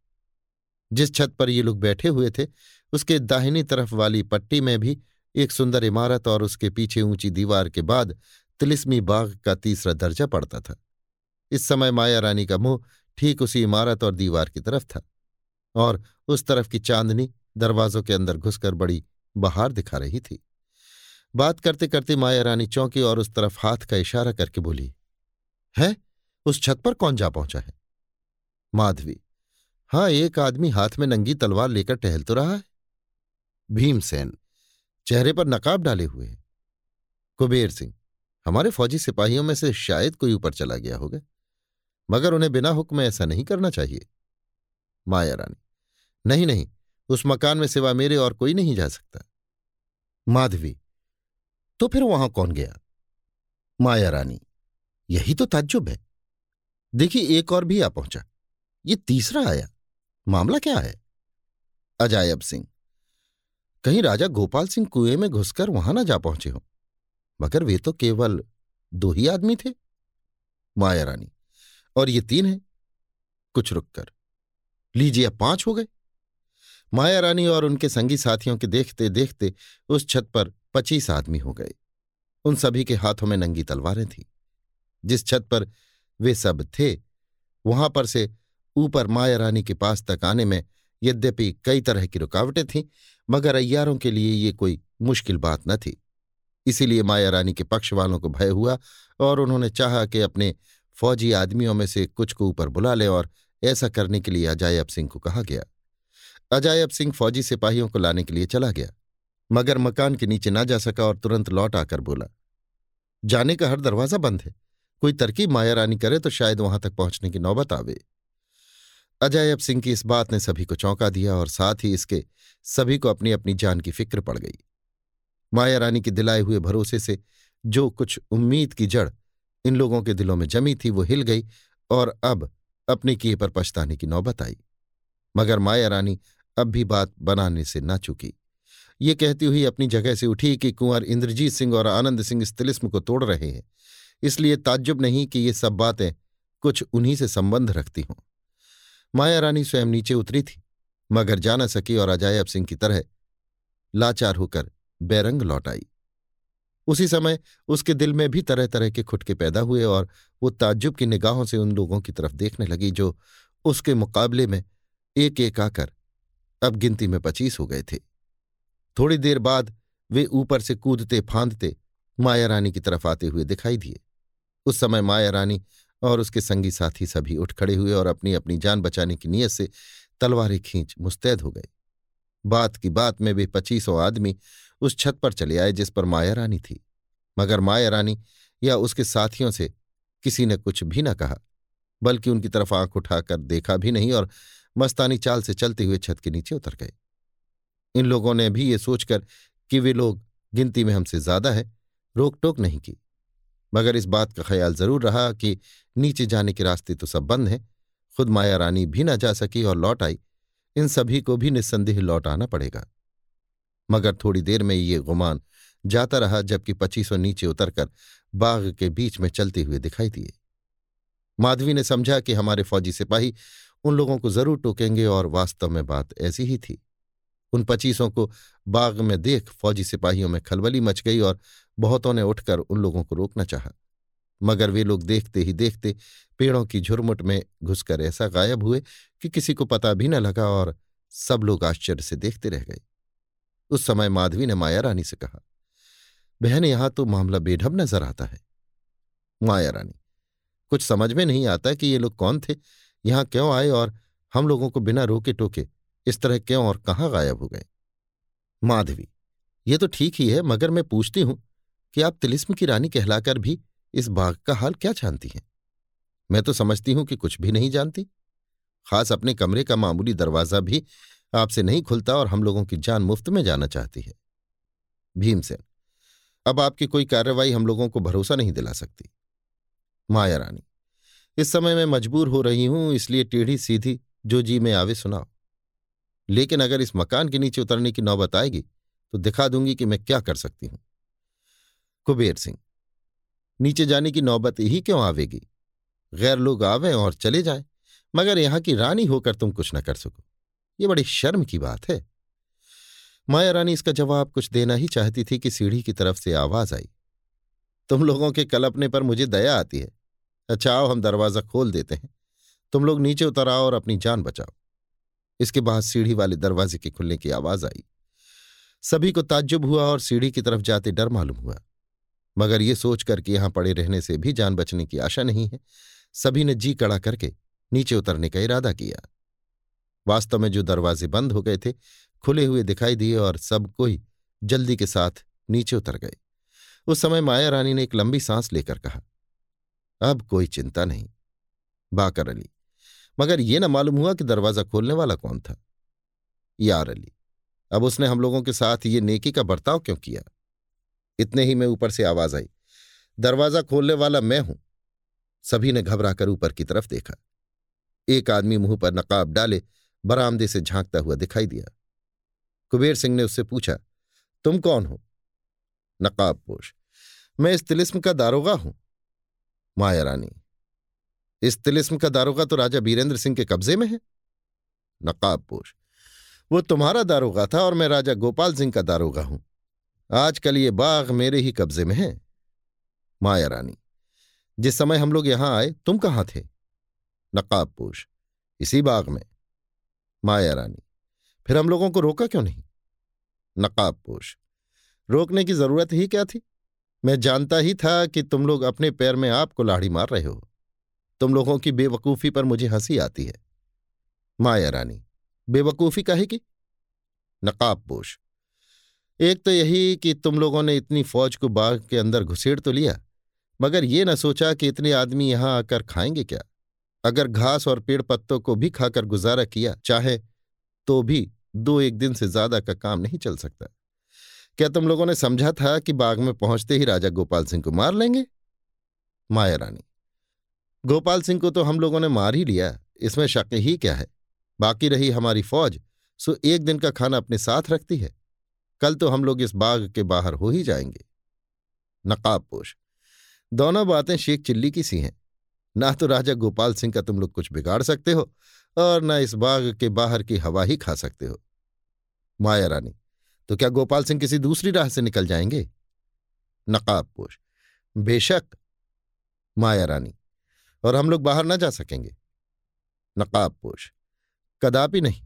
जिस छत पर ये लोग बैठे हुए थे, उसके दाहिनी तरफ़ वाली पट्टी में भी एक सुंदर इमारत और उसके पीछे ऊँची दीवार के बाद तिलिस्मी बाग का तीसरा दर्जा पड़ता था। इस समय माया रानी का मुँह ठीक उसी इमारत और दीवार की तरफ़ था और उस तरफ़ की चांदनी दरवाजों के अंदर घुसकर बड़ी बहार दिखा रही थी। बात करते करते माया रानी चौंकी और उस तरफ़ हाथ का इशारा करके बोली, है? उस छत पर कौन जा पहुँचा है? माधवी। हाँ एक आदमी हाथ में नंगी तलवार लेकर टहल तो रहा है। भीमसेन, चेहरे पर नकाब डाले हुए हैं। कुबेर सिंह, हमारे फौजी सिपाहियों में से शायद कोई ऊपर चला गया होगा, मगर उन्हें बिना हुक्म ऐसा नहीं करना चाहिए। माया रानी, नहीं नहीं, उस मकान में सिवा मेरे और कोई नहीं जा सकता। माधवी तो फिर वहाँ कौन गया? माया रानी, यही तो ताज्जुब है। देखिए, एक और भी आ पहुँचा, ये तीसरा आया। मामला क्या है? अजायब सिंह, कहीं राजा गोपाल सिंह कुएँ में घुसकर वहाँ ना जा पहुँचे हो। मगर वे तो केवल दो ही आदमी थे, माया रानी, और ये तीन हैं। कुछ रुककर, लीजिए अब पाँच हो गए। माया रानी और उनके संगी साथियों के देखते देखते उस छत पर पच्चीस आदमी हो गए। उन सभी के हाथों में नंगी तलवारें थीं। जिस छत पर वे सब थे, वहाँ पर से ऊपर माया रानी के पास तक आने में यद्यपि कई तरह की रुकावटें थीं, मगर अय्यारों के लिए ये कोई मुश्किल बात न थी। इसीलिए माया रानी के पक्ष वालों को भय हुआ और उन्होंने चाहा कि अपने फौजी आदमियों में से कुछ को ऊपर बुला ले और ऐसा करने के लिए अजायब सिंह को कहा गया। अजायब सिंह फौजी सिपाहियों को लाने के लिए चला गया, मगर मकान के नीचे ना जा सका और तुरंत लौट आकर बोला, जाने का हर दरवाज़ा बंद है। कोई तरकीब माया रानी करे तो शायद वहाँ तक पहुँचने की नौबत आवे। अजायब सिंह की इस बात ने सभी को चौंका दिया और साथ ही इसके सभी को अपनी अपनी जान की फ़िक्र पड़ गई। माया रानी के दिलाए हुए भरोसे से जो कुछ उम्मीद की जड़ इन लोगों के दिलों में जमी थी वो हिल गई और अब अपने किए पर पछताने की नौबत आई। मगर माया रानी अब भी बात बनाने से ना चुकी। ये कहती हुई अपनी जगह से उठी कि कुंवर इंद्रजीत सिंह और आनंद सिंह इस तिलिस्म को तोड़ रहे हैं। इसलिए ताज्जुब नहीं कि ये सब बातें कुछ उन्हीं से संबंध रखती हों। माया रानी स्वयं नीचे उतरी थी, मगर जा न सकी और अजायब सिंह की तरह लाचार होकर बैरंग लौट आई। उसी समय उसके दिल में भी तरह तरह के खुटके पैदा हुए और वो ताज्जुब की निगाहों से उन लोगों की तरफ़ देखने लगी जो उसके मुकाबले में एक एक आकर अब गिनती में पच्चीस हो गए थे। थोड़ी देर बाद वे ऊपर से कूदते फांदते माया रानी की तरफ़ आते हुए दिखाई दिए। उस समय माया रानी और उसके संगी साथी सभी उठ खड़े हुए और अपनी अपनी जान बचाने की नीयत से तलवारें खींच मुस्तैद हो गए। बात की बात में वे पच्चीसों आदमी उस छत पर चले आए जिस पर माया रानी थी। मगर माया रानी या उसके साथियों से किसी ने कुछ भी न कहा, बल्कि उनकी तरफ़ आँख उठाकर देखा भी नहीं और मस्तानी चाल से चलते हुए छत के नीचे उतर गए। इन लोगों ने भी ये सोचकर कि वे लोग गिनती में हमसे ज़्यादा है, रोक टोक नहीं की। मगर इस बात का ख्याल ज़रूर रहा कि नीचे जाने के रास्ते तो सब बंद हैं। खुद माया रानी भी ना जा सकी और लौट आई। इन सभी को भी निस्संदेह लौट आना पड़ेगा। मगर थोड़ी देर में ये गुमान जाता रहा जबकि पच्चीसों नीचे उतरकर बाग के बीच में चलते हुए दिखाई दिए। माधवी ने समझा कि हमारे फौजी सिपाही उन लोगों को ज़रूर टोकेंगे और वास्तव में बात ऐसी ही थी। उन पच्चीसों को बाग में देख फौजी सिपाहियों में खलबली मच गई और बहुतों ने उठकर उन लोगों को रोकना चाहा। मगर वे लोग देखते ही देखते पेड़ों की झुरमुट में घुसकर ऐसा गायब हुए कि किसी को पता भी न लगा और सब लोग आश्चर्य से देखते रह गए। उस समय माधवी ने माया रानी से कहा, बहन, यहाँ तो मामला बेढब नज़र आता है। माया रानी, कुछ समझ में नहीं आता कि ये लोग कौन थे? यहाँ क्यों आए और हम लोगों को बिना रोके टोके इस तरह क्यों और कहाँ गायब हो गए? माधवी, ये तो ठीक ही है, मगर मैं पूछती हूँ, कि आप तिलिस्म की रानी कहलाकर भी इस बाग का हाल क्या जानती हैं? मैं तो समझती हूँ कि कुछ भी नहीं जानती। खास अपने कमरे का मामूली दरवाज़ा भी आपसे नहीं खुलता और हम लोगों की जान मुफ़्त में जाना चाहती है। भीमसेन, अब आपकी कोई कार्रवाई हम लोगों को भरोसा नहीं दिला सकती। माया रानी, इस समय मैं मजबूर हो रही हूँ, इसलिए टेढ़ी सीधी जो जी में आवे सुनाओ। लेकिन अगर इस मकान के नीचे उतरने की नौबत आएगी तो दिखा दूँगी कि मैं क्या कर सकती हूँ। कुबेर सिंह, नीचे जाने की नौबत ही क्यों आवेगी? गैर लोग आवे और चले जाएँ, मगर यहाँ की रानी होकर तुम कुछ न कर सको। ये बड़ी शर्म की बात है। माया रानी इसका जवाब कुछ देना ही चाहती थी कि सीढ़ी की तरफ़ से आवाज़ आई। तुम लोगों के कलपने पर मुझे दया आती है। अच्छा आओ हम दरवाज़ा खोल देते हैं। तुम लोग नीचे उतर आओ और अपनी जान बचाओ। इसके बाद सीढ़ी वाले दरवाजे के खुलने की आवाज़ आई। सभी को ताज्जुब हुआ और सीढ़ी की तरफ़ जाते डर मालूम हुआ। मगर ये सोचकर कि यहाँ पड़े रहने से भी जान बचने की आशा नहीं है, सभी ने जी कड़ा करके नीचे उतरने का इरादा किया। वास्तव में जो दरवाजे बंद हो गए थे, खुले हुए दिखाई दिए और सब कोई जल्दी के साथ नीचे उतर गए। उस समय माया रानी ने एक लंबी सांस लेकर कहा, अब कोई चिंता नहीं, बाकर अली। मगर यह न मालूम हुआ कि दरवाज़ा खोलने वाला कौन था। यार अली, अब उसने हम लोगों के साथ ये नेकी का बर्ताव क्यों किया? इतने ही में ऊपर से आवाज़ आई, दरवाज़ा खोलने वाला मैं हूँ। सभी ने घबराकर ऊपर की तरफ़ देखा। एक आदमी मुँह पर नकाब डाले, बरामदे से झांकता हुआ दिखाई दिया। कुबेर सिंह ने उससे पूछा, तुम कौन हो? नकाब पोश मैं इस तिलिस्म का दारोगा हूँ। माया रानी इस तिलिस्म का दारोगा तो राजा बीरेंद्र सिंह के कब्जे में है। नकाब पोश। वो तुम्हारा दारोगा था और मैं राजा गोपाल सिंह का दारोगा हूँ। आजकल ये बाग मेरे ही कब्जे में है। माया रानी, जिस समय हम लोग यहाँ आए, तुम कहाँ थे? नकाब पोश। इसी बाग में। माया रानी, फिर हम लोगों को रोका क्यों नहीं? नकाब पोश, रोकने की ज़रूरत ही क्या थी? मैं जानता ही था कि तुम लोग अपने पैर में आपको लाड़ी मार रहे हो। तुम लोगों की बेवकूफ़ी पर मुझे हँसी आती है। माया रानी, बेवकूफ़ी कहे की? नकाब पोश एक तो यही कि तुम लोगों ने इतनी फौज को बाग के अंदर घुसेड़ तो लिया, मगर ये न सोचा कि इतने आदमी यहाँ आकर खाएँगे क्या? अगर घास और पेड़ पत्तों को भी खाकर गुजारा किया चाहे तो भी दो एक दिन से ज़्यादा का काम नहीं चल सकता। क्या तुम लोगों ने समझा था कि बाग में पहुँचते ही राजा गोपाल सिंह को मार लेंगे? माया रानी गोपाल सिंह को तो हम लोगों ने मार ही लिया। इसमें शक ही क्या है? बाकी रही हमारी फौज, सो एक दिन का खाना अपने साथ रखती है। कल तो हम लोग इस बाग के बाहर हो ही जाएँगे। नकाब पोश। दोनों बातें शेख चिल्ली की सी हैं। ना तो राजा गोपाल सिंह का तुम लोग कुछ बिगाड़ सकते हो, और न इस बाग के बाहर की हवा ही खा सकते हो। माया रानी तो क्या गोपाल सिंह किसी दूसरी राह से निकल जाएँगे? नकाब पोश। बेशक। माया रानी और हम लोग बाहर ना जा सकेंगे। नकाब पोश। कदापि नहीं,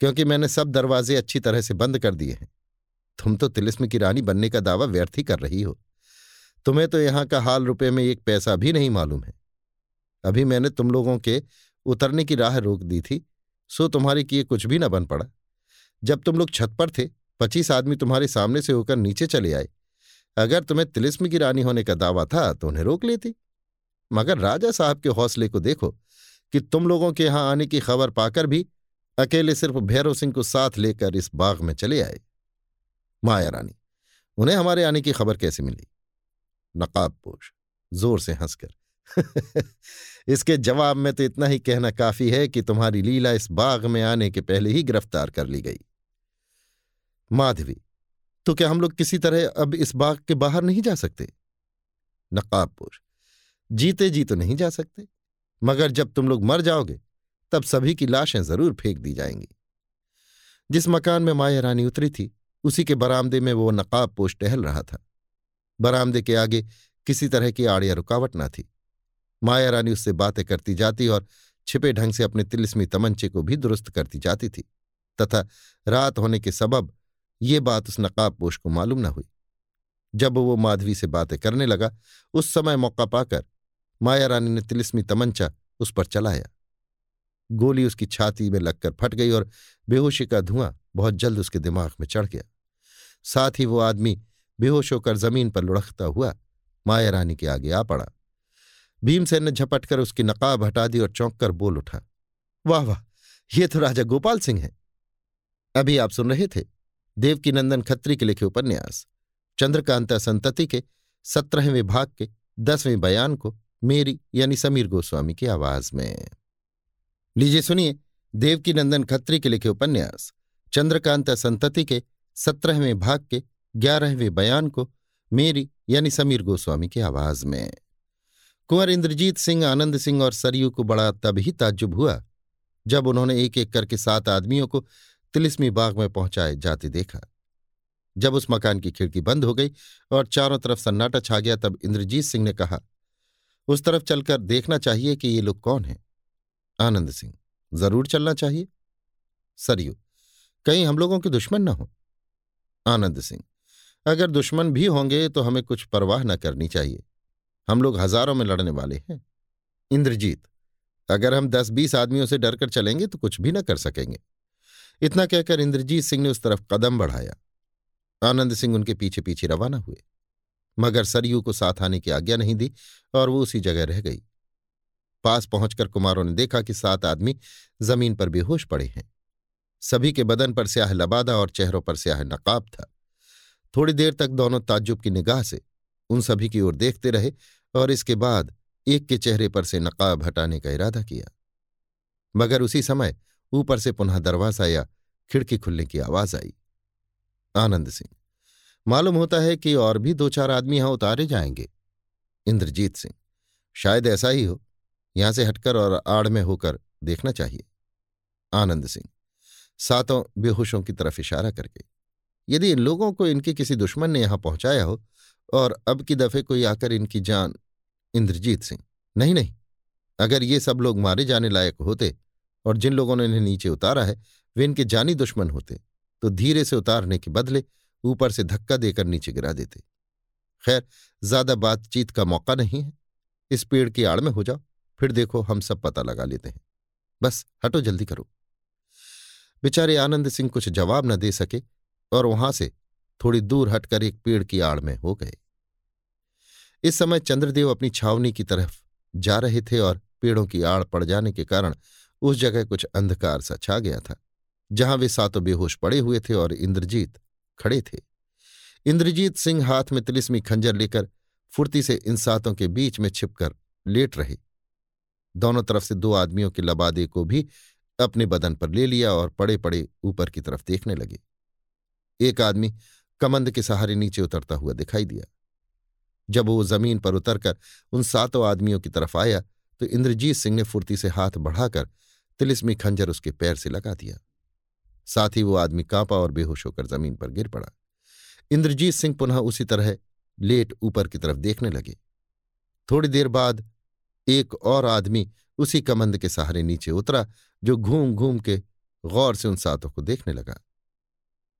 क्योंकि मैंने सब दरवाजे अच्छी तरह से बंद कर दिए हैं। तुम तो तिलिस्म की रानी बनने का दावा व्यर्थ ही कर रही हो। तुम्हें तो यहाँ का हाल रुपए में एक पैसा भी नहीं मालूम है। अभी मैंने तुम लोगों के उतरने की राह रोक दी थी, सो तुम्हारे किए कुछ भी न बन पड़ा। जब तुम लोग छत पर थे, पच्चीस आदमी तुम्हारे सामने से होकर नीचे चले आए। अगर तुम्हें तिलिस्म की रानी होने का दावा था तो उन्हें रोक लेती। मगर राजा साहब के हौसले को देखो कि तुम लोगों के यहाँ आने की खबर पाकर भी अकेले सिर्फ़ भैरव सिंह को साथ लेकर इस बाग में चले आए। माया रानी, उन्हें हमारे आने की खबर कैसे मिली? नकाब पोश, ज़ोर से हंसकर। इसके जवाब में तो इतना ही कहना काफ़ी है कि तुम्हारी लीला इस बाग में आने के पहले ही गिरफ़्तार कर ली गई। माधवी तो क्या हम लोग किसी तरह अब इस बाग के बाहर नहीं जा सकते? नकाबपुर जीते जी तो नहीं जा सकते। मगर जब तुम लोग मर जाओगे, तब सभी की लाशें ज़रूर फेंक दी जाएँगी। जिस मकान में माया रानी उतरी थी, उसी के बरामदे में वो नकाब पोष टहल रहा था। बरामदे के आगे किसी तरह की आड़िया रुकावट ना थी। माया रानी उससे बातें करती जाती और छिपे ढंग से अपने तिलिस्मी तमंचे को भी दुरुस्त करती जाती थी, तथा रात होने के सबब ये बात उस नकाबपोश को मालूम न हुई। जब वो माधवी से बातें करने लगा, उस समय मौका पाकर माया रानी ने तिलिस्मी तमंचा उस पर चलाया। गोली उसकी छाती में लगकर फट गई और बेहोशी का धुआँ बहुत जल्द उसके दिमाग में चढ़ गया। साथ ही वो आदमी बेहोश होकर ज़मीन पर लुढ़कता हुआ माया रानी के आगे आ पड़ा। भीमसेन ने झपटकर उसकी नकाब हटा दी और चौंक कर बोल उठा, वाह वाह, ये तो राजा गोपाल सिंह है। अभी आप सुन रहे थे देवकीनंदन खत्री के लिखे उपन्यास, चंद्रकांता संतति के सत्रहवें भाग के दसवें बयान को मेरी, यानी समीर गोस्वामी की आवाज़ में। लीजिए सुनिए देवकीनंदन खत्री के लिखे उपन्यास। चंद्रकांता संतति के सत्रहवें भाग के ग्यारहवें बयान को मेरी, यानी समीर गोस्वामी की आवाज़ में। कुंवर इंद्रजीत सिंह, आनंद सिंह और सरयू को बड़ा ही ताज्जुब हुआ, जब उन्होंने एक एक करके सात आदमियों को तिलिस्मी बाग में पहुँचाए जाते देखा। जब उस मकान की खिड़की बंद हो गई और चारों तरफ़ सन्नाटा छा गया, तब इंद्रजीत सिंह ने कहा उस तरफ़ चलकर देखना चाहिए कि ये लोग कौन हैं। आनंद सिंह, ज़रूर चलना चाहिए। सरयू, कहीं हम लोगों के दुश्मन न हो। आनंद सिंह, अगर दुश्मन भी होंगे तो हमें कुछ परवाह न करनी चाहिए। हम लोग हज़ारों में लड़ने वाले हैं। इंद्रजीत, अगर हम दस बीस आदमियों से डरकर चलेंगे तो कुछ भी न कर सकेंगे। इतना कहकर इंद्रजीत सिंह ने उस तरफ़ कदम बढ़ाया। आनंद सिंह उनके पीछे पीछे रवाना हुए। मगर सरयू को साथ आने की आज्ञा नहीं दी और वो उसी जगह रह गई। पास पहुंचकर कुमारों ने देखा कि सात आदमी ज़मीन पर बेहोश पड़े हैं। सभी के बदन पर स्याह लबादा और चेहरों पर स्याह नकाब था। थोड़ी देर तक दोनों ताज्जुब की निगाह से उन सभी की ओर देखते रहे और इसके बाद एक के चेहरे पर से नकाब हटाने का इरादा किया। मगर उसी समय ऊपर से पुनः दरवाज़ा या खिड़की खुलने की आवाज़ आई। आनंद सिंह। मालूम होता है कि और भी दो चार आदमी यहाँ उतारे जाएँगे। इंद्रजीत सिंह, शायद ऐसा ही हो। यहाँ से हटकर और आड़ में होकर देखना चाहिए। आनंद सिंह, सातों बेहोशों की तरफ़ इशारा करके, यदि इन लोगों को इनके किसी दुश्मन ने यहाँ पहुँचाया हो, और अब की दफे कोई आकर इनकी जान, इंद्रजीत सिंह, नहीं नहीं, अगर ये सब लोग मारे जाने लायक होते, और जिन लोगों ने इन्हें नीचे उतारा है, वे इनके जानी दुश्मन होते तो धीरे से उतारने के बदले ऊपर से धक्का देकर नीचे गिरा देते। खैर, ज़्यादा बातचीत का मौका नहीं है। इस पेड़ की आड़ में हो जाओ, फिर देखो हम सब पता लगा लेते हैं। बस, हटो, जल्दी करो। बेचारे आनंद सिंह कुछ जवाब न दे सके और वहाँ से थोड़ी दूर हटकर एक पेड़ की आड़ में हो गए। इस समय चंद्रदेव अपनी छावनी की तरफ़ जा रहे थे और पेड़ों की आड़ पड़ जाने के कारण उस जगह कुछ अंधकार सा छा गया था, जहाँ वे सातों बेहोश पड़े हुए थे और इंद्रजीत खड़े थे। इंद्रजीत सिंह हाथ में तिलिस्मी खंजर लेकर फुर्ती से इन सातों के बीच में छिपकर लेट रहे। दोनों तरफ़ से दो आदमियों के लबादे को भी अपने बदन पर ले लिया और पड़े पड़े ऊपर की तरफ़ देखने लगे। एक आदमी कमंद के सहारे नीचे उतरता हुआ दिखाई दिया। जब वो ज़मीन पर उतरकर उन सातों आदमियों की तरफ़ आया तो इंद्रजीत सिंह ने फुर्ती से हाथ बढ़ाकर तिलिस्मी खंजर उसके पैर से लगा दिया। साथ ही वो आदमी कांपा और बेहोश होकर ज़मीन पर गिर पड़ा। इंद्रजीत सिंह पुनः उसी तरह लेट ऊपर की तरफ़ देखने लगे। थोड़ी देर बाद एक और आदमी उसी कमंद के सहारे नीचे उतरा, जो घूम घूम के गौर से उन सातों को देखने लगा।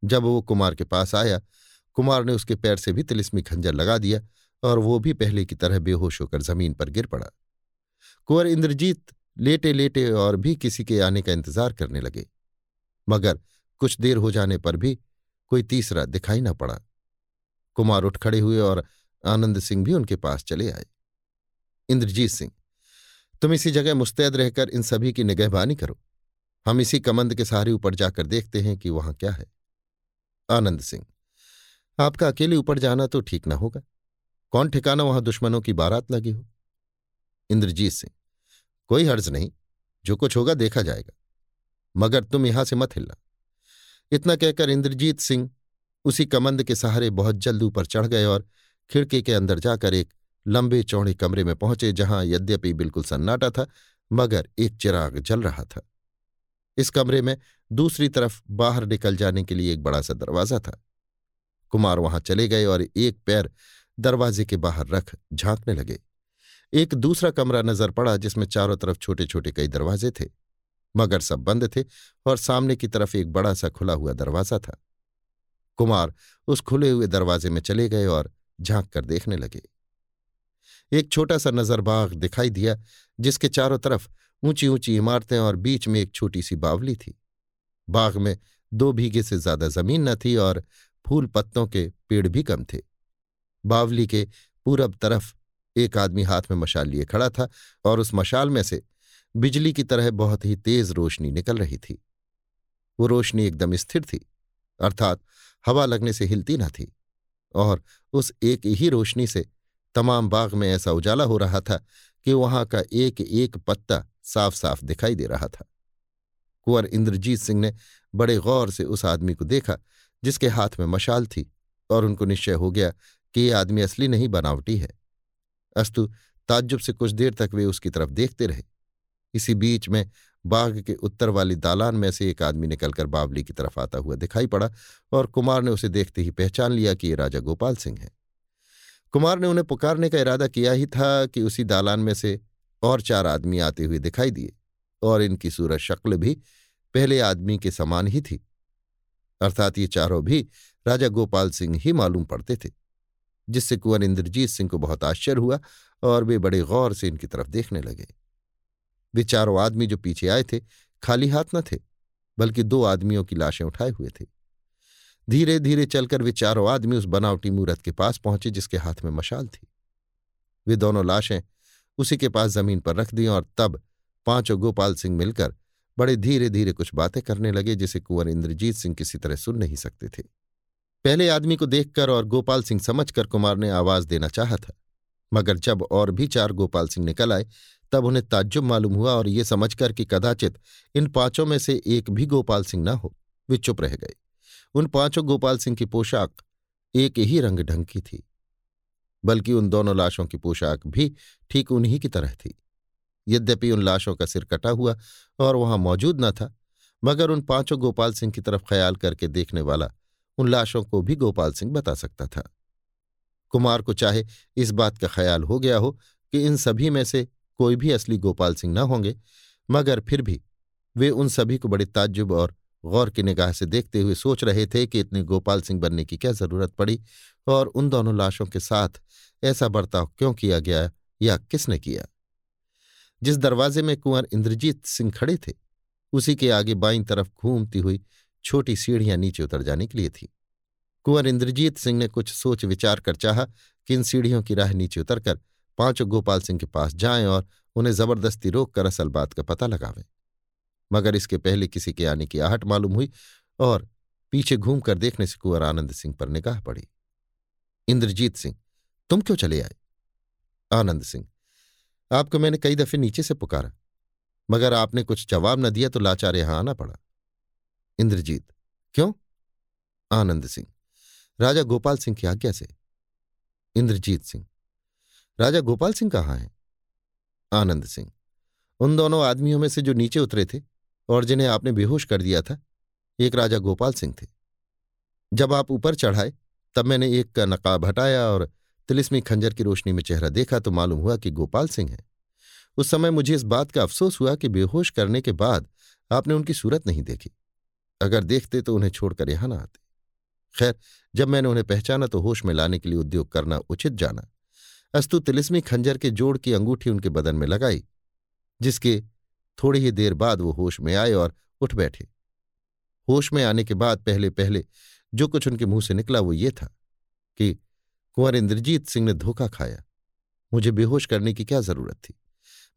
जब वो कुमार के पास आया, कुमार ने उसके पैर से भी तिलिस्मी खंजर लगा दिया और वो भी पहले की तरह बेहोश होकर ज़मीन पर गिर पड़ा। कुंवर इंद्रजीत लेटे लेटे और भी किसी के आने का इंतज़ार करने लगे। मगर कुछ देर हो जाने पर भी कोई तीसरा दिखाई न पड़ा। कुमार उठ खड़े हुए और आनंद सिंह भी उनके पास चले आए। इंद्रजीत सिंह, तुम इसी जगह मुस्तैद रहकर इन सभी की निगहबानी करो। हम इसी कमंद के सहारे ऊपर जाकर देखते हैं कि वहाँ क्या है। आनंद सिंह, आपका अकेले ऊपर जाना तो ठीक ना होगा। कौन ठिकाना वहाँ दुश्मनों की बारात लगी हो? इंद्रजीत सिंह, कोई हर्ज नहीं। जो कुछ होगा देखा जाएगा। मगर तुम यहाँ से मत हिलना। इतना कहकर इंद्रजीत सिंह उसी कमंद के सहारे बहुत जल्द ऊपर चढ़ गए और खिड़की के अंदर जाकर एक लंबे चौड़े कमरे में पहुँचे, जहाँ यद्यपि बिल्कुल सन्नाटा था, मगर एक चिराग जल रहा था। इस कमरे में दूसरी तरफ़ बाहर निकल जाने के लिए एक बड़ा सा दरवाज़ा था। कुमार वहाँ चले गए और एक पैर दरवाजे के बाहर रख झांकने लगे। एक दूसरा कमरा नज़र पड़ा, जिसमें चारों तरफ़ छोटे छोटे कई दरवाजे थे। मगर सब बंद थे और सामने की तरफ़ एक बड़ा सा खुला हुआ दरवाज़ा था। कुमार उस खुले हुए दरवाजे में चले गए और झाँक कर देखने लगे। एक छोटा सा नजरबाग दिखाई दिया, जिसके चारों तरफ़ ऊँची ऊँची इमारतें और बीच में एक छोटी सी बावली थी। बाग में दो भीगे से ज़्यादा ज़मीन न थी और फूल पत्तों के पेड़ भी कम थे। बावली के पूरब तरफ़ एक आदमी हाथ में मशाल लिए खड़ा था और उस मशाल में से बिजली की तरह बहुत ही तेज रोशनी निकल रही थी। वो रोशनी एकदम स्थिर थी, अर्थात हवा लगने से हिलती न थी, और उस एक ही रोशनी से तमाम बाग में ऐसा उजाला हो रहा था कि वहाँ का एक एक पत्ता साफ़ साफ़ दिखाई दे रहा था। कुंवर इंद्रजीत सिंह ने बड़े गौर से उस आदमी को देखा, जिसके हाथ में मशाल थी, और उनको निश्चय हो गया कि ये आदमी असली नहीं बनावटी है। अस्तु, ताज्जुब से कुछ देर तक वे उसकी तरफ़ देखते रहे। इसी बीच में बाग के उत्तर वाली दालान में से एक आदमी निकलकर बावली की तरफ़ आता हुआ दिखाई पड़ा और कुमार ने उसे देखते ही पहचान लिया कि ये राजा गोपाल सिंह है। कुमार ने उन्हें पुकारने का इरादा किया ही था कि उसी दालान में से और चार आदमी आते हुए दिखाई दिए और इनकी सूरत शक्ल भी पहले आदमी के समान ही थी। अर्थात ये चारों भी राजा गोपाल सिंह ही मालूम पड़ते थे, जिससे कुंवर इंद्रजीत सिंह को बहुत आश्चर्य हुआ और वे बड़े गौर से इनकी तरफ़ देखने लगे। वे चारों आदमी जो पीछे आए थे खाली हाथ न थे, बल्कि दो आदमियों की लाशें उठाए हुए थे। धीरे धीरे चलकर वे चारों आदमी उस बनावटी मूरत के पास पहुँचे जिसके हाथ में मशाल थी। वे दोनों लाशें उसी के पास ज़मीन पर रख दी और तब पाँचों गोपाल सिंह मिलकर बड़े धीरे धीरे कुछ बातें करने लगे जिसे कुंवर इंद्रजीत सिंह किसी तरह सुन नहीं सकते थे। पहले आदमी को देखकर और गोपाल सिंह समझकर कुमार ने आवाज़ देना चाहा था, मगर जब और भी चार गोपाल सिंह निकल आए तब उन्हें ताज्जुब मालूम हुआ और ये समझकर कि कदाचित इन पाँचों में से एक भी गोपाल सिंह न हो। वे चुप रह गए। उन पाँचों गोपाल सिंह की पोशाक एक ही रंग ढंग की थी, बल्कि उन दोनों लाशों की पोशाक भी ठीक उन्हीं की तरह थी। यद्यपि उन लाशों का सिर कटा हुआ और वहाँ मौजूद न था, मगर उन पाँचों गोपाल सिंह की तरफ़ ख्याल करके देखने वाला उन लाशों को भी गोपाल सिंह बता सकता था। कुमार को चाहे इस बात का ख्याल हो गया हो कि इन सभी में से कोई भी असली गोपाल सिंह न होंगे, मगर फिर भी वे उन सभी को बड़े ताज्जुब और गौर की निगाह से देखते हुए सोच रहे थे कि इतने गोपाल सिंह बनने की क्या ज़रूरत पड़ी और उन दोनों लाशों के साथ ऐसा बर्ताव क्यों किया गया या किसने किया? जिस दरवाजे में कुंवर इंद्रजीत सिंह खड़े थे, उसी के आगे बाईं तरफ़ घूमती हुई छोटी सीढ़ियाँ नीचे उतर जाने के लिए थी। कुंवर इंद्रजीत सिंह ने कुछ सोच विचार कर चाहा कि इन सीढ़ियों की राह नीचे उतरकर पाँचों गोपाल सिंह के पास जाएँ और उन्हें ज़बरदस्ती रोक कर असल बात का पता लगावें। मगर इसके पहले किसी के आने की आहट मालूम हुई और पीछे घूमकर देखने से कुंवर आनंद सिंह पर निगाह पड़ी। इंद्रजीत सिंह, तुम क्यों चले आए? आनंद सिंह, आपको मैंने कई दफे नीचे से पुकारा, मगर आपने कुछ जवाब न दिया तो लाचार यहाँ आना पड़ा। इंद्रजीत, क्यों? आनंद सिंह, राजा गोपाल सिंह की आज्ञा से। इंद्रजीत सिंह राजा गोपाल सिंह कहाँ हैं? आनंद सिंह। उन दोनों आदमियों में से जो नीचे उतरे थे और जिन्हें आपने बेहोश कर दिया था, एक राजा गोपाल सिंह थे। जब आप ऊपर चढ़ाए, तब मैंने एक का नकाब हटाया और तिलिस्मी खंजर की रोशनी में चेहरा देखा तो मालूम हुआ कि गोपाल सिंह है। उस समय मुझे इस बात का अफसोस हुआ कि बेहोश करने के बाद आपने उनकी सूरत नहीं देखी। अगर देखते तो उन्हें छोड़कर यहाँ ना आते। खैर, जब मैंने उन्हें पहचाना तो होश में लाने के लिए उद्योग करना उचित जाना। अस्तु तिलिस्मी खंजर के जोड़ की अंगूठी उनके बदन में लगाई, जिसके थोड़ी ही देर बाद वो होश में आए और उठ बैठे। होश में आने के बाद पहले पहले जो कुछ उनके मुँह से निकला वो ये था कि कुंवर इंद्रजीत सिंह ने धोखा खाया। मुझे बेहोश करने की क्या ज़रूरत थी?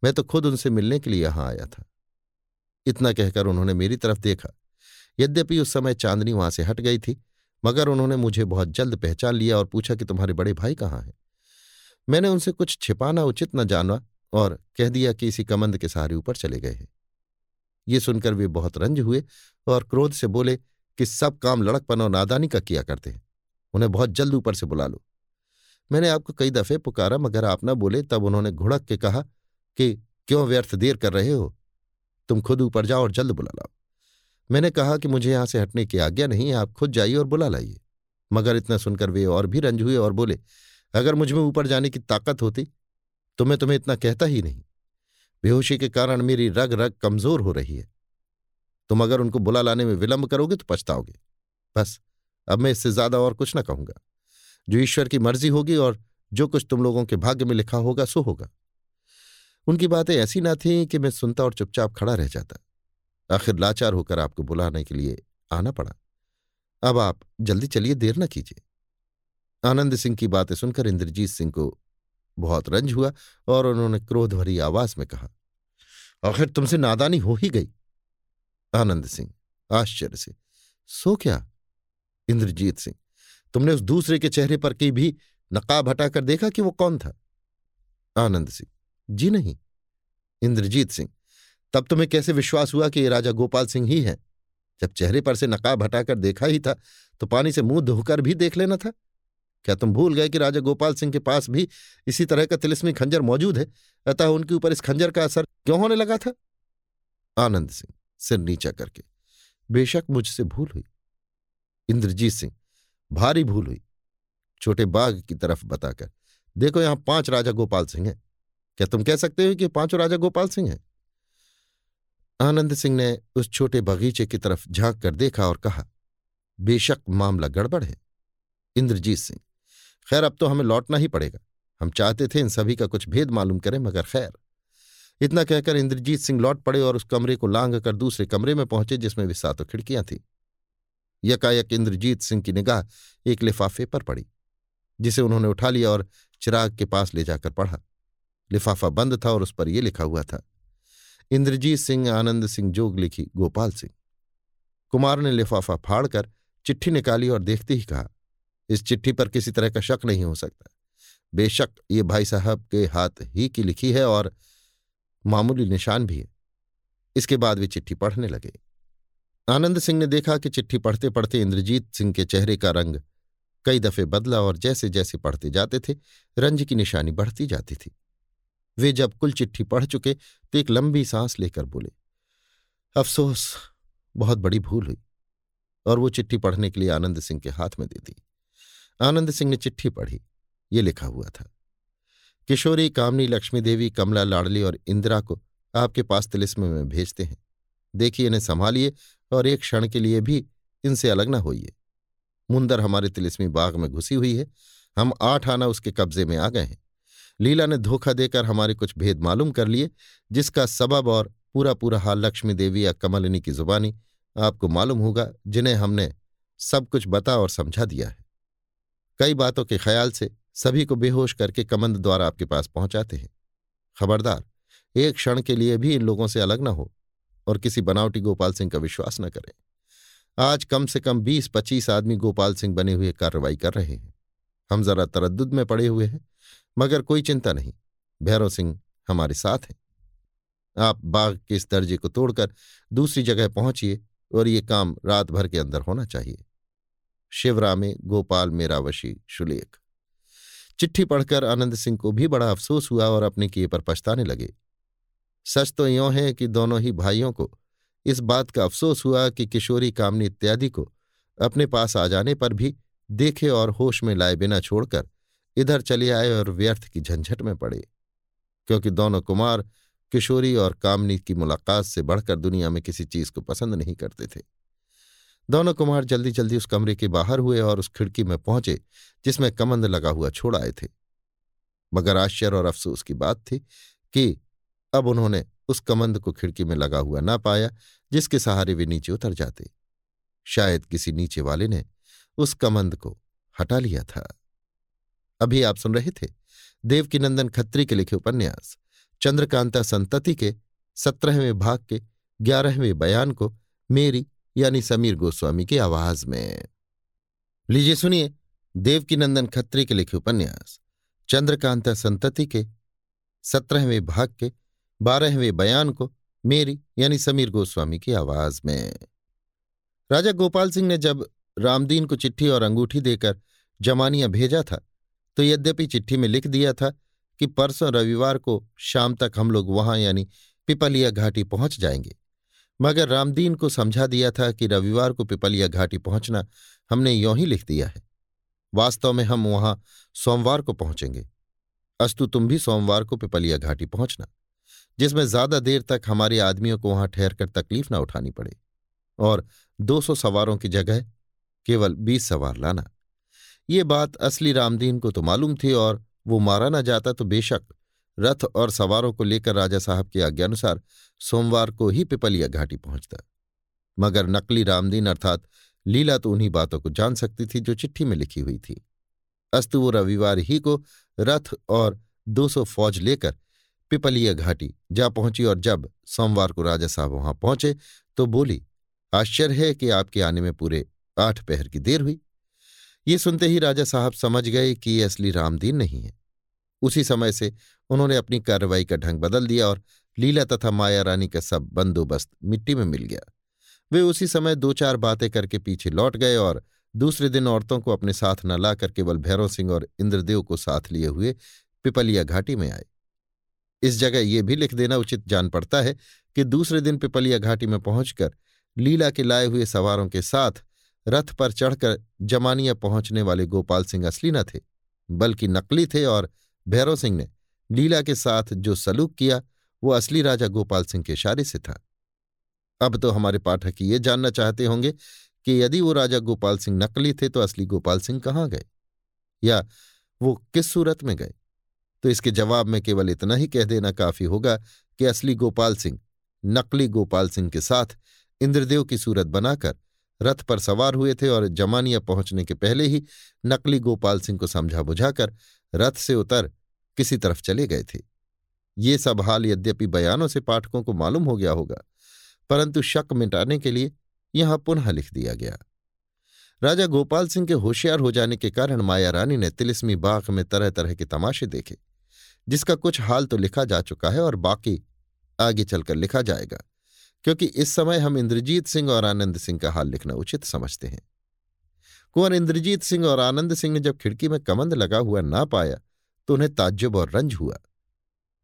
मैं तो खुद उनसे मिलने के लिए यहाँ आया था। इतना कहकर उन्होंने मेरी तरफ़ देखा। यद्यपि उस समय चांदनी वहाँ से हट गई थी, मगर उन्होंने मुझे बहुत जल्द पहचान लिया और पूछा कि तुम्हारे बड़े भाई कहाँ हैं? मैंने उनसे कुछ छिपाना उचित न जाना और कह दिया कि इसी कमंद के सहारे ऊपर चले गए हैं। ये सुनकर वे बहुत रंज हुए और क्रोध से बोले कि सब काम लड़कपन और नादानी का किया करते हैं। उन्हें बहुत जल्द ऊपर से बुला लो। मैंने आपको कई दफे पुकारा मगर आप न बोले, तब उन्होंने घुड़क के कहा कि क्यों व्यर्थ देर कर रहे हो? तुम खुद ऊपर जाओ और जल्द बुला लाओ। मैंने कहा कि मुझे यहाँ से हटने की आज्ञा नहीं है, आप खुद जाइए और बुला लाइए। मगर इतना सुनकर वे और भी रंज हुए और बोले अगर मुझमें ऊपर जाने की ताकत होती तो मैं तुम्हें इतना कहता ही नहीं। बेहोशी के कारण मेरी रग रग कमज़ोर हो रही है। तुम अगर उनको बुला लाने में विलंब करोगे तो पछताओगे। बस, अब मैं इससे ज़्यादा और कुछ न कहूँगा। जो ईश्वर की मर्ज़ी होगी और जो कुछ तुम लोगों के भाग्य में लिखा होगा, सो होगा। उनकी बातें ऐसी ना थीं कि मैं सुनता और चुपचाप खड़ा रह जाता। आखिर लाचार होकर आपको बुलाने के लिए आना पड़ा। अब आप जल्दी चलिए, देर न कीजिए। आनंद सिंह की बातें सुनकर इंद्रजीत सिंह को बहुत रंज हुआ और उन्होंने क्रोध भरी आवाज़ में कहा, आखिर तुमसे नादानी हो ही गई? आनंद सिंह, आश्चर्य से, सो क्या? इंद्रजीत सिंह, तुमने उस दूसरे के चेहरे पर की भी नकाब हटाकर देखा कि वो कौन था? आनंद सिंह, जी नहीं। इंद्रजीत सिंह, तब तुम्हें कैसे विश्वास हुआ कि ये राजा गोपाल सिंह ही है? जब चेहरे पर से नकाब हटाकर देखा ही था तो पानी से मुँह धोकर भी देख लेना था। क्या तुम भूल गए कि राजा गोपाल सिंह के पास भी इसी तरह का तिलिस्मी खंजर मौजूद है? अतः उनके ऊपर इस खंजर का असर क्यों होने लगा था? आनंद सिंह सिर नीचा करके। बेशक मुझसे भूल हुई। इंद्रजीत सिंह, भारी भूल हुई। छोटे बाघ की तरफ़ बताकर, देखो यहाँ पाँच राजा गोपाल सिंह हैं। क्या तुम कह सकते हो कि पाँचों राजा गोपाल सिंह हैं? आनंद सिंह ने उस छोटे बगीचे की तरफ़ झाँक कर देखा और कहा, बेशक मामला गड़बड़ है। इंद्रजीत सिंह खैर, अब तो हमें लौटना ही पड़ेगा। हम चाहते थे इन सभी का कुछ भेद मालूम करें, मगर खैर। इतना कहकर इंद्रजीत सिंह लौट पड़े और उस कमरे को लांग कर दूसरे कमरे में पहुँचे, जिसमें भी सातों खिड़कियाँ थीं। यकायक इंद्रजीत सिंह की निगाह एक लिफाफे पर पड़ी, जिसे उन्होंने उठा लिया और चिराग के पास ले जाकर पढ़ा। लिफाफा बंद था और उस पर यह लिखा हुआ था, इंद्रजीत सिंह, आनंद सिंह जोग लिखी गोपाल सिंह। कुमार ने लिफाफा फाड़कर चिट्ठी निकाली और देखते ही कहा इस चिट्ठी पर किसी तरह का शक नहीं हो सकता। बेशक ये भाई साहब के हाथ ही की लिखी है और मामूली निशान भी है। इसके बाद वे चिट्ठी पढ़ने लगे। आनंद सिंह ने देखा कि चिट्ठी पढ़ते पढ़ते इंद्रजीत सिंह के चेहरे का रंग कई दफे बदला और जैसे जैसे पढ़ते जाते थे, रंज की निशानी बढ़ती जाती थी। वे जब कुल चिट्ठी पढ़ चुके तो एक लंबी सांस लेकर बोले, अफसोस, बहुत बड़ी भूल हुई। और वो चिट्ठी पढ़ने के लिए आनंद सिंह के हाथ में दे दी। आनंद सिंह ने चिट्ठी पढ़ी। ये लिखा हुआ था। किशोरी, कामनी, लक्ष्मी देवी, कमला लाडली और इंदिरा को आपके पास तिलिस्म में भेजते हैं। देखिए, इन्हें संभालिए और एक क्षण के लिए भी इनसे अलग न होइए। मुंदर हमारे तिलिस्मी बाग में घुसी हुई है। हम आठ आना उसके कब्जे में आ गए हैं। लीला ने धोखा देकर हमारे कुछ भेद मालूम कर लिए, जिसका सबब और पूरा पूरा हाल लक्ष्मी देवी या कमलिनी की जुबानी आपको मालूम होगा, जिन्हें हमने सब कुछ बता और समझा दिया है। कई बातों के ख्याल से सभी को बेहोश करके कमंद द्वारा आपके पास पहुंचाते हैं। खबरदार, एक क्षण के लिए भी इन लोगों से अलग न हो और किसी बनावटी गोपाल सिंह का विश्वास न करें। आज कम से कम बीस पच्चीस आदमी गोपाल सिंह बने हुए कार्रवाई कर रहे हैं। हम जरा तरद्दुद में पड़े हुए हैं, मगर कोई चिंता नहीं। भैरव सिंह हमारे साथ हैं। आप बाघ के इस दर्जे को तोड़कर दूसरी जगह पहुंचिए और ये काम रात भर के अंदर होना चाहिए। शिवरामे गोपाल मेरावशी शुलेख। चिट्ठी पढ़कर आनंद सिंह को भी बड़ा अफसोस हुआ और अपने किए पर पछताने लगे। सच तो यों है कि दोनों ही भाइयों को इस बात का अफसोस हुआ कि किशोरी कामनी इत्यादि को अपने पास आ जाने पर भी देखे और होश में लाए बिना छोड़कर इधर चले आए और व्यर्थ की झंझट में पड़े। क्योंकि दोनों कुमार, किशोरी और कामनी की मुलाकात से बढ़कर दुनिया में किसी चीज़ को पसंद नहीं करते थे। दोनों कुमार जल्दी जल्दी उस कमरे के बाहर हुए और उस खिड़की में पहुँचे, जिसमें कमंद लगा हुआ छोड़ आए थे। मगर आश्चर्य और अफसोस की बात थी कि अब उन्होंने उस कमंद को खिड़की में लगा हुआ ना पाया, जिसके सहारे वे नीचे उतर जाते। शायद किसी नीचे वाले ने उस कमंद को हटा लिया था। अभी आप सुन रहे थे देवकीनंदन खत्री के लिखे उपन्यास, चंद्रकांता संतति के सत्रहवें भाग के ग्यारहवें बयान को मेरी यानी समीर गोस्वामी की आवाज़ में। लीजिए सुनिए देवकीनंदन खत्री के लिखे उपन्यास। चंद्रकांता संतति के, सत्रहवें भाग के, बारहवें बयान को मेरी यानी समीर गोस्वामी की आवाज़ में। राजा गोपाल सिंह ने जब रामदीन को चिट्ठी और अंगूठी देकर जमानिया भेजा था तो यद्यपि चिट्ठी में लिख दिया था कि परसों रविवार को शाम तक हम लोग वहाँ यानी पिपलिया घाटी पहुँच जाएँगे मगर रामदीन को समझा दिया था कि रविवार को पिपलिया घाटी पहुँचना हमने यों ही लिख दिया है। वास्तव में हम वहाँ सोमवार को पहुँचेंगे। अस्तु तुम भी सोमवार को पिपलिया घाटी पहुँचना, जिसमें ज़्यादा देर तक हमारे आदमियों को वहाँ ठहर कर तकलीफ़ न उठानी पड़े और 200 सवारों की जगह केवल 20 सवार लाना। ये बात असली रामदीन को तो मालूम थी और वो मारा ना जाता तो बेशक रथ और सवारों को लेकर राजा साहब की आज्ञानुसार सोमवार को ही पिपलिया घाटी पहुँचता। मगर नकली रामदीन अर्थात लीला तो उन्हीं बातों को जान सकती थी जो चिट्ठी में लिखी हुई थी। अस्तु वो रविवार ही को रथ और दो सौ फौज लेकर पिपलिया घाटी जा पहुँची और जब सोमवार को राजा साहब वहाँ पहुँचे तो बोली, आश्चर्य है कि आपके आने में पूरे आठ पहर की देर हुई। ये सुनते ही राजा साहब समझ गए कि ये असली रामदीन नहीं है। उसी समय से उन्होंने अपनी कार्रवाई का ढंग बदल दिया और लीला तथा माया रानी का सब बंदोबस्त मिट्टी में मिल गया। वे उसी समय दो चार बातें करके पीछे लौट गए और दूसरे दिन औरतों को अपने साथ न लाकर केवल भैरव सिंह और इंद्रदेव को साथ लिए हुए पिपलिया घाटी में आए। इस जगह ये भी लिख देना उचित जान पड़ता है कि दूसरे दिन पिपलिया घाटी में पहुंचकर लीला के लाए हुए सवारों के साथ रथ पर चढ़कर जमानिया पहुँचने वाले गोपाल सिंह असली न थे, बल्कि नकली थे और भैरव सिंह ने लीला के साथ जो सलूक किया, वो असली राजा गोपाल सिंह के इशारे से था। अब तो हमारे पाठक ये जानना चाहते होंगे कि यदि वो राजा गोपाल सिंह नकली थे तो असली गोपाल सिंह कहाँ गए? या वो किस सूरत में गए? तो इसके जवाब में केवल इतना ही कह देना काफ़ी होगा कि असली गोपाल सिंह, नकली गोपाल सिंह के साथ इंद्रदेव की सूरत बनाकर रथ पर सवार हुए थे और जमानिया पहुँचने के पहले ही नकली गोपाल सिंह को समझा बुझाकर रथ से उतर किसी तरफ़ चले गए थे। ये सब हाल यद्यपि बयानों से पाठकों को मालूम हो गया होगा, परंतु शक मिटाने के लिए यहाँ पुनः लिख दिया गया। राजा गोपाल सिंह के होशियार हो जाने के कारण माया रानी ने तिलिस्मी बाग में तरह तरह के तमाशे देखे, जिसका कुछ हाल तो लिखा जा चुका है और बाकी आगे चलकर लिखा जाएगा, क्योंकि इस समय हम इंद्रजीत सिंह और आनंद सिंह का हाल लिखना उचित समझते हैं। कुंवर इंद्रजीत सिंह और आनंद सिंह ने जब खिड़की में कमंद लगा हुआ ना पाया तो उन्हें ताज्जुब और रंज हुआ।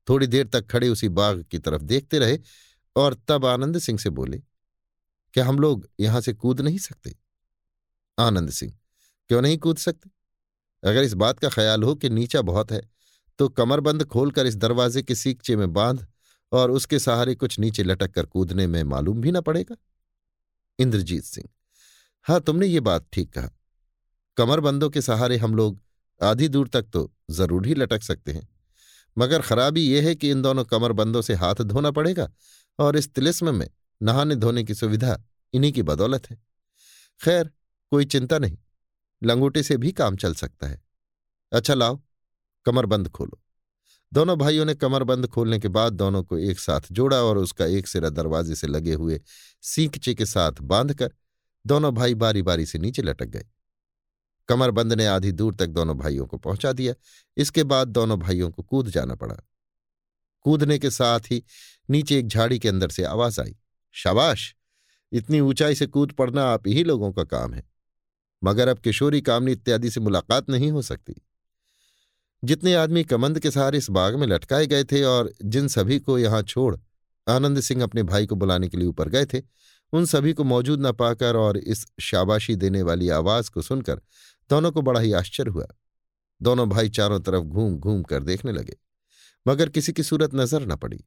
थोड़ी देर तक खड़े उसी बाग की तरफ़ देखते रहे और तब आनंद सिंह से बोले, क्या हम लोग यहाँ से कूद नहीं सकते? आनंद सिंह, क्यों नहीं कूद सकते? अगर इस बात का ख्याल हो कि नीचा बहुत है तो कमरबंद खोलकर इस दरवाजे के सीकचे में बाँध और उसके सहारे कुछ नीचे लटक कर कूदने में मालूम भी ना पड़ेगा। इंद्रजीत सिंह हाँ तुमने ये बात ठीक कहा। कमरबंदों के सहारे हम लोग आधी दूर तक तो ज़रूर ही लटक सकते हैं। मगर खराबी यह है कि इन दोनों कमरबंदों से हाथ धोना पड़ेगा और इस तिलिस्म में नहाने धोने की सुविधा इन्हीं की बदौलत है। खैर, कोई चिंता नहीं, लंगोटे से भी काम चल सकता है। अच्छा लाओ, कमरबंद खोलो। दोनों भाइयों ने कमरबंद खोलने के बाद दोनों को एक साथ जोड़ा और उसका एक सिरा दरवाजे से लगे हुए सींकचे के साथ बांधकर दोनों भाई बारी बारी से नीचे लटक गए। कमरबंद ने आधी दूर तक दोनों भाइयों को पहुँचा दिया। इसके बाद दोनों भाइयों को कूद जाना पड़ा। कूदने के साथ ही नीचे एक झाड़ी के अंदर से आवाज़ आई, शाबाश! इतनी ऊंचाई से कूद पड़ना आप ही लोगों का काम है। मगर अब किशोरी कामनी इत्यादि से मुलाकात नहीं हो सकती। जितने आदमी कमंद के सहारे इस बाग में लटकाए गए थे और जिन सभी को यहाँ छोड़ आनंद सिंह अपने भाई को बुलाने के लिए ऊपर गए थे, उन सभी को मौजूद न पाकर और इस शाबाशी देने वाली आवाज़ को सुनकर दोनों को बड़ा ही आश्चर्य हुआ। दोनों भाई चारों तरफ़ घूम घूम कर देखने लगे, मगर किसी की सूरत नज़र न पड़ी।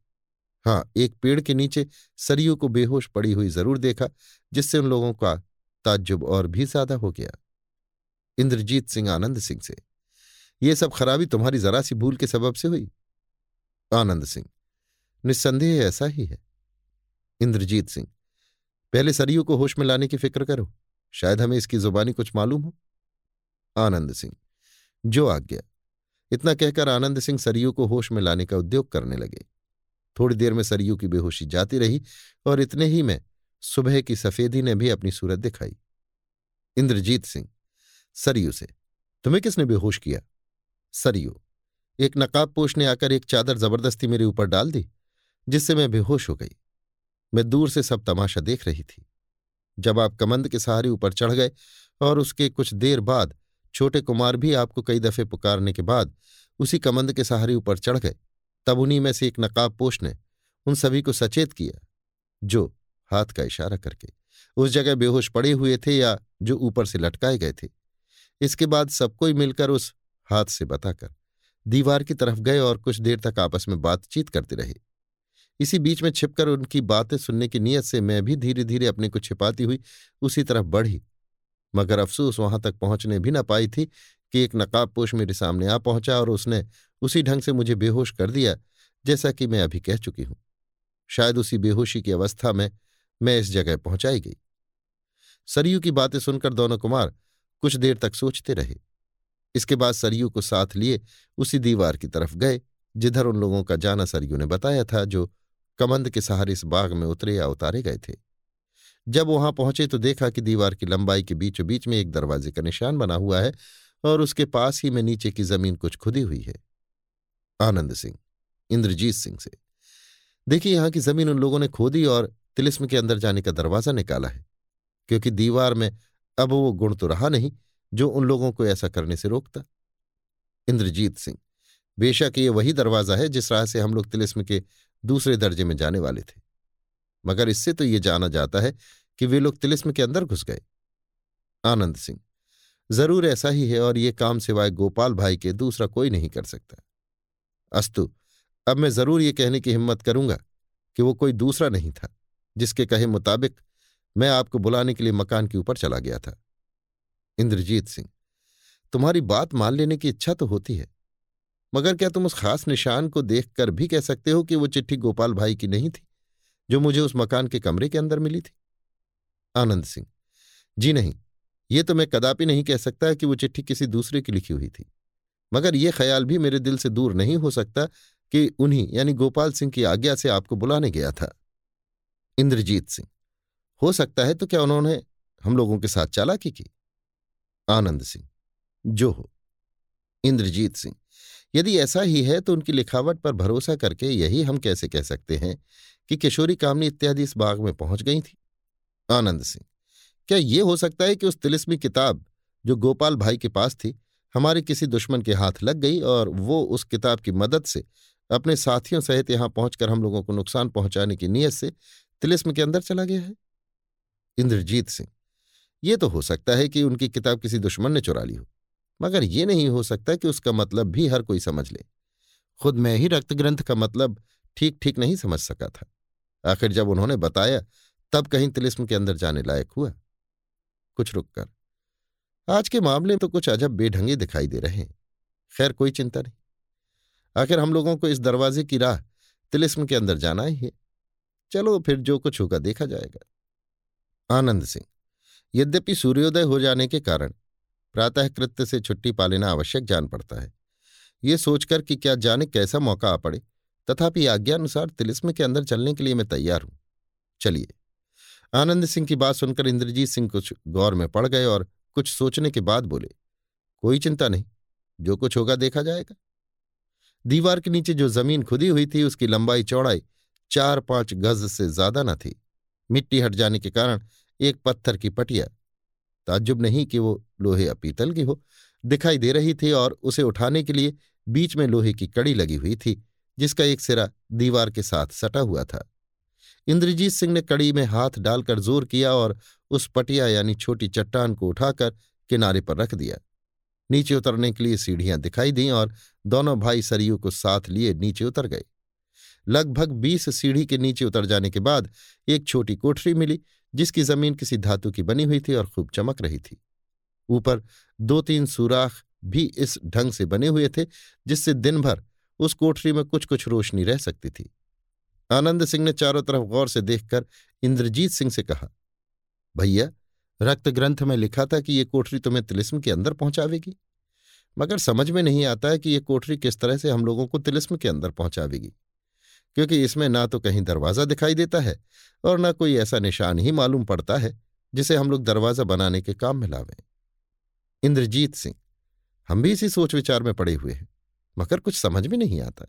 हाँ एक पेड़ के नीचे सरयू को बेहोश पड़ी हुई ज़रूर देखा, जिससे उन लोगों का ताज्जुब और भी ज़्यादा हो गया। इंद्रजीत सिंह आनंद सिंह से, ये सब खराबी तुम्हारी जरा सी भूल के सबब से हुई? आनंद सिंह, निस्संदेह ऐसा ही है। इंद्रजीत सिंह, पहले सरयू को होश में लाने की फ़िक्र करो। शायद हमें इसकी जुबानी कुछ मालूम हो। आनंद सिंह। जो आज्ञा। इतना कहकर आनंद सिंह सरयू को होश में लाने का उद्योग करने लगे। थोड़ी देर में सरयू की बेहोशी जाती रही और इतने ही में सुबह की सफेदी ने भी अपनी सूरत दिखाई। इंद्रजीत सिंह, सरयू से, तुम्हें किसने बेहोश किया? सरयू, एक नकाब पोष ने आकर एक चादर ज़बरदस्ती मेरे ऊपर डाल दी, जिससे मैं बेहोश हो गई। मैं दूर से सब तमाशा देख रही थी। जब आप कमंद के सहारे ऊपर चढ़ गए और उसके कुछ देर बाद छोटे कुमार भी आपको कई दफे पुकारने के बाद उसी कमंद के सहारे ऊपर चढ़ गए। तब उन्हीं में से एक नकाब पोष ने उन सभी को सचेत किया, जो हाथ का इशारा करके उस जगह बेहोश पड़े हुए थे या जो ऊपर से लटकाए गए थे। इसके बाद सबको मिलकर उस हाथ से बताकर दीवार की तरफ़ गए और कुछ देर तक आपस में बातचीत करते रहे। इसी बीच में छिपकर उनकी बातें सुनने की नीयत से मैं भी धीरे धीरे अपने को छिपाती हुई उसी तरफ़ बढ़ी। मगर अफसोस वहाँ तक पहुँचने भी न पाई थी कि एक नकाबपोश मेरे सामने आ पहुँचा और उसने उसी ढंग से मुझे बेहोश कर दिया, जैसा कि मैं अभी कह चुकी हूँ। शायद उसी बेहोशी की अवस्था में मैं इस जगह पहुंचाई गई। सरयू की बातें सुनकर दोनों कुमार कुछ देर तक सोचते रहे। इसके बाद सरयू को साथ लिए उसी दीवार की तरफ़ गए, जिधर उन लोगों का जाना सरयू ने बताया था, जो कमंद के सहारे इस बाग में उतरे या उतारे गए थे। जब वहाँ पहुँचे तो देखा कि दीवार की लंबाई के बीचों बीच में एक दरवाजे का निशान बना हुआ है और उसके पास ही में नीचे की ज़मीन कुछ खुदी हुई है। आनंद सिंह, इंद्रजीत सिंह से। देखिए, यहाँ की ज़मीन उन लोगों ने खोदी और तिलिस्म के अंदर जाने का दरवाज़ा निकाला है, क्योंकि दीवार में अब वो गुण तो रहा नहीं जो उन लोगों को ऐसा करने से रोकता। इंद्रजीत सिंह, बेशक ये वही दरवाज़ा है जिस राह से हम लोग तिलिस्म के दूसरे दर्जे में जाने वाले थे। मगर इससे तो ये जाना जाता है कि वे लोग तिलिस्म के अंदर घुस गए। आनंद सिंह, ज़रूर ऐसा ही है और ये काम सिवाय गोपाल भाई के दूसरा कोई नहीं कर सकता। अस्तु, अब मैं ज़रूर ये कहने की हिम्मत करूँगा कि वो कोई दूसरा नहीं था, जिसके कहे मुताबिक मैं आपको बुलाने के लिए मकान के ऊपर चला गया था। इंद्रजीत सिंह, तुम्हारी बात मान लेने की इच्छा तो होती है, मगर क्या तुम उस खास निशान को देखकर भी कह सकते हो कि वो चिट्ठी गोपाल भाई की नहीं थी? जो मुझे उस मकान के कमरे के अंदर मिली थी। आनंद सिंह, जी नहीं, ये तो मैं कदापि नहीं कह सकता कि वो चिट्ठी किसी दूसरे की लिखी हुई थी, मगर यह ख्याल भी मेरे दिल से दूर नहीं हो सकता कि उन्हीं, यानी गोपाल सिंह की आज्ञा से आपको बुलाने गया था। इंद्रजीत सिंह, हो सकता है तो क्या उन्होंने हम लोगों के साथ चालाकी की? आनंद सिंह, जो हो। इंद्रजीत सिंह, यदि ऐसा ही है तो उनकी लिखावट पर भरोसा करके यही हम कैसे कह सकते हैं कि किशोरी कामनी इत्यादि इस बाग में पहुँच गई थी। आनंद सिंह, क्या ये हो सकता है कि उस तिलिस्मी किताब जो गोपाल भाई के पास थी, हमारे किसी दुश्मन के हाथ लग गई और वो उस किताब की मदद से अपने साथियों सहित यहाँ पहुंचकर हम लोगों को नुकसान पहुँचाने की नीयत से तिलिस्म के अंदर चला गया है? इंद्रजीत सिंह, ये तो हो सकता है कि उनकी किताब किसी दुश्मन ने चुरा ली हो, मगर ये नहीं हो सकता कि उसका मतलब भी हर कोई समझ ले। खुद मैं ही रक्त ग्रंथ का मतलब ठीक ठीक नहीं समझ सका था। आखिर जब उन्होंने बताया, तब कहीं तिलिस्म के अंदर जाने लायक हुआ। कुछ रुककर आज के मामले में तो कुछ अजब बेढंगे दिखाई दे रहे हैं। खैर, कोई चिंता नहीं। आखिर हम लोगों को इस दरवाजे की राह तिलिस्म के अंदर जाना ही है। चलो फिर जो कुछ होगा देखा जाएगा। आनंद सिंह, यद्यपि सूर्योदय हो जाने के कारण प्रातः कृत्य से छुट्टी पा लेना आवश्यक जान पड़ता है। ये सोचकर कि क्या जाने कैसा मौका आ पड़े तथापि आज्ञानुसार तिलिस्म के अंदर चलने के लिए मैं तैयार हूँ। चलिए। आनंद सिंह की बात सुनकर इंद्रजीत सिंह कुछ गौर में पड़ गए और कुछ सोचने के बाद बोले, कोई चिंता नहीं, जो कुछ होगा देखा जाएगा। दीवार के नीचे जो ज़मीन खुदी हुई थी, उसकी लंबाई, चौड़ाई चार पाँच गज से ज़्यादा न थी। मिट्टी हट जाने के कारण एक पत्थर की पटिया, ताज्जुब नहीं कि वो लोहे या पीतल की हो, दिखाई दे रही थी और उसे उठाने के लिए बीच में लोहे की कड़ी लगी हुई थी। जिसका एक सिरा दीवार के साथ सटा हुआ था। इंद्रजीत सिंह ने कड़ी में हाथ डालकर ज़ोर किया और उस पटिया यानी छोटी चट्टान को उठाकर किनारे पर रख दिया। नीचे उतरने के लिए सीढ़ियाँ दिखाई दीं और दोनों भाई सरयू को साथ लिए नीचे उतर गए। लगभग बीस सीढ़ी के नीचे उतर जाने के बाद एक छोटी कोठरी मिली, जिसकी ज़मीन किसी धातु की बनी हुई थी और खूब चमक रही थी। ऊपर दो तीन सुराख भी इस ढंग से बने हुए थे, जिससे दिन भर उस कोठरी में कुछ कुछ रोशनी रह सकती थी। आनंद सिंह ने चारों तरफ़ गौर से देखकर इंद्रजीत सिंह से कहा, भैया, रक्त ग्रंथ में लिखा था कि ये कोठरी तुम्हें तिलिस्म के अंदर पहुंचावेगी। मगर समझ में नहीं आता है कि ये कोठरी किस तरह से हम लोगों को तिलिस्म के अंदर पहुंचावेगी, क्योंकि इसमें ना तो कहीं दरवाज़ा दिखाई देता है और ना कोई ऐसा निशान ही मालूम पड़ता है जिसे हम लोग दरवाज़ा बनाने के काम में लावें। इंद्रजीत सिंह, हम भी इसी सोच विचार में पड़े हुए हैं। मगर कुछ समझ में नहीं आता।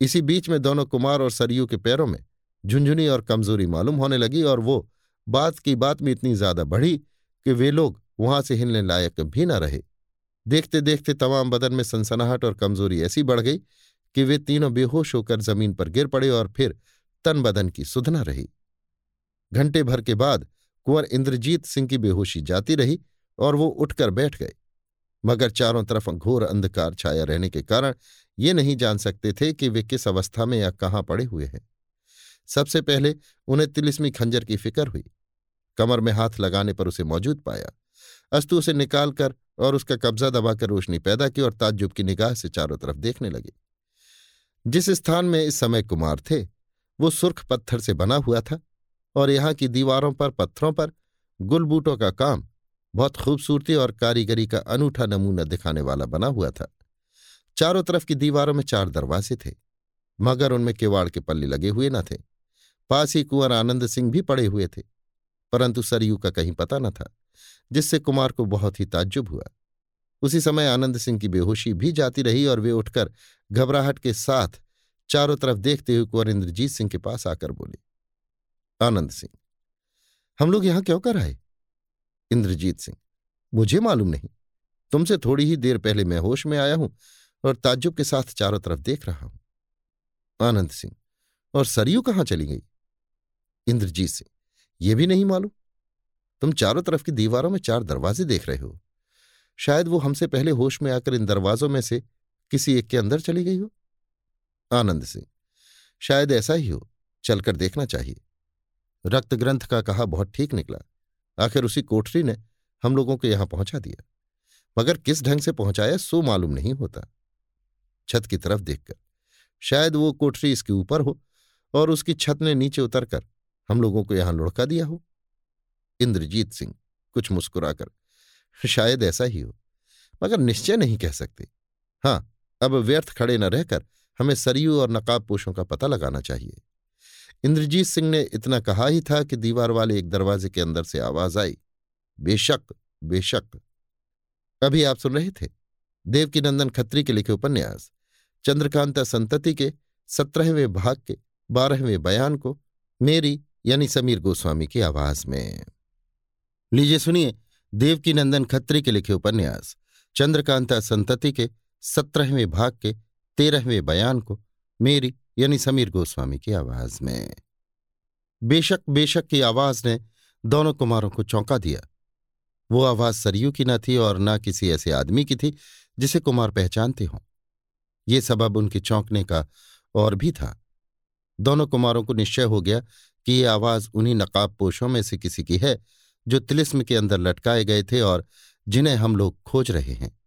इसी बीच में दोनों कुमार और सरयू के पैरों में झुंझुनी और कमज़ोरी मालूम होने लगी और वो बात की बात में इतनी ज़्यादा बढ़ी कि वे लोग वहाँ से हिलने लायक भी न रहे। देखते देखते तमाम बदन में सनसनाहट और कमज़ोरी ऐसी बढ़ गई कि वे तीनों बेहोश होकर ज़मीन पर गिर पड़े और फिर तन बदन की सुधना रही। घंटे भर के बाद कुंवर इंद्रजीत सिंह की बेहोशी जाती रही और वो उठकर बैठ गए। मगर चारों तरफ़ घोर अंधकार छाया रहने के कारण ये नहीं जान सकते थे कि वे किस अवस्था में या कहाँ पड़े हुए हैं। सबसे पहले उन्हें तिलिस्मी खंजर की फ़िक्र हुई। कमर में हाथ लगाने पर उसे मौजूद पाया। अस्तु उसे निकालकर और उसका कब्जा दबाकर रोशनी पैदा की और ताज्जुब की निगाह से चारों तरफ़ देखने लगे। जिस स्थान में इस समय कुमार थे, वो सुर्ख पत्थर से बना हुआ था और यहाँ की दीवारों पर, पत्थरों पर गुलबूटों का काम बहुत खूबसूरती और कारीगरी का अनूठा नमूना दिखाने वाला बना हुआ था। चारों तरफ़ की दीवारों में चार दरवाजे थे, मगर उनमें किवाड़ के पल्ले लगे हुए न थे। पास ही कुंवर आनंद सिंह भी पड़े हुए थे, परंतु सरयू का कहीं पता न था, जिससे कुमार को बहुत ही ताज्जुब हुआ। उसी समय आनंद सिंह की बेहोशी भी जाती रही और वे उठकर घबराहट के साथ चारों तरफ़ देखते हुए कुंवर इंद्रजीत सिंह के पास आकर बोले, आनंद सिंह, हम लोग यहाँ क्यों कर आए? इंद्रजीत सिंह। मुझे मालूम नहीं। तुमसे थोड़ी ही देर पहले मैं होश में आया हूँ और ताज्जुब के साथ चारों तरफ़ देख रहा हूँ। आनंद सिंह, और सरयू कहाँ चली गई? इंद्रजीत सिंह यह भी नहीं मालूम। तुम चारों तरफ़ की दीवारों में चार दरवाजे देख रहे हो। शायद वो हमसे पहले होश में आकर इन दरवाजों में से किसी एक के अंदर चली गई हो। आनंद सिंह, शायद ऐसा ही हो, चलकर देखना चाहिए। रक्त ग्रंथ का कहा बहुत ठीक निकला। आखिर उसी कोठरी ने हम लोगों को यहाँ पहुँचा दिया। मगर किस ढंग से पहुँचाया, सो मालूम नहीं होता। छत की तरफ़ देखकर, शायद वो कोठरी इसके ऊपर हो और उसकी छत ने नीचे उतरकर हम लोगों को यहाँ लुढ़का दिया हो। इंद्रजीत सिंह कुछ मुस्कुराकर, शायद ऐसा ही हो, मगर निश्चय नहीं कह सकते। हाँ अब व्यर्थ खड़े न रहकर हमें सरयू और नकाब पोषों का पता लगाना चाहिए। इंद्रजीत सिंह ने इतना कहा ही था कि दीवार वाले एक दरवाजे के अंदर से आवाज़ आई, बेशक बेशक। अभी आप सुन रहे थे? देवकीनंदन खत्री के लिखे उपन्यास, चंद्रकांता संतति के, सत्रहवें भाग के, बारहवें बयान को, मेरी यानी समीर गोस्वामी की आवाज़ में। लीजिए सुनिए, देवकीनंदन खत्री के लिखे उपन्यास, चंद्रकांता संतति के, सत्रहवें भाग के, तेरहवें बयान को, मेरी यानी समीर गोस्वामी की आवाज़ में। बेशक बेशक की आवाज़ ने दोनों कुमारों को चौंका दिया। वो आवाज़ सरयू की न थी और न किसी ऐसे आदमी की थी जिसे कुमार पहचानते हों। ये सबब उनके चौंकने का और भी था। दोनों कुमारों को निश्चय हो गया कि ये आवाज़ उन्हीं नकाब पोषों में से किसी की है जो तिलिस्म के अंदर लटकाए गए थे और जिन्हें हम लोग खोज रहे हैं।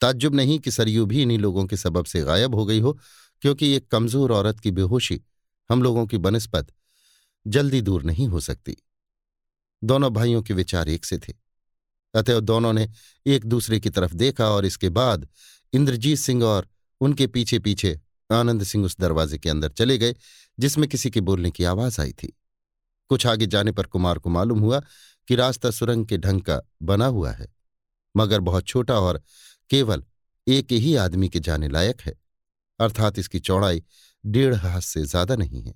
ताज्जुब नहीं कि सरयू भी इन्हीं लोगों के सबब से गायब हो गई हो क्योंकि एक कमज़ोर औरत की बेहोशी हम लोगों की बनस्पत जल्दी दूर नहीं हो सकती। दोनों भाइयों के विचार एक से थे। अतएव दोनों ने एक दूसरे की तरफ़ देखा और इसके बाद इंद्रजीत सिंह और उनके पीछे पीछे आनंद सिंह उस दरवाजे के अंदर चले गए, जिसमें किसी के बोलने की आवाज़ आई थी। कुछ आगे जाने पर कुमार को मालूम हुआ कि रास्ता सुरंग के ढंग का बना हुआ है, मगर बहुत छोटा और केवल एक ही आदमी के जाने लायक है। अर्थात इसकी चौड़ाई डेढ़ हाथ से ज़्यादा नहीं है।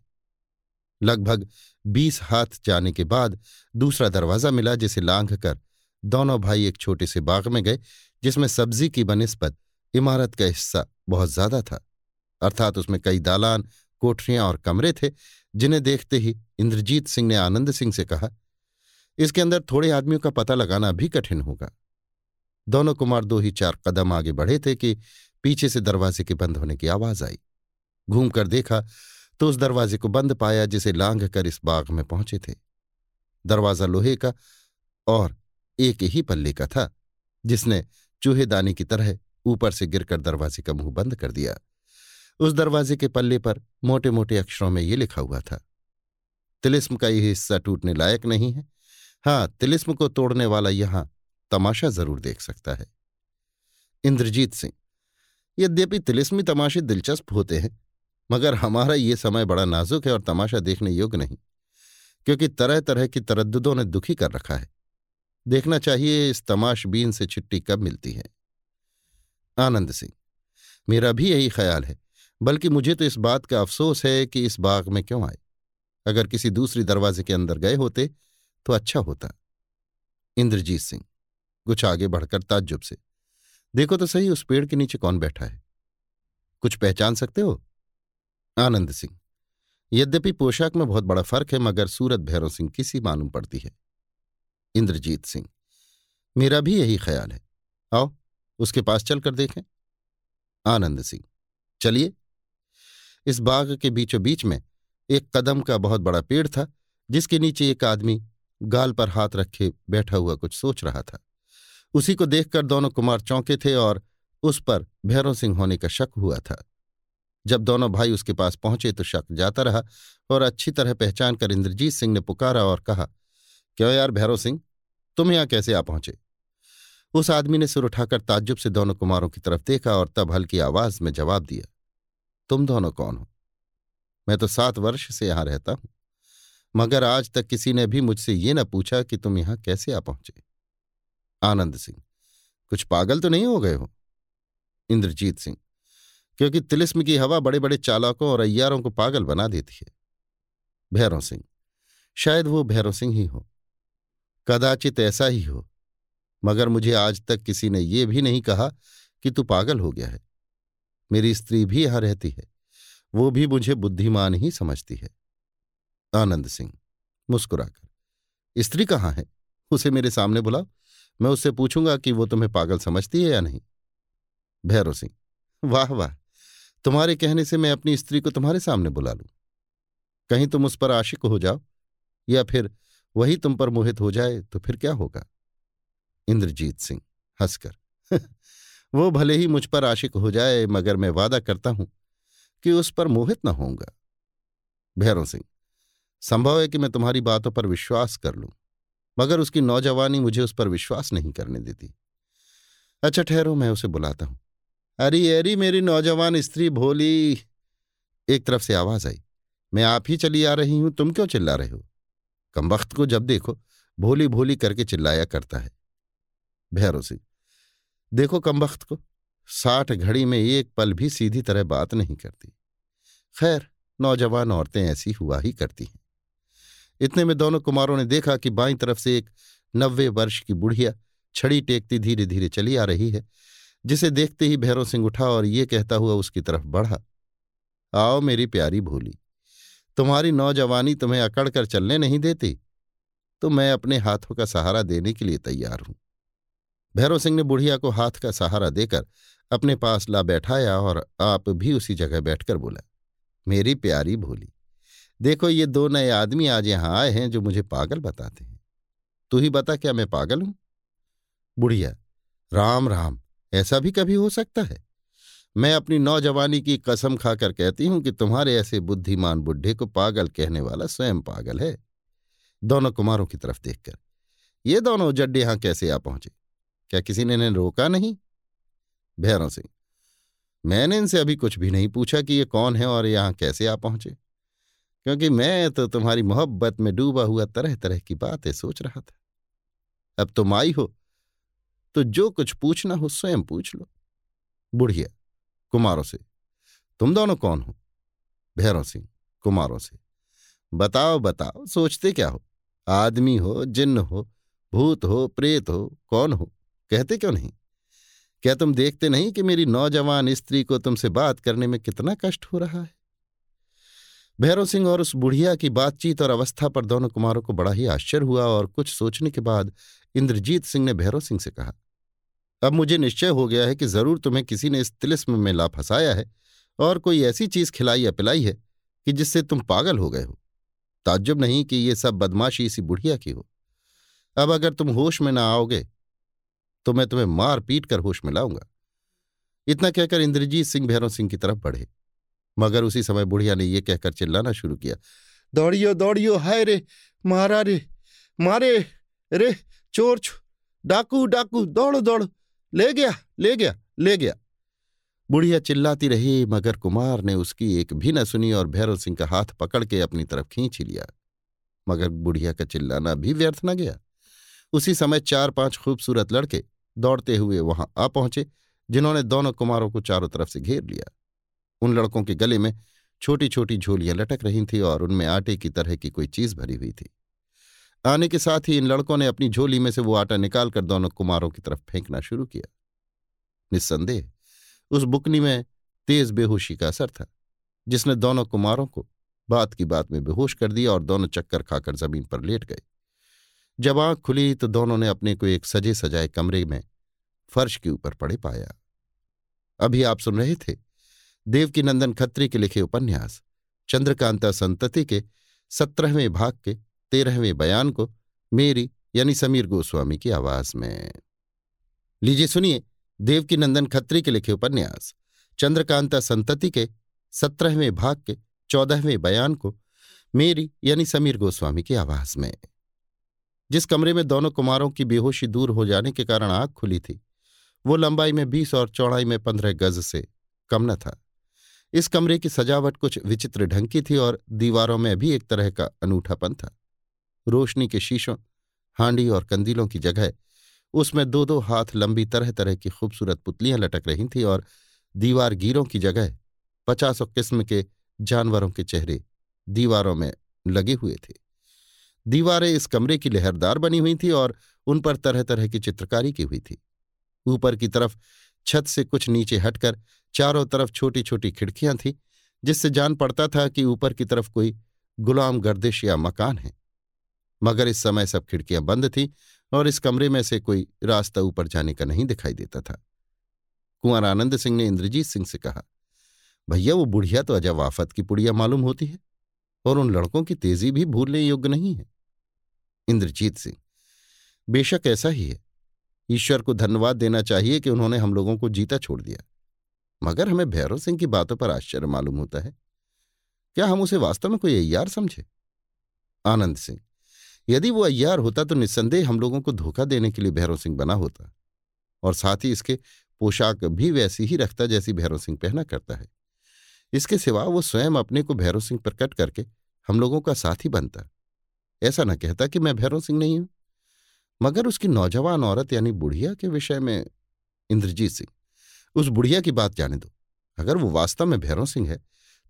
लगभग बीस हाथ जाने के बाद दूसरा दरवाज़ा मिला जिसे लांघ कर दोनों भाई एक छोटे से बाग में गए, जिसमें सब्ज़ी की बनस्पत इमारत का हिस्सा बहुत ज़्यादा था। अर्थात उसमें कई दालान, कोठरियाँ और कमरे थे, जिन्हें देखते ही इंद्रजीत सिंह ने आनंद सिंह से कहा, इसके अंदर थोड़े आदमियों का पता लगाना भी कठिन होगा। दोनों कुमार दो ही चार कदम आगे बढ़े थे कि पीछे से दरवाजे के बंद होने की आवाज़ आई। घूमकर देखा तो उस दरवाजे को बंद पाया जिसे लांघ कर इस बाग में पहुँचे थे। दरवाज़ा लोहे का और एक ही पल्ले का था, जिसने चूहेदानी की तरह ऊपर से गिरकर दरवाजे का मुँह बंद कर दिया। उस दरवाजे के पल्ले पर मोटे मोटे अक्षरों में ये लिखा हुआ था, तिलिस्म का यह हिस्सा टूटने लायक नहीं है। हाँ तिलिस्म को तोड़ने वाला यहाँ तमाशा ज़रूर देख सकता है। इंद्रजीत सिंह यद्यपि तिलिस्मी तमाशे दिलचस्प होते हैं, मगर हमारा ये समय बड़ा नाजुक है और तमाशा देखने योग्य नहीं, क्योंकि तरह तरह की तरद्दुदों ने दुखी कर रखा है। देखना चाहिए इस तमाशबीन से छिट्टी कब मिलती है। आनंद सिंह, मेरा भी यही ख्याल है, बल्कि मुझे तो इस बात का अफसोस है कि इस बाग में क्यों आए। अगर किसी दूसरी दरवाजे के अंदर गए होते तो अच्छा होता। इंद्रजीत सिंह, कुछ आगे बढ़कर ताज्जुब से। देखो तो सही, उस पेड़ के नीचे कौन बैठा है? कुछ पहचान सकते हो? आनंद सिंह, यद्यपि पोशाक में बहुत बड़ा फ़र्क है, मगर सूरत भैरव सिंह की सी मालूम पड़ती है। इंद्रजीत सिंह, मेरा भी यही ख्याल है। आओ, उसके पास चलकर देखें। आनंद सिंह, चलिए। इस बाग के बीचों बीच में एक कदम का बहुत बड़ा पेड़ था, जिसके नीचे एक आदमी गाल पर हाथ रखे बैठा हुआ कुछ सोच रहा था। उसी को देखकर दोनों कुमार चौंके थे और उस पर भैरव सिंह होने का शक हुआ था। जब दोनों भाई उसके पास पहुँचे तो शक जाता रहा और अच्छी तरह पहचान कर इंद्रजीत सिंह ने पुकारा और कहा, क्यों यार भैरव सिंह? तुम यहाँ कैसे आ पहुँचे? उस आदमी ने सिर उठाकर ताज्जुब से दोनों कुमारों की तरफ़ देखा और तब हल्की आवाज़ में जवाब दिया, तुम दोनों कौन हो? मैं तो सात वर्ष से यहाँ रहता हूँ, मगर आज तक किसी ने भी मुझसे ये न पूछा कि तुम यहाँ कैसे आ पहुँचे? आनंद सिंह। कुछ पागल तो नहीं हो गए हो? इंद्रजीत सिंह। क्योंकि तिलिस्म की हवा बड़े बड़े चालकों और अय्यारों को पागल बना देती है। भैरव सिंह। शायद वो भैरव सिंह ही हो। कदाचित ऐसा ही हो। मगर मुझे आज तक किसी ने यह भी नहीं कहा कि तू पागल हो गया है। मेरी स्त्री भी यहाँ रहती है। वो भी मुझे बुद्धिमान ही समझती है। आनंद सिंह। मुस्कुराकर। स्त्री कहाँ है? उसे मेरे सामने बुलाओ। मैं उससे पूछूँगा कि वो तुम्हें पागल समझती है या नहीं? भैरव सिंह, वाह वाह, तुम्हारे कहने से मैं अपनी स्त्री को तुम्हारे सामने बुला लूँ। कहीं तुम उस पर आशिक हो जाओ, या फिर वही तुम पर मोहित हो जाए तो फिर क्या होगा? इंद्रजीत सिंह, हंसकर, वो भले ही मुझ पर आशिक हो जाए, मगर मैं वादा करता हूँ कि उस पर मोहित न होऊँगा। भैरव सिंह, संभव है कि मैं तुम्हारी बातों पर विश्वास कर लूँ। मगर उसकी नौजवानी मुझे उस पर विश्वास नहीं करने देती। अच्छा ठहरो, मैं उसे बुलाता हूँ। अरे अरे, मेरी नौजवान स्त्री भोली। एक तरफ़ से आवाज़ आई, मैं आप ही चली आ रही हूँ, तुम क्यों चिल्ला रहे हो? कम वक्त को जब देखो, भोली भोली करके चिल्लाया करता है। भैरव सिंह, देखो कम वक्त को, साठ घड़ी में एक पल भी सीधी तरह बात नहीं करती। खैर, नौजवान औरतें ऐसी हुआ ही करती हैं। इतने में दोनों कुमारों ने देखा कि बाईं तरफ़ से एक नब्बे वर्ष की बुढ़िया छड़ी टेकती धीरे धीरे चली आ रही है, जिसे देखते ही भैरव सिंह उठा और ये कहता हुआ उसकी तरफ़ बढ़ा, आओ मेरी प्यारी भोली, तुम्हारी नौजवानी तुम्हें अकड़ कर चलने नहीं देती तो मैं अपने हाथों का सहारा देने के लिए तैयार हूँ। भैरव सिंह ने बुढ़िया को हाथ का सहारा देकर अपने पास ला बैठाया और आप भी उसी जगह बैठकर बोला, मेरी प्यारी भोली देखो, ये दो नए आदमी आज यहाँ आए हैं जो मुझे पागल बताते हैं। तू ही बता, क्या मैं पागल हूँ? बुढ़िया, राम राम, ऐसा भी कभी हो सकता है? मैं अपनी नौजवानी की कसम खाकर कहती हूँ कि तुम्हारे ऐसे बुद्धिमान बुढ़े को पागल कहने वाला स्वयं पागल है। दोनों कुमारों की तरफ़ देखकर, ये दोनों जड्डे यहाँ कैसे आ पहुँचे? क्या किसी ने इन्हें रोका नहीं? भैरव सिंह, मैंने इनसे अभी कुछ भी नहीं पूछा कि ये कौन है और यहाँ कैसे आ पहुँचे। क्योंकि मैं तो तुम्हारी मोहब्बत में डूबा हुआ तरह तरह की बातें सोच रहा था। अब तुम आई हो तो जो कुछ पूछना हो स्वयं पूछ लो। बुढ़िया, कुमारों से, तुम दोनों कौन हो? भैरों सिंह कुमारों से। बताओ बताओ, सोचते क्या हो? आदमी हो, जिन्न हो, भूत हो, प्रेत हो, कौन हो? कहते क्यों नहीं? क्या तुम देखते नहीं कि मेरी नौजवान स्त्री को तुमसे बात करने में कितना कष्ट हो रहा है? भैरव सिंह और उस बुढ़िया की बातचीत और अवस्था पर दोनों कुमारों को बड़ा ही आश्चर्य हुआ और कुछ सोचने के बाद इंद्रजीत सिंह ने भैरव सिंह से कहा, अब मुझे निश्चय हो गया है कि ज़रूर तुम्हें किसी ने इस तिलिस्म में ला फंसाया है और कोई ऐसी चीज़ खिलाई या पिलाई है कि जिससे तुम पागल हो गए हो। ताज्जुब नहीं कि ये सब बदमाशी इसी बुढ़िया की हो। अब अगर तुम होश में ना आओगे तो मैं तुम्हें मार पीट कर होश में लाऊँगा। इतना कहकर इंद्रजीत सिंह भैरव सिंह की तरफ़ बढ़े। मगर उसी समय बुढ़िया ने यह कहकर चिल्लाना शुरू किया, दौड़ियो दौड़ियो, हाय रे, मारा रे, मारे रे, चोर छो, डाकू डाकू, दौड़ो दौड़ो, ले गया ले गया ले गया। बुढ़िया चिल्लाती रही, मगर कुमार ने उसकी एक भी न सुनी और भैरव सिंह का हाथ पकड़ के अपनी तरफ़ खींच लिया। मगर बुढ़िया का चिल्लाना भी व्यर्थ न गया। उसी समय चार पाँच खूबसूरत लड़के दौड़ते हुए वहाँ आ पहुँचे, जिन्होंने दोनों कुमारों को चारों तरफ़ से घेर लिया। उन लड़कों के गले में छोटी छोटी झोलियाँ लटक रही थीं और उनमें आटे की तरह की कोई चीज़ भरी हुई थी। आने के साथ ही इन लड़कों ने अपनी झोली में से वो आटा निकालकर दोनों कुमारों की तरफ़ फेंकना शुरू किया। निस्संदेह, उस बुकनी में तेज बेहोशी का असर था, जिसने दोनों कुमारों को बात की बात में बेहोश कर दिया और दोनों चक्कर खाकर ज़मीन पर लेट गए। जब आँख खुली तो दोनों ने अपने को एक सजे सजाए कमरे में फर्श के ऊपर पड़े पाया। अभी आप सुन रहे थे देवकी नंदन खत्री के लिखे उपन्यास, चंद्रकांता संतति के सत्रहवें भाग के तेरहवें बयान को मेरी यानी समीर गोस्वामी की आवाज़ में। लीजिए सुनिए देवकी नंदन खत्री के लिखे उपन्यास, चंद्रकांता संतति के सत्रहवें भाग के चौदहवें बयान को मेरी यानी समीर गोस्वामी की आवाज़ में। जिस कमरे में दोनों कुमारों की बेहोशी दूर हो जाने के कारण आँख खुली थी, वो लंबाई में बीस और चौड़ाई में पंद्रह गज से कम न था। इस कमरे की सजावट कुछ विचित्र ढंग की थी और दीवारों में भी एक तरह का अनूठापन था। रोशनी के शीशों, हांडी और कंदीलों की जगह, उसमें दो दो हाथ लंबी तरह तरह की खूबसूरत पुतलियाँ लटक रही थीं और दीवार गीरों की जगह पचासों किस्म के जानवरों के चेहरे दीवारों में लगे हुए थे। दीवारें इस कमरे की लहरदार बनी हुई थी और उन पर तरह तरह की चित्रकारी की हुई थी। ऊपर की तरफ़ छत से कुछ नीचे हटकर चारों तरफ़ छोटी छोटी खिड़कियाँ थीं, जिससे जान पड़ता था कि ऊपर की तरफ़ कोई गुलाम गर्दिश या मकान है। मगर इस समय सब खिड़कियाँ बंद थीं और इस कमरे में से कोई रास्ता ऊपर जाने का नहीं दिखाई देता था। कुंवर आनंद सिंह ने इंद्रजीत सिंह से कहा, भैया, वो बुढ़िया तो अजब आफत की पुड़िया मालूम होती है और उन लड़कों की तेज़ी भी भूलने योग्य नहीं है। इंद्रजीत सिंह, बेशक ऐसा ही है। ईश्वर को धन्यवाद देना चाहिए कि उन्होंने हम लोगों को जीता छोड़ दिया। मगर हमें भैरव सिंह की बातों पर आश्चर्य मालूम होता है। क्या हम उसे वास्तव में कोई अय्यार समझे? आनंद सिंह, यदि वो अय्यार होता तो निस्संदेह हम लोगों को धोखा देने के लिए भैरव सिंह बना होता और साथ ही इसके पोशाक भी वैसी ही रखता जैसी भैरव सिंह पहना करता है। इसके सिवा वो स्वयं अपने को भैरव सिंह प्रकट करके हम लोगों का साथी बनता। ऐसा न कहता कि मैं भैरव सिंह नहीं हूँ। मगर उसकी नौजवान औरत यानी बुढ़िया के विषय में इंद्रजीत सिंह उस बुढ़िया की बात जाने दो। अगर वो वास्तव में भैरव सिंह है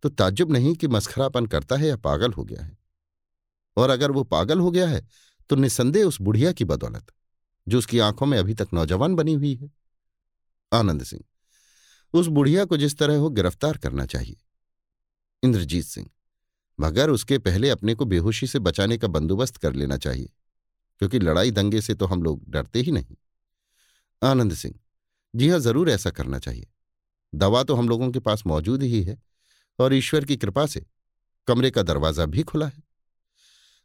तो ताज्जुब नहीं कि मस्खरापन करता है या पागल हो गया है। और अगर वो पागल हो गया है तो निसंदेह उस बुढ़िया की बदौलत, जो उसकी आँखों में अभी तक नौजवान बनी हुई है। आनंद सिंह, उस बुढ़िया को जिस तरह हो गिरफ़्तार करना चाहिए। इंद्रजीत सिंह, मगर उसके पहले अपने को बेहोशी से बचाने का बंदोबस्त कर लेना चाहिए, क्योंकि लड़ाई दंगे से तो हम लोग डरते ही नहीं। आनंद सिंह जी हाँ ज़रूर ऐसा करना चाहिए। दवा तो हम लोगों के पास मौजूद ही है और ईश्वर की कृपा से कमरे का दरवाज़ा भी खुला है।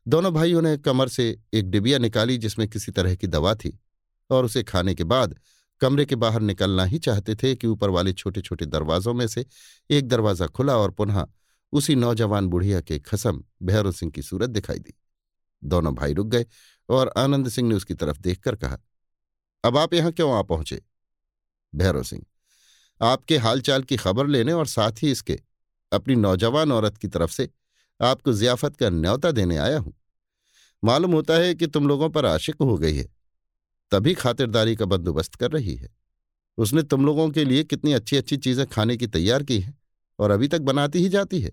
दोनों भाइयों ने कमर से एक डिबिया निकाली जिसमें किसी तरह की दवा थी और उसे खाने के बाद कमरे के बाहर निकलना ही चाहते थे कि ऊपर वाले छोटे छोटे दरवाजों में से एक दरवाज़ा खुला और पुनः उसी नौजवान बुढ़िया के खसम भैरव सिंह की सूरत दिखाई दी। दोनों भाई रुक गए और आनंद सिंह ने उसकी तरफ़ देखकर कहा, अब आप यहाँ क्यों आ पहुँचे? भैरव सिंह, आपके हालचाल की खबर लेने और साथ ही इसके, अपनी नौजवान औरत की तरफ़ से, आपको जियाफत का न्यौता देने आया हूँ। मालूम होता है कि तुम लोगों पर आशिक हो गई है। तभी खातिरदारी का बंदोबस्त कर रही है। उसने तुम लोगों के लिए कितनी अच्छी अच्छी चीज़ें खाने की तैयार की हैं और अभी तक बनाती ही जाती है।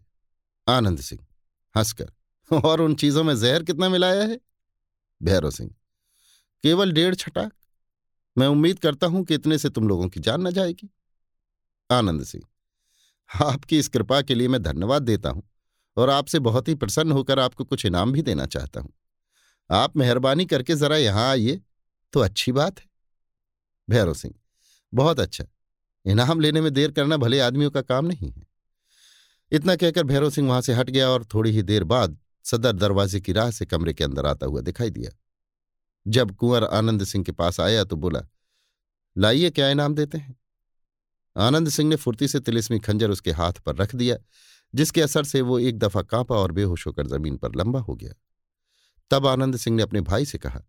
आनंद सिंह, हंसकर, और उन चीज़ों में जहर कितना मिलाया है? भैरव सिंह, केवल डेढ़ छटाक। मैं उम्मीद करता हूँ कि इतने से तुम लोगों की जान न जाएगी। आनंद सिंह, आपकी इस कृपा के लिए मैं धन्यवाद देता हूँ और आपसे बहुत ही प्रसन्न होकर आपको कुछ इनाम भी देना चाहता हूँ। आप मेहरबानी करके जरा यहाँ आइए तो अच्छी बात है। भैरव सिंह, बहुत अच्छा। इनाम लेने में देर करना भले आदमियों का काम नहीं है। इतना कहकर भैरव सिंह वहाँ से हट गया और थोड़ी ही देर बाद सदर दरवाजे की राह से कमरे के अंदर आता हुआ दिखाई दिया। जब कुंवर आनंद सिंह के पास आया तो बोला, लाइए, क्या इनाम देते हैं? आनंद सिंह ने फुर्ती से तिलिस्मी खंजर उसके हाथ पर रख दिया, जिसके असर से वो एक दफ़ा कांपा और बेहोश होकर ज़मीन पर लंबा हो गया। तब आनंद सिंह ने अपने भाई से कहा,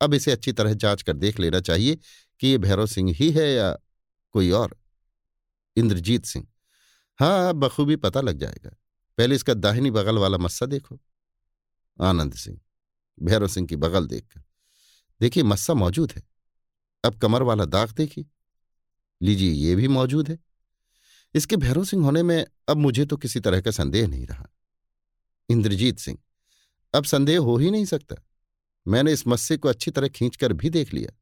अब इसे अच्छी तरह जाँच कर देख लेना चाहिए कि ये भैरव सिंह ही है या कोई और? इंद्रजीत सिंह हाँ बखूबी पता लग जाएगा। पहले इसका दाहिनी बगल वाला मस्सा देखो। आनंद सिंह, भैरव सिंह की बगल देखकर देखिए, मस्सा मौजूद है। अब कमर वाला दाग देखिए। लीजिए, ये भी मौजूद है। इसके भैरव सिंह होने में अब मुझे तो किसी तरह का संदेह नहीं रहा। इंद्रजीत सिंह, अब संदेह हो ही नहीं सकता। मैंने इस मस्से को अच्छी तरह खींचकर भी देख लिया।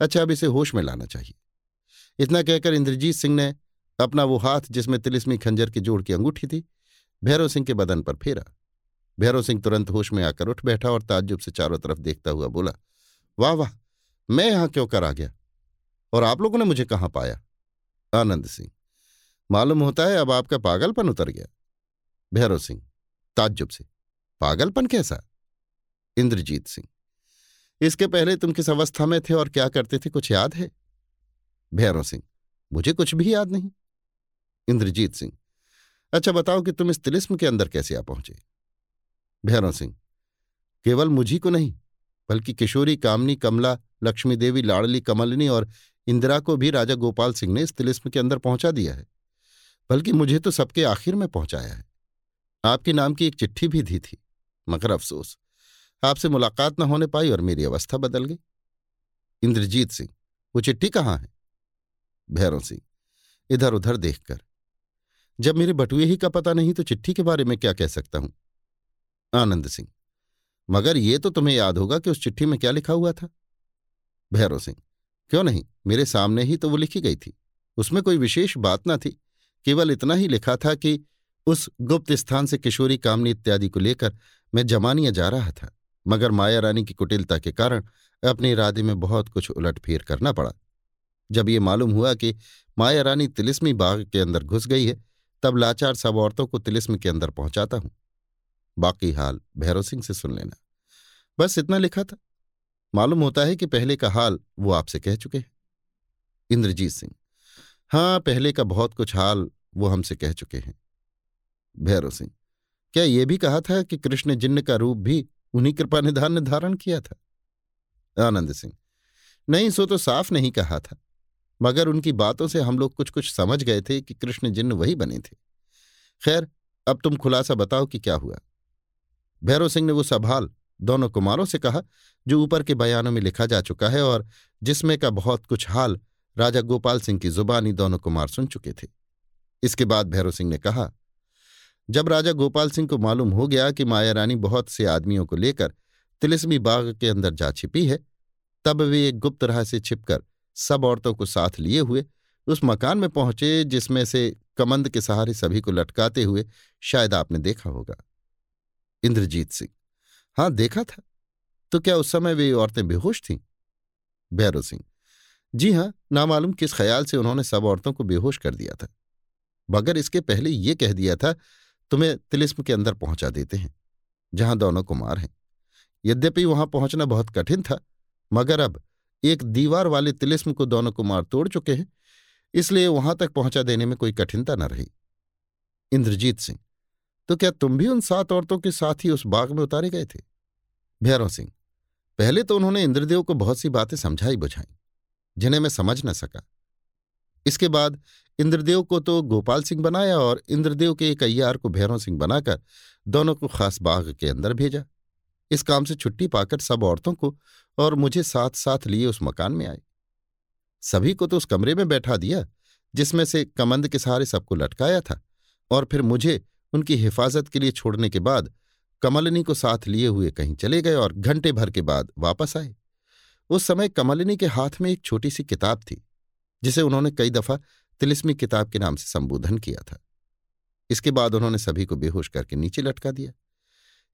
अच्छा अब इसे होश में लाना चाहिए। इतना कहकर इंद्रजीत सिंह ने अपना वो हाथ जिसमें तिलिस्मी खंजर की जोड़ की अंगूठी थी, भैरव सिंह के बदन पर फेरा। भैरव सिंह तुरंत होश में आकर उठ बैठा और ताज्जुब से चारों तरफ़ देखता हुआ बोला वाह वाह, मैं यहाँ क्यों कर आ गया? और आप लोगों ने मुझे कहाँ पाया? आनंद सिंह, मालूम होता है अब आपका पागलपन उतर गया। भैरव सिंह, ताज्जुब से, पागलपन कैसा? इंद्रजीत सिंह, इसके पहले तुम किस अवस्था में थे और क्या करते थे, कुछ याद है? भैरव सिंह, मुझे कुछ भी याद नहीं। इंद्रजीत सिंह अच्छा बताओ कि तुम इस तिलिस्म के अंदर कैसे आ पहुँचे? भैरव सिंह, केवल मुझी को नहीं बल्कि किशोरी, कामनी, कमला, लक्ष्मी देवी, लाड़ली, कमलनी और इंदिरा को भी राजा गोपाल सिंह ने इस तिलिस्म के अंदर पहुँचा दिया है। बल्कि मुझे तो सबके आखिर में पहुँचाया है। आपके नाम की एक चिट्ठी भी दी थी, मगर अफसोस, आपसे मुलाकात न होने पाई और मेरी अवस्था बदल गई। इंद्रजीत सिंह, वो चिट्ठी कहाँ है? भैरव सिंह इधर उधर देखकर। जब मेरे बटुए ही का पता नहीं तो चिट्ठी के बारे में क्या कह सकता हूँ? आनंद सिंह मगर ये तो तुम्हें याद होगा कि उस चिट्ठी में क्या लिखा हुआ था। भैरव सिंह, क्यों नहीं? मेरे सामने ही तो वो लिखी गई थी। उसमें कोई विशेष बात ना थी। केवल इतना ही लिखा था कि उस गुप्त स्थान से किशोरी, कामनी इत्यादि को लेकर मैं जमानिया जा रहा था, मगर माया रानी की कुटिलता के कारण अपने इरादे में बहुत कुछ उलटफेर करना पड़ा। जब ये मालूम हुआ कि माया रानी तिलिस्मी बाग के अंदर घुस गई है, तब लाचार सब औरतों को तिलिस्म के अंदर पहुंचाता हूँ। बाकी हाल भैरव सिंह से सुन लेना। बस इतना लिखा था। मालूम होता है कि पहले का हाल वो आपसे कह चुके हैं। इंद्रजीत सिंह हाँ पहले का बहुत कुछ हाल वो हमसे कह चुके हैं। भैरव सिंह, क्या ये भी कहा था कि कृष्ण जिन्न का रूप भी उन्हीं कृपा निधान ने धारण किया था? आनंद सिंह, नहीं, सो तो साफ़ नहीं कहा था। मगर उनकी बातों से हम लोग कुछ कुछ समझ गए थे कि कृष्ण जिन्न वही बने थे। खैर, अब तुम खुलासा बताओ कि क्या हुआ। भैरव सिंह ने वो सवाल दोनों कुमारों से कहा, जो ऊपर के बयानों में लिखा जा चुका है और जिसमें का बहुत कुछ हाल राजा गोपाल सिंह की जुबानी दोनों कुमार सुन चुके थे। इसके बाद भैरव सिंह ने कहा, जब राजा गोपाल सिंह को मालूम हो गया कि माया रानी बहुत से आदमियों को लेकर तिलिस्मी बाग के अंदर जा छिपी है, तब वे एक गुप्त राह से छिपकर सब औरतों को साथ लिए हुए उस मकान में पहुँचे जिसमें से कमंद के सहारे सभी को लटकाते हुए शायद आपने देखा होगा। इंद्रजीत सिंह। हाँ, देखा था। तो क्या उस समय वे औरतें बेहोश थीं? भैरव सिंह। जी हाँ, नामालूम किस ख्याल से उन्होंने सब औरतों को बेहोश कर दिया था। मगर इसके पहले ये कह दिया था, तुम्हें तिलिस्म के अंदर पहुँचा देते हैं, जहाँ दोनों कुमार हैं। यद्यपि वहाँ पहुँचना बहुत कठिन था, मगर अब एक दीवार वाले तिलिस्म को दोनों कुमार तोड़ चुके हैं, इसलिए वहाँ तक पहुँचा देने में कोई कठिनता न रही। इंद्रजीत सिंह। तो क्या तुम भी उन सात औरतों के साथ ही उस बाग में उतारे गए थे? भैरव सिंह, पहले तो उन्होंने इंद्रदेव को बहुत सी बातें समझाई बुझाई, जिन्हें मैं समझ न सका। इसके बाद इंद्रदेव को तो गोपाल सिंह बनाया और इंद्रदेव के एक अय्यार को भैरव सिंह बनाकर दोनों को खास बाग के अंदर भेजा। इस काम से छुट्टी पाकर सब औरतों को और मुझे साथ साथ लिए उस मकान में आए। सभी को तो उस कमरे में बैठा दिया, जिसमें से कमंद के सहारे सबको लटकाया था और फिर मुझे उनकी हिफाजत के लिए छोड़ने के बाद कमलिनी को साथ लिए हुए कहीं चले गए और घंटे भर के बाद वापस आए। उस समय कमलिनी के हाथ में एक छोटी सी किताब थी, जिसे उन्होंने कई दफ़ा तिलिस्मी किताब के नाम से संबोधन किया था। इसके बाद उन्होंने सभी को बेहोश करके नीचे लटका दिया।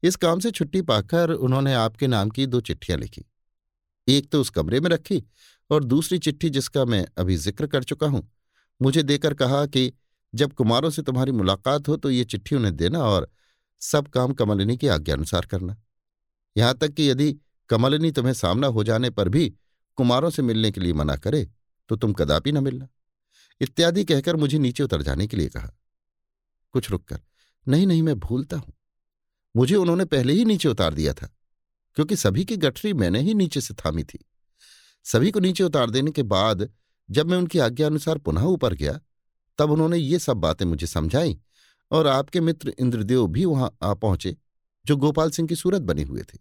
इस काम से छुट्टी पाकर उन्होंने आपके नाम की दो चिट्ठियाँ लिखी। एक तो उस कमरे में रखी और दूसरी चिट्ठी जिसका मैं अभी ज़िक्र कर चुका हूँ, मुझे देकर कहा कि जब कुमारों से तुम्हारी मुलाकात हो तो ये चिट्ठी उन्हें देना और सब काम कमलिनी की आज्ञानुसार करना। यहाँ तक कि यदि कमलिनी तुम्हें सामना हो जाने पर भी कुमारों से मिलने के लिए मना करे तो तुम कदापि न मिलना। इत्यादि कहकर मुझे नीचे उतर जाने के लिए कहा। कुछ रुककर नहीं नहीं, मैं भूलता हूँ। मुझे उन्होंने पहले ही नीचे उतार दिया था, क्योंकि सभी की गठरी मैंने ही नीचे से थामी थी। सभी को नीचे उतार देने के बाद जब मैं उनकी आज्ञा अनुसार पुनः ऊपर गया तब उन्होंने ये सब बातें मुझे समझाई और आपके मित्र इंद्रदेव भी वहाँ आ पहुँचे, जो गोपाल सिंह की सूरत बने हुए थे।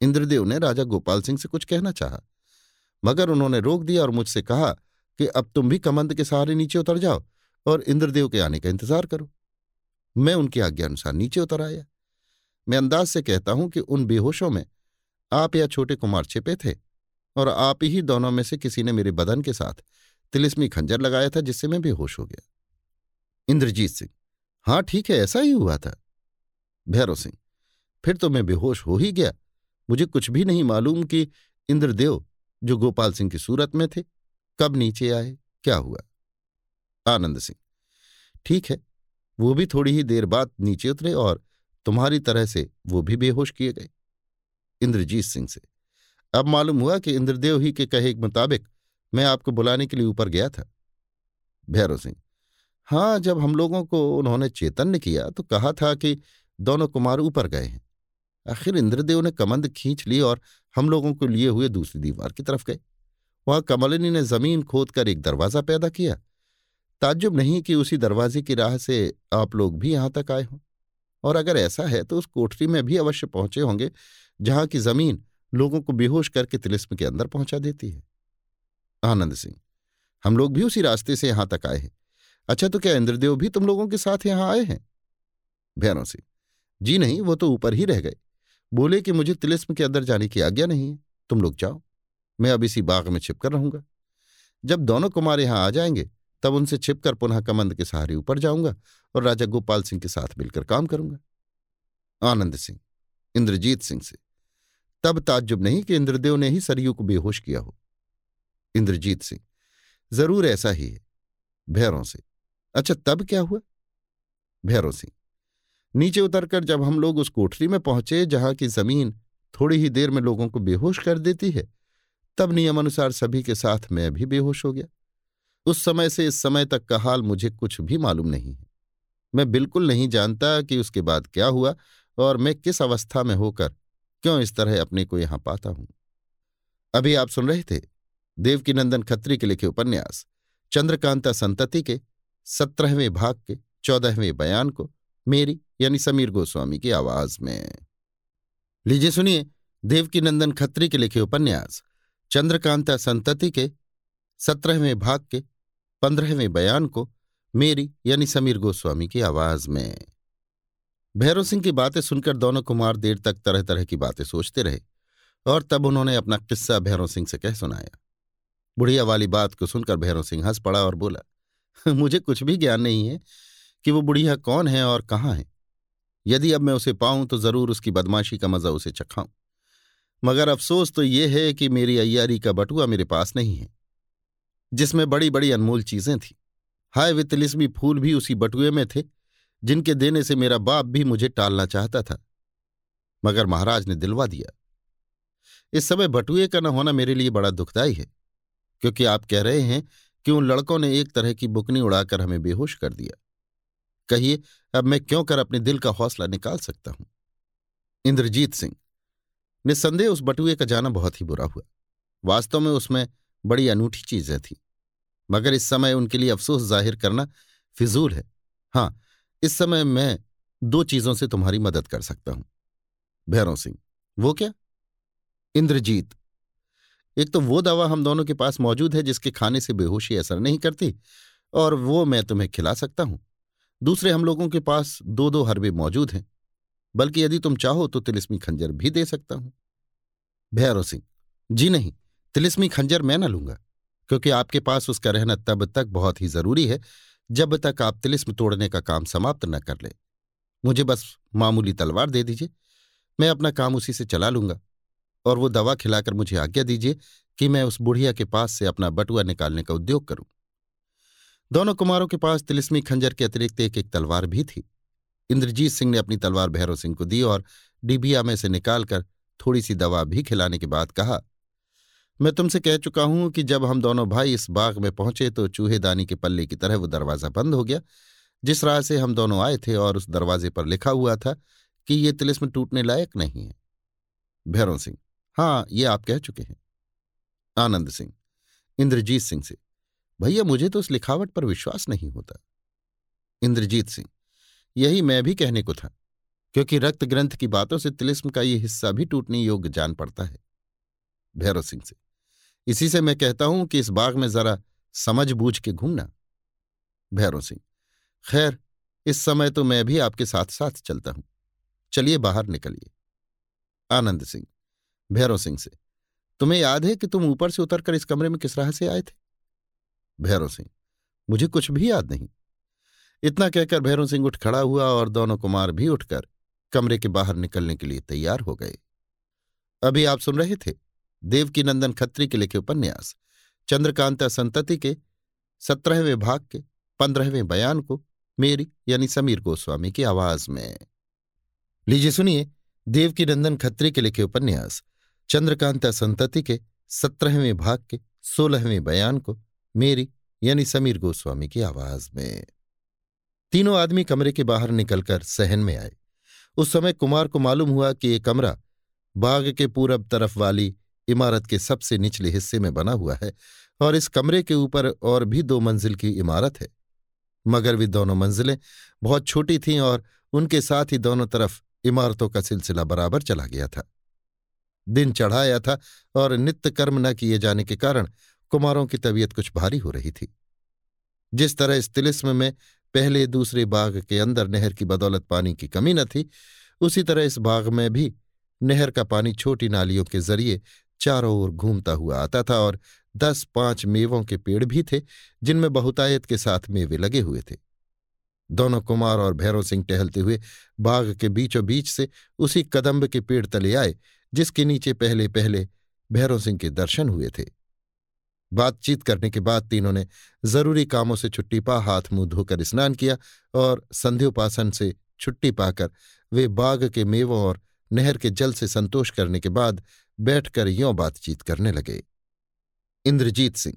इंद्रदेव ने राजा गोपाल सिंह से कुछ कहना चाहा, मगर उन्होंने रोक दिया और मुझसे कहा कि अब तुम भी कमंद के सहारे नीचे उतर जाओ और इंद्रदेव के आने का इंतज़ार करो। मैं उनकी आज्ञा अनुसार नीचे उतर आया। मैं अंदाज से कहता हूँ कि उन बेहोशों में आप या छोटे कुमार छिपे थे और आप ही दोनों में से किसी ने मेरे बदन के साथ तिलिस्मी खंजर लगाया था, जिससे मैं बेहोश हो गया। इंद्रजीत सिंह हाँ ठीक है, ऐसा ही हुआ था। भैरव सिंह, फिर तो मैं बेहोश हो ही गया। मुझे कुछ भी नहीं मालूम कि इंद्रदेव, जो गोपाल सिंह की सूरत में थे, कब नीचे आए, क्या हुआ। आनंद सिंह, ठीक है, वो भी थोड़ी ही देर बाद नीचे उतरे और तुम्हारी तरह से वो भी बेहोश किए गए। इंद्रजीत सिंह से, अब मालूम हुआ कि इंद्रदेव ही के कहे के मुताबिक मैं आपको बुलाने के लिए ऊपर गया था। भैरव सिंह हाँ जब हम लोगों को उन्होंने चेतन्य किया तो कहा था कि दोनों कुमार ऊपर गए हैं। आखिर इंद्रदेव ने कमंद खींच ली और हम लोगों को लिए हुए दूसरी दीवार की तरफ़ गए। वहाँ कमलिनी ने ज़मीन खोद कर एक दरवाज़ा पैदा किया। ताज्जुब नहीं कि उसी दरवाजे की राह से आप लोग भी यहाँ तक आए हों। और अगर ऐसा है तो उस कोठरी में भी अवश्य पहुँचे होंगे, जहाँ की ज़मीन लोगों को बेहोश करके तिलिस्म के अंदर पहुँचा देती है। आनंद सिंह। हम लोग भी उसी रास्ते से यहाँ तक आए हैं। अच्छा तो क्या इंद्रदेव भी तुम लोगों के साथ यहाँ आए हैं? भैरव सिंह जी नहीं, वो तो ऊपर ही रह गए। बोले कि मुझे तिलिस्म के अंदर जाने की आज्ञा नहीं है। तुम लोग जाओ। मैं अब इसी बाग में छिपकर रहूँगा। जब दोनों कुमार यहाँ आ जाएँगे, तब उनसे छिपकर पुनः कमंद के सहारे ऊपर जाऊँगा और राजा गोपाल सिंह के साथ मिलकर काम करूँगा। आनंद सिंह, इंद्रजीत सिंह से। तब ताज्जुब नहीं कि इंद्रदेव ने ही सरयू को बेहोश किया हो। इंद्रजीत सिंह। ज़रूर ऐसा ही है, भैरों से। अच्छा तब क्या हुआ? भैरों सिंह, नीचे उतरकर जब हम लोग उस कोठरी में पहुँचे, जहाँ की ज़मीन थोड़ी ही देर में लोगों को बेहोश कर देती है, तब नियमानुसार सभी के साथ मैं भी बेहोश हो गया। उस समय से इस समय तक का हाल मुझे कुछ भी मालूम नहीं है। मैं बिल्कुल नहीं जानता कि उसके बाद क्या हुआ और मैं किस अवस्था में होकर क्यों इस तरह अपने को यहाँ पाता हूँ। अभी आप सुन रहे थे देवकीनंदन खत्री के लिखे उपन्यास, चंद्रकांता संतति के, सत्रहवें भाग के, चौदहवें बयान को, मेरी यानी समीर गोस्वामी की आवाज़ में। लीजिए सुनिए देवकीनंदन खत्री के लिखे उपन्यास, चंद्रकांता संतति के, सत्रहवें भाग के, पंद्रहवें बयान को, मेरी यानी समीर गोस्वामी की आवाज़ में। भैरव सिंह की बातें सुनकर दोनों कुमार देर तक तरह तरह की बातें सोचते रहे और तब उन्होंने अपना किस्सा भैरव सिंह से कह सुनाया। बुढ़िया वाली बात को सुनकर भैरव सिंह हंस पड़ा और बोला, मुझे कुछ भी ज्ञान नहीं है कि वो बुढ़िया कौन है और कहाँ है। यदि अब मैं उसे पाऊँ तो ज़रूर उसकी बदमाशी का मज़ा उसे चखाऊं। मगर अफसोस तो ये है कि मेरी अय्यारी का बटुआ मेरे पास नहीं है, जिसमें बड़ी बड़ी अनमोल चीज़ें थीं। हाय वे तिलिस्मी फूल भी उसी बटुए में थे, जिनके देने से मेरा बाप भी मुझे टालना चाहता था। मगर महाराज ने दिलवा दिया। इस समय बटुए का न होना मेरे लिए बड़ा दुखदायी है। क्योंकि आप कह रहे हैं कि उन लड़कों ने एक तरह की बुकनी उड़ाकर हमें बेहोश कर दिया। कहिए, अब मैं क्यों कर अपने दिल का हौसला निकाल सकता हूँ? इंद्रजीत सिंह, निस्संदेह उस बटुए का जाना बहुत ही बुरा हुआ। वास्तव में उसमें बड़ी अनूठी चीज़ें थी, मगर इस समय उनके लिए अफसोस ज़ाहिर करना फिजूल है। हाँ, इस समय मैं दो चीज़ों से तुम्हारी मदद कर सकता हूँ। भैरव सिंह, वो क्या? इंद्रजीत एक तो वो दवा हम दोनों के पास मौजूद है जिसके खाने से बेहोशी असर नहीं करती, और वो मैं तुम्हें खिला सकता हूँ। दूसरे हम लोगों के पास दो दो हरबे मौजूद हैं, बल्कि यदि तुम चाहो तो तिलिस्मी खंजर भी दे सकता हूँ। भैरव सिंह, जी नहीं, तिलिस्मी खंजर मैं ना लूँगा, क्योंकि आपके पास उसका रहना तब तक बहुत ही ज़रूरी है, जब तक आप तिलिस्म तोड़ने का काम समाप्त न कर ले। मुझे बस मामूली तलवार दे दीजिए, मैं अपना काम उसी से चला लूँगा। और वो दवा खिलाकर मुझे आज्ञा दीजिए कि मैं उस बुढ़िया के पास से अपना बटुआ निकालने का उद्योग करूँ। दोनों कुमारों के पास तिलिस्मी खंजर के अतिरिक्त एक एक तलवार भी थी। इंद्रजीत सिंह ने अपनी तलवार भैरव सिंह को दी और डिबिया में से निकालकर थोड़ी सी दवा भी खिलाने के बाद कहा, मैं तुमसे कह चुका हूँ कि जब हम दोनों भाई इस बाग में पहुँचे तो चूहेदानी के पल्ले की तरह वो दरवाज़ा बंद हो गया, जिस राह से हम दोनों आए थे और उस दरवाजे पर लिखा हुआ था कि ये तिलिस्म टूटने लायक नहीं है। भैरव सिंह हाँ ये आप कह चुके हैं। आनंद सिंह, इंद्रजीत सिंह से, भैया मुझे तो उस लिखावट पर विश्वास नहीं होता। इंद्रजीत सिंह, यही मैं भी कहने को था, क्योंकि रक्त ग्रंथ की बातों से तिलिस्म का ये हिस्सा भी टूटने योग्य जान पड़ता है। भैरव सिंह से, इसी से मैं कहता हूँ कि इस बाग में जरा समझ बूझ के घूमना। भैरव सिंह, खैर, इस समय तो मैं भी आपके साथ साथ चलता हूँ। चलिए बाहर निकलिए। आनंद सिंह भैरव सिंह से। तुम्हें याद है कि तुम ऊपर से उतरकर इस कमरे में किस राह से आए थे? भैरव सिंह, मुझे कुछ भी याद नहीं। इतना कहकर भैरव सिंह उठ खड़ा हुआ और दोनों कुमार भी उठकर कमरे के बाहर निकलने के लिए तैयार हो गए। अभी आप सुन रहे थे देवकी नंदन खत्री के लिखे उपन्यास, चंद्रकांता संतति के, सत्रहवें भाग के, पंद्रहवें बयान को, मेरी यानी समीर गोस्वामी की आवाज़ में। लीजिए सुनिए देवकी नंदन खत्री के लिखे उपन्यास चंद्रकांता संतति के सत्रहवें भाग के सोलहवें बयान को मेरी यानी समीर गोस्वामी की आवाज़ में। तीनों आदमी कमरे के बाहर निकलकर सहन में आए। उस समय कुमार को मालूम हुआ कि ये कमरा बाग के पूरब तरफ़ वाली इमारत के सबसे निचले हिस्से में बना हुआ है और इस कमरे के ऊपर और भी दो मंजिल की इमारत है। मगर वे दोनों मंजिलें बहुत छोटी थीं और उनके साथ ही दोनों तरफ़ इमारतों का सिलसिला बराबर चला गया था। दिन चढ़ाया था और नित्य कर्म न किए जाने के कारण कुमारों की तबीयत कुछ भारी हो रही थी। जिस तरह इस तिलिस्म में पहले दूसरे बाग के अंदर नहर की बदौलत पानी की कमी न थी, उसी तरह इस बाग में भी नहर का पानी छोटी नालियों के ज़रिए चारों ओर घूमता हुआ आता था और दस पाँच मेवों के पेड़ भी थे, जिनमें बहुतायत के साथ मेवे लगे हुए थे। दोनों कुमार और भैरव सिंह टहलते हुए बाग के बीचों बीच से उसी कदम्ब के पेड़ तले आए जिसके नीचे पहले पहले भैरव सिंह के दर्शन हुए थे। बातचीत करने के बाद तीनों ने ज़रूरी कामों से छुट्टी पा, हाथ मुँह धोकर स्नान किया और संध्योपासन से छुट्टी पाकर वे बाग के मेवों और नहर के जल से संतोष करने के बाद बैठकर यों बातचीत करने लगे। इंद्रजीत सिंह,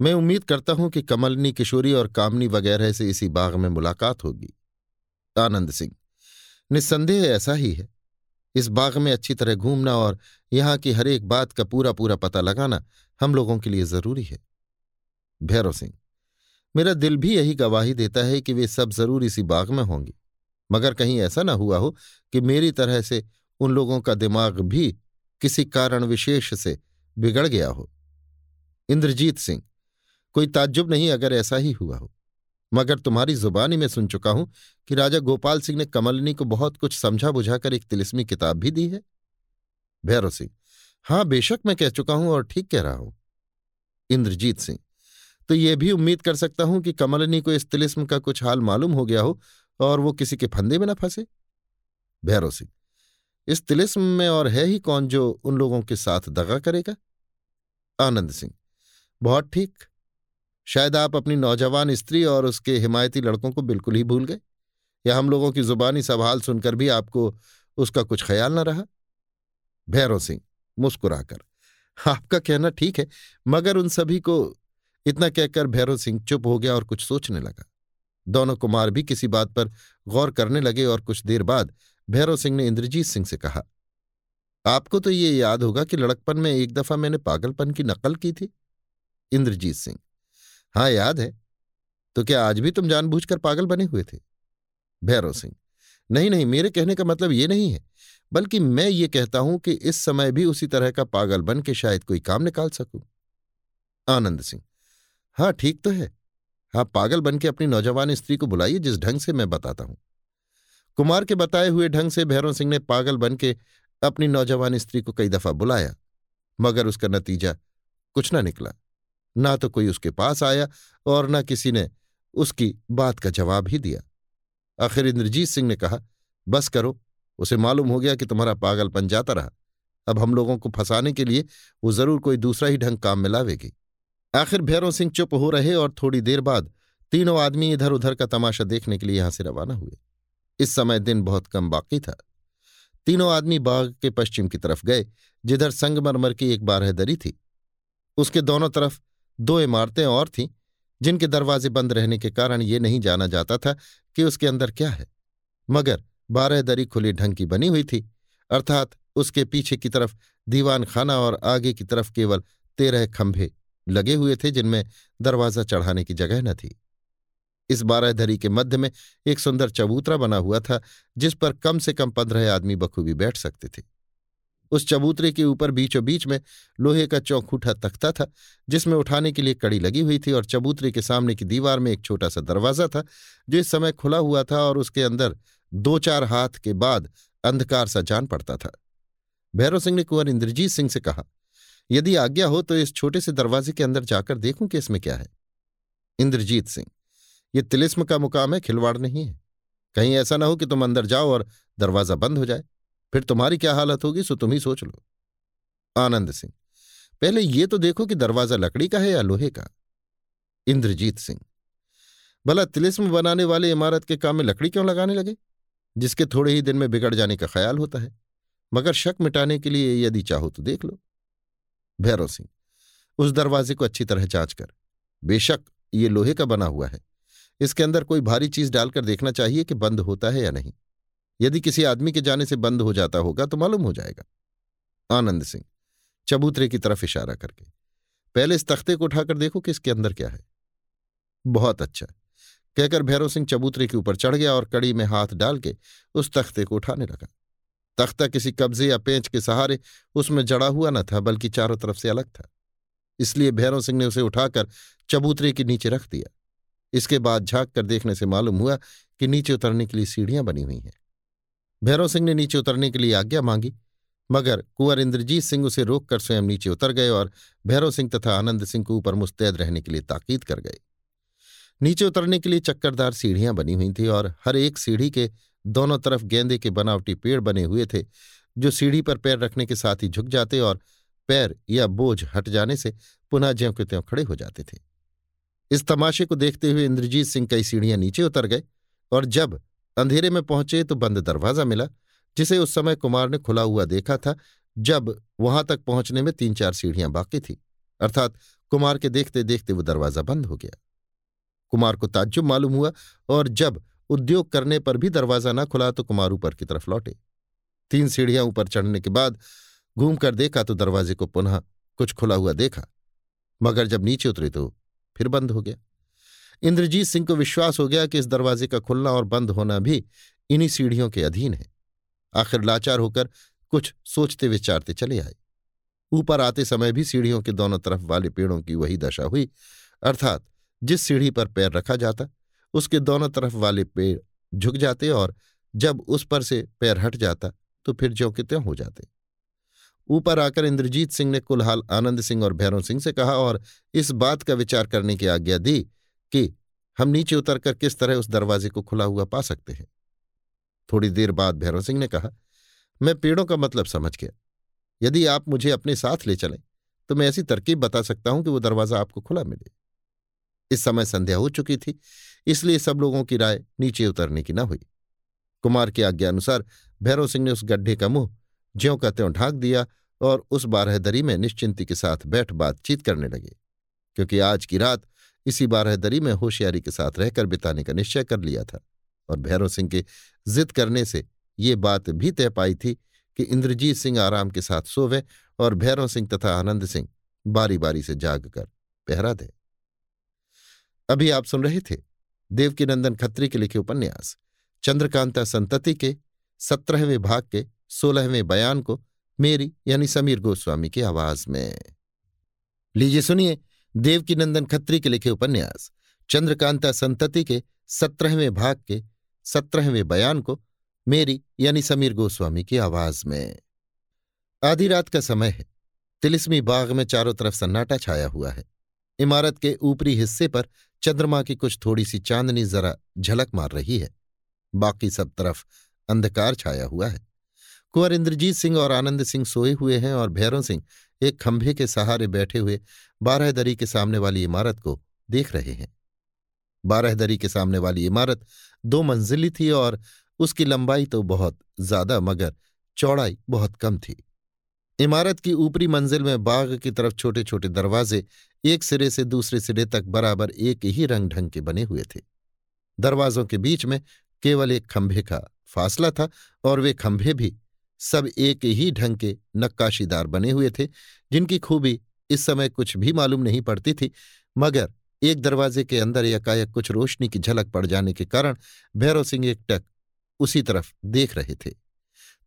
मैं उम्मीद करता हूँ कि कमलनी, किशोरी और कामनी वगैरह से इसी बाग में मुलाकात होगी। आनंद सिंह, निस्संदेह ऐसा ही है। इस बाग में अच्छी तरह घूमना और यहाँ की हर एक बात का पूरा पूरा पता लगाना हम लोगों के लिए ज़रूरी है। भैरव सिंह, मेरा दिल भी यही गवाही देता है कि वे सब ज़रूर इसी बाग में होंगे। मगर कहीं ऐसा ना हुआ हो कि मेरी तरह से उन लोगों का दिमाग भी किसी कारण विशेष से बिगड़ गया हो। इंद्रजीत सिंह, कोई ताज्जुब नहीं अगर ऐसा ही हुआ हो। मगर तुम्हारी जुबानी में सुन चुका हूँ कि राजा गोपाल सिंह ने कमलनी को बहुत कुछ समझा बुझाकर एक तिलिस्मी किताब भी दी है। भैरव सिंह, हाँ, बेशक मैं कह चुका हूँ और ठीक कह रहा हूँ। इंद्रजीत सिंह तो ये भी उम्मीद कर सकता हूँ कि कमलनी को इस तिलिस्म का कुछ हाल मालूम हो गया हो और वो किसी के फंदे में न फंसे। भैरव सिंह, इस तिलिस्म में और है ही कौन जो उन लोगों के साथ दगा करेगा? आनंद सिंह, बहुत ठीक। शायद आप अपनी नौजवान स्त्री और उसके हिमायती लड़कों को बिल्कुल ही भूल गए। या हम लोगों की जुबानी सवाल सुनकर भी आपको उसका कुछ ख्याल न रहा? भैरव सिंह, मुस्कुराकर, आपका कहना ठीक है, मगर उन सभी को इतना कहकर भैरव सिंह चुप हो गया और कुछ सोचने लगा। दोनों कुमार भी किसी बात पर गौर करने लगे और कुछ देर बाद भैरव सिंह ने इंद्रजीत सिंह से कहा, आपको तो ये याद होगा कि लड़कपन में एक दफ़ा मैंने पागलपन की नकल की थी? इंद्रजीत सिंह हाँ याद है। तो क्या आज भी तुम जानबूझकर पागल बने हुए थे? भैरव सिंह, नहीं नहीं, मेरे कहने का मतलब ये नहीं है, बल्कि मैं ये कहता हूँ कि इस समय भी उसी तरह का पागल बन के शायद कोई काम निकाल सकूँ। आनंद सिंह हाँ ठीक तो है। आप पागल बन के अपनी नौजवान स्त्री को बुलाइए जिस ढंग से मैं बताता हूँ। कुमार के बताए हुए ढंग से भैरव सिंह ने पागल बन के अपनी नौजवान स्त्री को कई दफ़ा बुलाया, मगर उसका नतीजा कुछ ना निकला। ना तो कोई उसके पास आया और न किसी ने उसकी बात का जवाब ही दिया। आखिर इंद्रजीत सिंह ने कहा, बस करो, उसे मालूम हो गया कि तुम्हारा पागलपन जाता रहा। अब हम लोगों को फंसाने के लिए वो ज़रूर कोई दूसरा ही ढंग काम में लावेगी। आखिर भैरव सिंह चुप हो रहे और थोड़ी देर बाद तीनों आदमी इधर उधर का तमाशा देखने के लिए यहाँ से रवाना हुए। इस समय दिन बहुत कम बाकी था। तीनों आदमी बाग के पश्चिम की तरफ़ गए, जिधर संगमरमर की एक बारहदरी थी। उसके दोनों तरफ़ दो इमारतें और थीं, जिनके दरवाजे बंद रहने के कारण ये नहीं जाना जाता था कि उसके अंदर क्या है। मगर बारह दरी खुली ढंग की बनी हुई थी, अर्थात उसके पीछे की तरफ़ दीवान खाना और आगे की तरफ़ केवल तेरह खंभे लगे हुए थे जिनमें दरवाज़ा चढ़ाने की जगह न थी। इस बारहधरी के मध्य में एक सुंदर चबूतरा बना हुआ था, जिस पर कम से कम पंद्रह आदमी बखूबी बैठ सकते थे। उस चबूतरे के ऊपर बीचों बीच में लोहे का चौखूठा तख्ता था, जिसमें उठाने के लिए कड़ी लगी हुई थी और चबूतरे के सामने की दीवार में एक छोटा सा दरवाज़ा था, जो इस समय खुला हुआ था और उसके अंदर दो चार हाथ के बाद अंधकार सा जान पड़ता था। भैरव सिंह ने कुंवर इंद्रजीत सिंह से कहा, यदि आज्ञा हो तो इस छोटे से दरवाजे के अंदर जाकर देखूँ कि इसमें क्या है। इंद्रजीत सिंह, ये तिलिस्म का मुकाम है, खिलवाड़ नहीं है। कहीं ऐसा ना हो कि तुम अंदर जाओ और दरवाज़ा बंद हो जाए। फिर तुम्हारी क्या हालत होगी, सो तुम ही सोच लो। आनंद सिंह, पहले ये तो देखो कि दरवाज़ा लकड़ी का है या लोहे का? इंद्रजीत सिंह, भला तिलिस्म बनाने वाले इमारत के काम में लकड़ी क्यों लगाने लगे? जिसके थोड़े ही दिन में बिगड़ जाने का ख्याल होता है। मगर शक मिटाने के लिए यदि चाहो तो देख लो। भैरव सिंह, उस दरवाजे को अच्छी तरह जाँच कर। बेशक ये लोहे का बना हुआ है। इसके अंदर कोई भारी चीज़ डालकर देखना चाहिए कि बंद होता है या नहीं। यदि किसी आदमी के जाने से बंद हो जाता होगा तो मालूम हो जाएगा। आनंद सिंह, चबूतरे की तरफ़ इशारा करके। पहले इस तख्ते को उठाकर देखो कि इसके अंदर क्या है। बहुत अच्छा। कहकर भैरव सिंह चबूतरे के ऊपर चढ़ गया और कड़ी में हाथ डाल के उस तख्ते को उठाने लगा। तख्ता किसी कब्जे या पेंच के सहारे उसमें जड़ा हुआ न था, बल्कि चारों तरफ़ से अलग था। इसलिए भैरव सिंह ने उसे उठाकर चबूतरे के नीचे रख दिया। इसके बाद झाँक कर देखने से मालूम हुआ कि नीचे उतरने के लिए सीढ़ियाँ बनी हुई हैं। भैरव सिंह ने नीचे उतरने के लिए आज्ञा मांगी, मगर कुंवर इंद्रजीत सिंह उसे रोककर स्वयं नीचे उतर गए और भैरव सिंह तथा आनंद सिंह को ऊपर मुस्तैद रहने के लिए ताकीद कर गए। नीचे उतरने के लिए चक्करदार सीढ़ियाँ बनी हुई थी और हर एक सीढ़ी के दोनों तरफ़ गेंदे के बनावटी पेड़ बने हुए थे, जो सीढ़ी पर पैर रखने के साथ ही झुक जाते और पैर या बोझ हट जाने से पुनः ज्यों के त्यों खड़े हो जाते थे। इस तमाशे को देखते हुए इंद्रजीत सिंह कई सीढ़ियाँ नीचे उतर गए और जब अंधेरे में पहुँचे तो बंद दरवाज़ा मिला, जिसे उस समय कुमार ने खुला हुआ देखा था, जब वहाँ तक पहुँचने में तीन चार सीढ़ियाँ बाकी थी। अर्थात कुमार के देखते देखते वो दरवाज़ा बंद हो गया। कुमार को ताज्जुब मालूम हुआ और जब उद्योग करने पर भी दरवाज़ा न खुला तो कुमार ऊपर की तरफ़ लौटे। तीन सीढ़ियाँ ऊपर चढ़ने के बाद घूमकर देखा तो दरवाजे को पुनः कुछ खुला हुआ देखा, मगर जब नीचे उतरे तो फिर बंद हो गया। इंद्रजीत सिंह को विश्वास हो गया कि इस दरवाजे का खुलना और बंद होना भी इन्हीं सीढ़ियों के अधीन है। आखिर लाचार होकर कुछ सोचते विचारते चले आए। ऊपर आते समय भी सीढ़ियों के दोनों तरफ़ वाले पेड़ों की वही दशा हुई, अर्थात जिस सीढ़ी पर पैर रखा जाता, उसके दोनों तरफ़ वाले पेड़ झुक जाते और जब उस पर से पैर हट जाता तो फिर ज्यों के त्यों हो जाते। ऊपर आकर इंद्रजीत सिंह ने कुलहाल आनंद सिंह और भैरव सिंह से कहा और इस बात का विचार करने की आज्ञा दी कि हम नीचे उतरकर किस तरह उस दरवाजे को खुला हुआ पा सकते हैं। थोड़ी देर बाद भैरव सिंह ने कहा, मैं पेड़ों का मतलब समझ गया। यदि आप मुझे अपने साथ ले चलें तो मैं ऐसी तरकीब बता सकता हूँ कि वो दरवाज़ा आपको खुला मिले। इस समय संध्या हो चुकी थी, इसलिए सब लोगों की राय नीचे उतरने की न हुई। कुमार की आज्ञा अनुसार भैरव सिंह ने उस गड्ढे का मुँह, ज्यों का त्यों ढांक दिया और उस बारहदरी में निश्चिंती के साथ बैठ बातचीत करने लगे, क्योंकि आज की रात इसी बारहदरी में होशियारी के साथ रहकर बिताने का निश्चय कर लिया था और भैरव सिंह के जिद करने से ये बात भी तय पाई थी कि इंद्रजीत सिंह आराम के साथ सोवे और भैरव सिंह तथा आनंद सिंह बारी बारी से जाग कर पहरा दे। अभी आप सुन रहे थे देवकीनंदन खत्री के लिखे उपन्यास, चंद्रकांता संतति के सत्रहवें भाग के सोलहवें बयान को मेरी यानी समीर गोस्वामी की आवाज़ में। लीजिए सुनिए देवकीनंदन खत्री के लिखे उपन्यास, चंद्रकांता संतति के सत्रहवें भाग के सत्रहवें बयान को मेरी यानी समीर गोस्वामी की आवाज़ में। आधी रात का समय है। तिलिस्मी बाग में चारों तरफ़ सन्नाटा छाया हुआ है। इमारत के ऊपरी हिस्से पर चंद्रमा की कुछ थोड़ी सी चांदनी जरा झलक मार रही है। बाकी सब तरफ़ अंधकार छाया हुआ है। कुंवर इंद्रजीत सिंह और आनंद सिंह सोए हुए हैं और भैरव सिंह एक खंभे के सहारे बैठे हुए बारहदरी के सामने वाली इमारत को देख रहे हैं। बारहदरी के सामने वाली इमारत दो मंजिली थी और उसकी लंबाई तो बहुत ज़्यादा, मगर चौड़ाई बहुत कम थी। इमारत की ऊपरी मंजिल में बाग की तरफ़ छोटे छोटे दरवाजे एक सिरे से दूसरे सिरे तक बराबर एक ही रंग ढंग के बने हुए थे। दरवाजों के बीच में केवल एक खंभे का फासला था और वे खंभे भी सब एक ही ढंग के नक्काशीदार बने हुए थे, जिनकी खूबी इस समय कुछ भी मालूम नहीं पड़ती थी। मगर एक दरवाजे के अंदर एकाएक कुछ रोशनी की झलक पड़ जाने के कारण भैरव सिंह एक टक उसी तरफ़ देख रहे थे।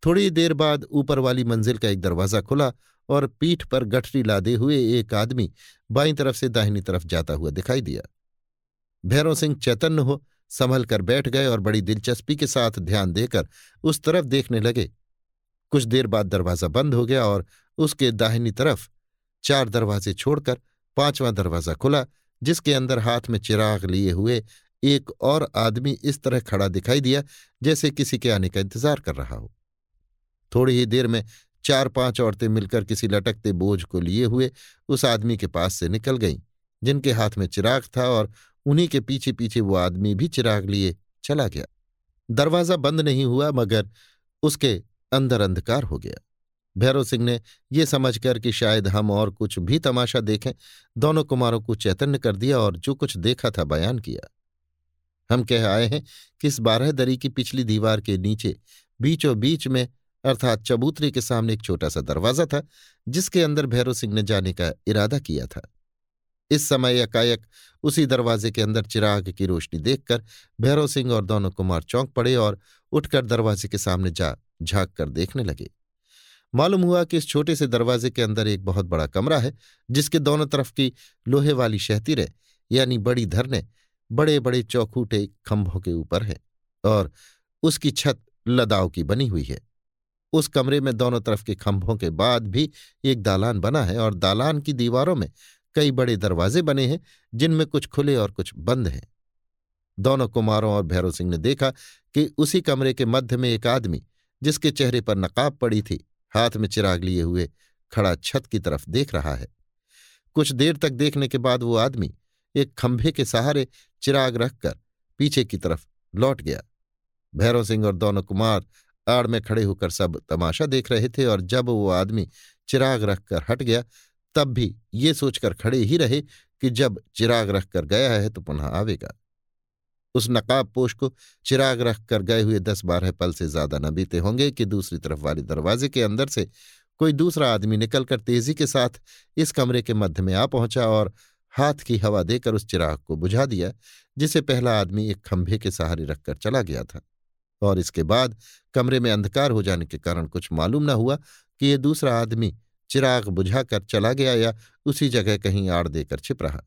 थोड़ी देर बाद ऊपर वाली मंजिल का एक दरवाज़ा खुला और पीठ पर गठरी लादे हुए एक आदमी बाई तरफ़ से दाहिनी तरफ़ जाता हुआ दिखाई दिया। भैरव सिंह चैतन्य हो संभल कर बैठ गए और बड़ी दिलचस्पी के साथ ध्यान देकर उस तरफ़ देखने लगे कुछ देर बाद दरवाज़ा बंद हो गया और उसके दाहिनी तरफ़ चार दरवाजे छोड़कर पांचवां दरवाज़ा खुला, जिसके अंदर हाथ में चिराग लिए हुए एक और आदमी इस तरह खड़ा दिखाई दिया, जैसे किसी के आने का इंतज़ार कर रहा हो। थोड़ी ही देर में चार पाँच औरतें मिलकर किसी लटकते बोझ को लिए हुए उस आदमी के पास से निकल गईं, जिनके हाथ में चिराग था और उन्हीं के पीछे पीछे वो आदमी भी चिराग लिए चला गया। दरवाज़ा बंद नहीं हुआ, मगर उसके अंदर अंधकार हो गया। भैरव सिंह ने ये समझकर कि शायद हम और कुछ भी तमाशा देखें, दोनों कुमारों को चैतन्य कर दिया और जो कुछ देखा था बयान किया। हम कह आए हैं कि इस बारह दरी की पिछली दीवार के नीचे बीचों बीच में, अर्थात चबूतरे के सामने एक छोटा सा दरवाज़ा था, जिसके अंदर भैरव सिंह ने जाने का इरादा किया था। इस समय एकाएक उसी दरवाजे के अंदर चिराग की रोशनी देखकर भैरव सिंह और दोनों कुमार चौंक पड़े और उठकर दरवाजे के सामने जा झाँक कर देखने लगे। मालूम हुआ कि इस छोटे से दरवाजे के अंदर एक बहुत बड़ा कमरा है, जिसके दोनों तरफ़ की लोहे वाली शहतीरें यानी बड़ी धरने बड़े बड़े चौखूटे खंभों के ऊपर है, और उसकी छत लदाव की बनी हुई है। उस कमरे में दोनों तरफ़ के खंभों के बाद भी एक दालान बना है, और दालान की दीवारों में कई बड़े दरवाजे बने हैं, जिनमें कुछ खुले और कुछ बंद हैं। दोनों कुमारों और भैरव सिंह ने देखा कि उसी कमरे के मध्य में एक आदमी, जिसके चेहरे पर नकाब पड़ी थी, हाथ में चिराग लिए हुए खड़ा छत की तरफ़ देख रहा है। कुछ देर तक देखने के बाद वो आदमी एक खंभे के सहारे चिराग रखकर पीछे की तरफ़ लौट गया। भैरव सिंह और दोनों कुमार आड़ में खड़े होकर सब तमाशा देख रहे थे और जब वो आदमी चिराग रखकर हट गया, तब भी ये सोचकर खड़े ही रहे कि जब चिराग रखकर गया है तो पुनः आवेगा। उस नकाब पोष को चिराग रख कर गए हुए दस बारह पल से ज़्यादा न बीते होंगे कि दूसरी तरफ़ वाले दरवाजे के अंदर से कोई दूसरा आदमी निकलकर तेज़ी के साथ इस कमरे के मध्य में आ पहुँचा और हाथ की हवा देकर उस चिराग को बुझा दिया, जिसे पहला आदमी एक खंभे के सहारे रखकर चला गया था। और इसके बाद कमरे में अंधकार हो जाने के कारण कुछ मालूम न हुआ कि ये दूसरा आदमी चिराग बुझाकर चला गया या उसी जगह कहीं आड़ देकर छिप रहा।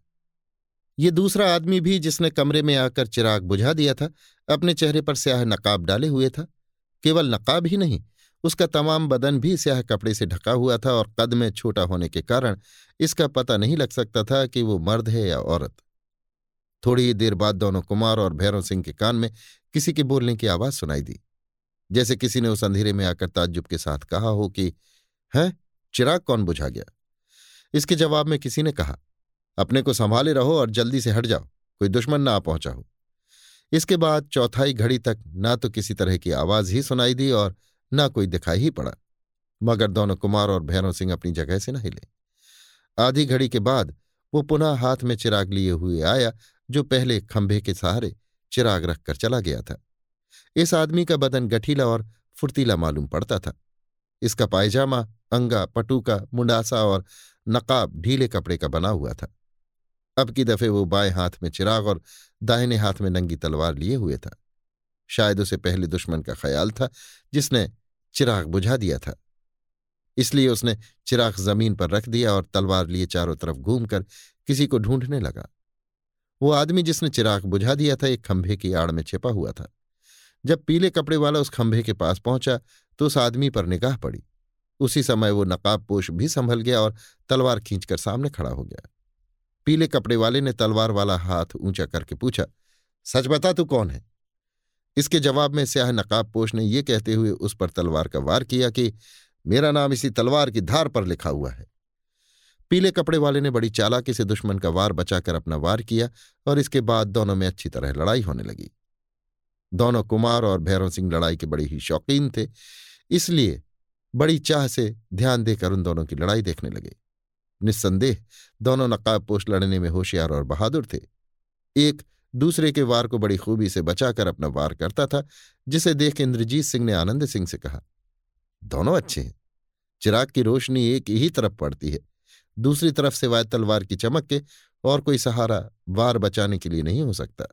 ये दूसरा आदमी भी जिसने कमरे में आकर चिराग बुझा दिया था, अपने चेहरे पर स्याह नकाब डाले हुए था। केवल नकाब ही नहीं, उसका तमाम बदन भी स्याह कपड़े से ढका हुआ था और कद में छोटा होने के कारण इसका पता नहीं लग सकता था कि वो मर्द है या औरत। थोड़ी ही देर बाद दोनों कुमार और भैरव सिंह के कान में किसी के बोलने की आवाज़ सुनाई दी। जैसे किसी ने उस अंधेरे में आकर ताज्जुब के साथ कहा हो कि, है, चिराग कौन बुझा गया? इसके जवाब में किसी ने कहा अपने को संभाले रहो और जल्दी से हट जाओ, कोई दुश्मन ना पहुँचा हो। इसके बाद चौथाई घड़ी तक ना तो किसी तरह की आवाज़ ही सुनाई दी और ना कोई दिखाई ही पड़ा, मगर दोनों कुमार और भैरव सिंह अपनी जगह से न हिले आधी घड़ी के बाद वो पुनः हाथ में चिराग लिए हुए आया, जो पहले खंभे के सहारे चिराग रखकर चला गया था। इस आदमी का बदन गठीला और फुर्तीला मालूम पड़ता था। इसका पायजामा, अंगा पटूका मुंडासा और नकाब ढीले कपड़े का बना हुआ था। अब की दफे वो बाएँ हाथ में चिराग और दाहिने हाथ में नंगी तलवार लिए हुए था। शायद उसे पहले दुश्मन का ख्याल था, जिसने चिराग बुझा दिया था। इसलिए उसने चिराग ज़मीन पर रख दिया और तलवार लिए चारों तरफ़ घूमकर किसी को ढूँढने लगा। वो आदमी जिसने चिराग बुझा दिया था, एक खंभे की आड़ में छिपा हुआ था। जब पीले कपड़े वाला उस खंभे के पास पहुँचा तो उस आदमी पर निगाह पड़ी। उसी समय वो नकाब पोश भी संभल गया और तलवार खींचकर सामने खड़ा हो गया। पीले कपड़े वाले ने तलवार वाला हाथ ऊँचा करके पूछा, सच बता तू कौन है? इसके जवाब में स्याह नकाब पोश ने यह कहते हुए उस पर तलवार का वार किया कि मेरा नाम इसी तलवार की धार पर लिखा हुआ है। पीले कपड़े वाले ने बड़ी चालाकी से दुश्मन का वार बचाकर अपना वार किया और इसके बाद दोनों में अच्छी तरह लड़ाई होने लगी। दोनों कुमार और भैरव सिंह लड़ाई के बड़े ही शौकीन थे, इसलिए बड़ी चाह से ध्यान देकर उन दोनों की लड़ाई देखने लगे। निस्संदेह दोनों नकाबपोश लड़ने में होशियार और बहादुर थे। एक दूसरे के वार को बड़ी खूबी से बचाकर अपना वार करता था, जिसे देख इंद्रजीत सिंह ने आनंद सिंह से कहा, दोनों अच्छे हैं। चिराग की रोशनी एक ही तरफ़ पड़ती है। दूसरी तरफ़ से वाय तलवार की चमक के और कोई सहारा वार बचाने के लिए नहीं हो सकता।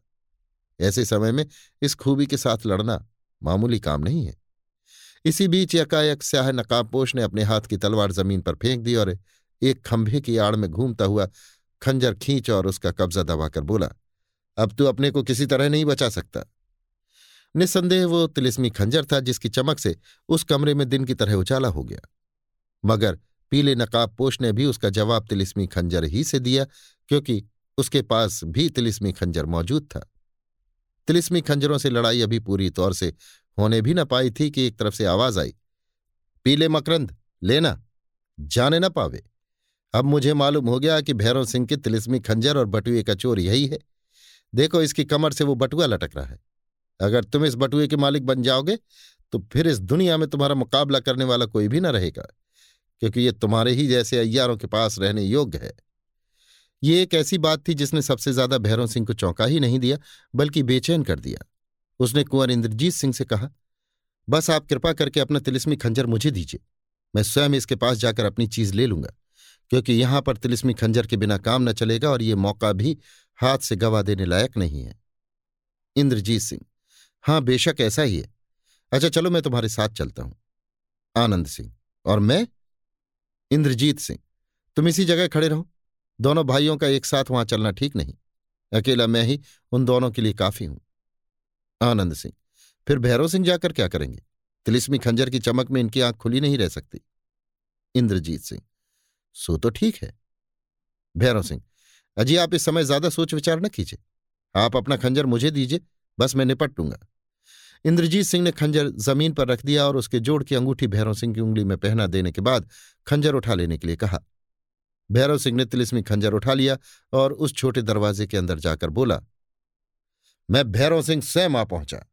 ऐसे समय में इस खूबी के साथ लड़ना मामूली काम नहीं है। इसी बीच यकायक स्याह नकाबपोश ने अपने हाथ की तलवार ज़मीन पर फेंक दी और एक खंभे की आड़ में घूमता हुआ खंजर खींच और उसका कब्जा दबाकर बोला, अब तू अपने को किसी तरह नहीं बचा सकता। निस्संदेह वो तिलिस्मी खंजर था जिसकी चमक से उस कमरे में दिन की तरह उजाला हो गया। मगर पीले नकाब पोष ने भी उसका जवाब तिलिस्मी खंजर ही से दिया, क्योंकि उसके पास भी तिलिस्मी खंजर मौजूद था। तिलिस्मी खंजरों से लड़ाई अभी पूरी तौर से होने भी न पाई थी कि एक तरफ़ से आवाज़ आई, पीले मकरंद, लेना, जाने न पावे। अब मुझे मालूम हो गया कि भैरव सिंह के तिलिस्मी खंजर और बटुए का चोर यही है। देखो, इसकी कमर से वो बटुआ लटक रहा है। अगर तुम इस बटुए के मालिक बन जाओगे तो फिर इस दुनिया में तुम्हारा मुकाबला करने वाला कोई भी न रहेगा, क्योंकि ये तुम्हारे ही जैसे अय्यारों के पास रहने योग्य है। ये एक ऐसी बात थी जिसने सबसे ज़्यादा भैरव सिंह को चौंका ही नहीं दिया, बल्कि बेचैन कर दिया। उसने कुंवर इंद्रजीत सिंह से कहा, बस आप कृपा करके अपना तिलिस्मी खंजर मुझे दीजिए। मैं स्वयं इसके पास जाकर अपनी चीज़ ले लूँगा। क्योंकि यहाँ पर तिलिस्मी खंजर के बिना काम न चलेगा और ये मौका भी हाथ से गवा देने लायक नहीं है। इंद्रजीत सिंह, हाँ, बेशक ऐसा ही है। अच्छा चलो मैं तुम्हारे साथ चलता हूँ। आनंद सिंह, और मैं? इंद्रजीत सिंह, तुम इसी जगह खड़े रहो। दोनों भाइयों का एक साथ वहाँ चलना ठीक नहीं। अकेला मैं ही उन दोनों के लिए काफ़ी हूँ। आनंद सिंह, फिर भैरव सिंह जाकर क्या करेंगे? तिलिस्मी खंजर की चमक में इनकी आँख खुली नहीं रह सकती। इंद्रजीत सिंह सो तो ठीक है। भैरव सिंह, अजी आप इस समय ज़्यादा सोच विचार न कीजिए। आप अपना खंजर मुझे दीजिए, बस मैं निपट लूँगा। इंद्रजीत सिंह ने खंजर ज़मीन पर रख दिया और उसके जोड़ की अंगूठी भैरव सिंह की उंगली में पहना देने के बाद खंजर उठा लेने के लिए कहा। भैरव सिंह ने तिलिस्मी खंजर उठा लिया और उस छोटे दरवाजे के अंदर जाकर बोला, मैं भैरव सिंह स्वयं आ पहुँचा।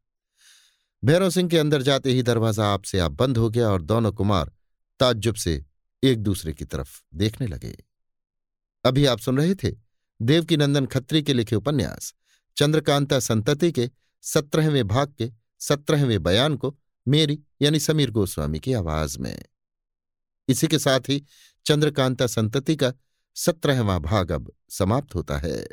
भैरव सिंह के अंदर जाते ही दरवाज़ा आपसे आप बंद हो गया और दोनों कुमार ताज्जुब से एक दूसरे की तरफ़ देखने लगे। अभी आप सुन रहे थे देवकी नंदन खत्री के लिखे उपन्यास, चंद्रकांता संतति के सत्रहवें भाग के सत्रहवें बयान को मेरी यानी समीर गोस्वामी की आवाज़ में। इसी के साथ ही चंद्रकांता संतति का सत्रहवां भाग अब समाप्त होता है।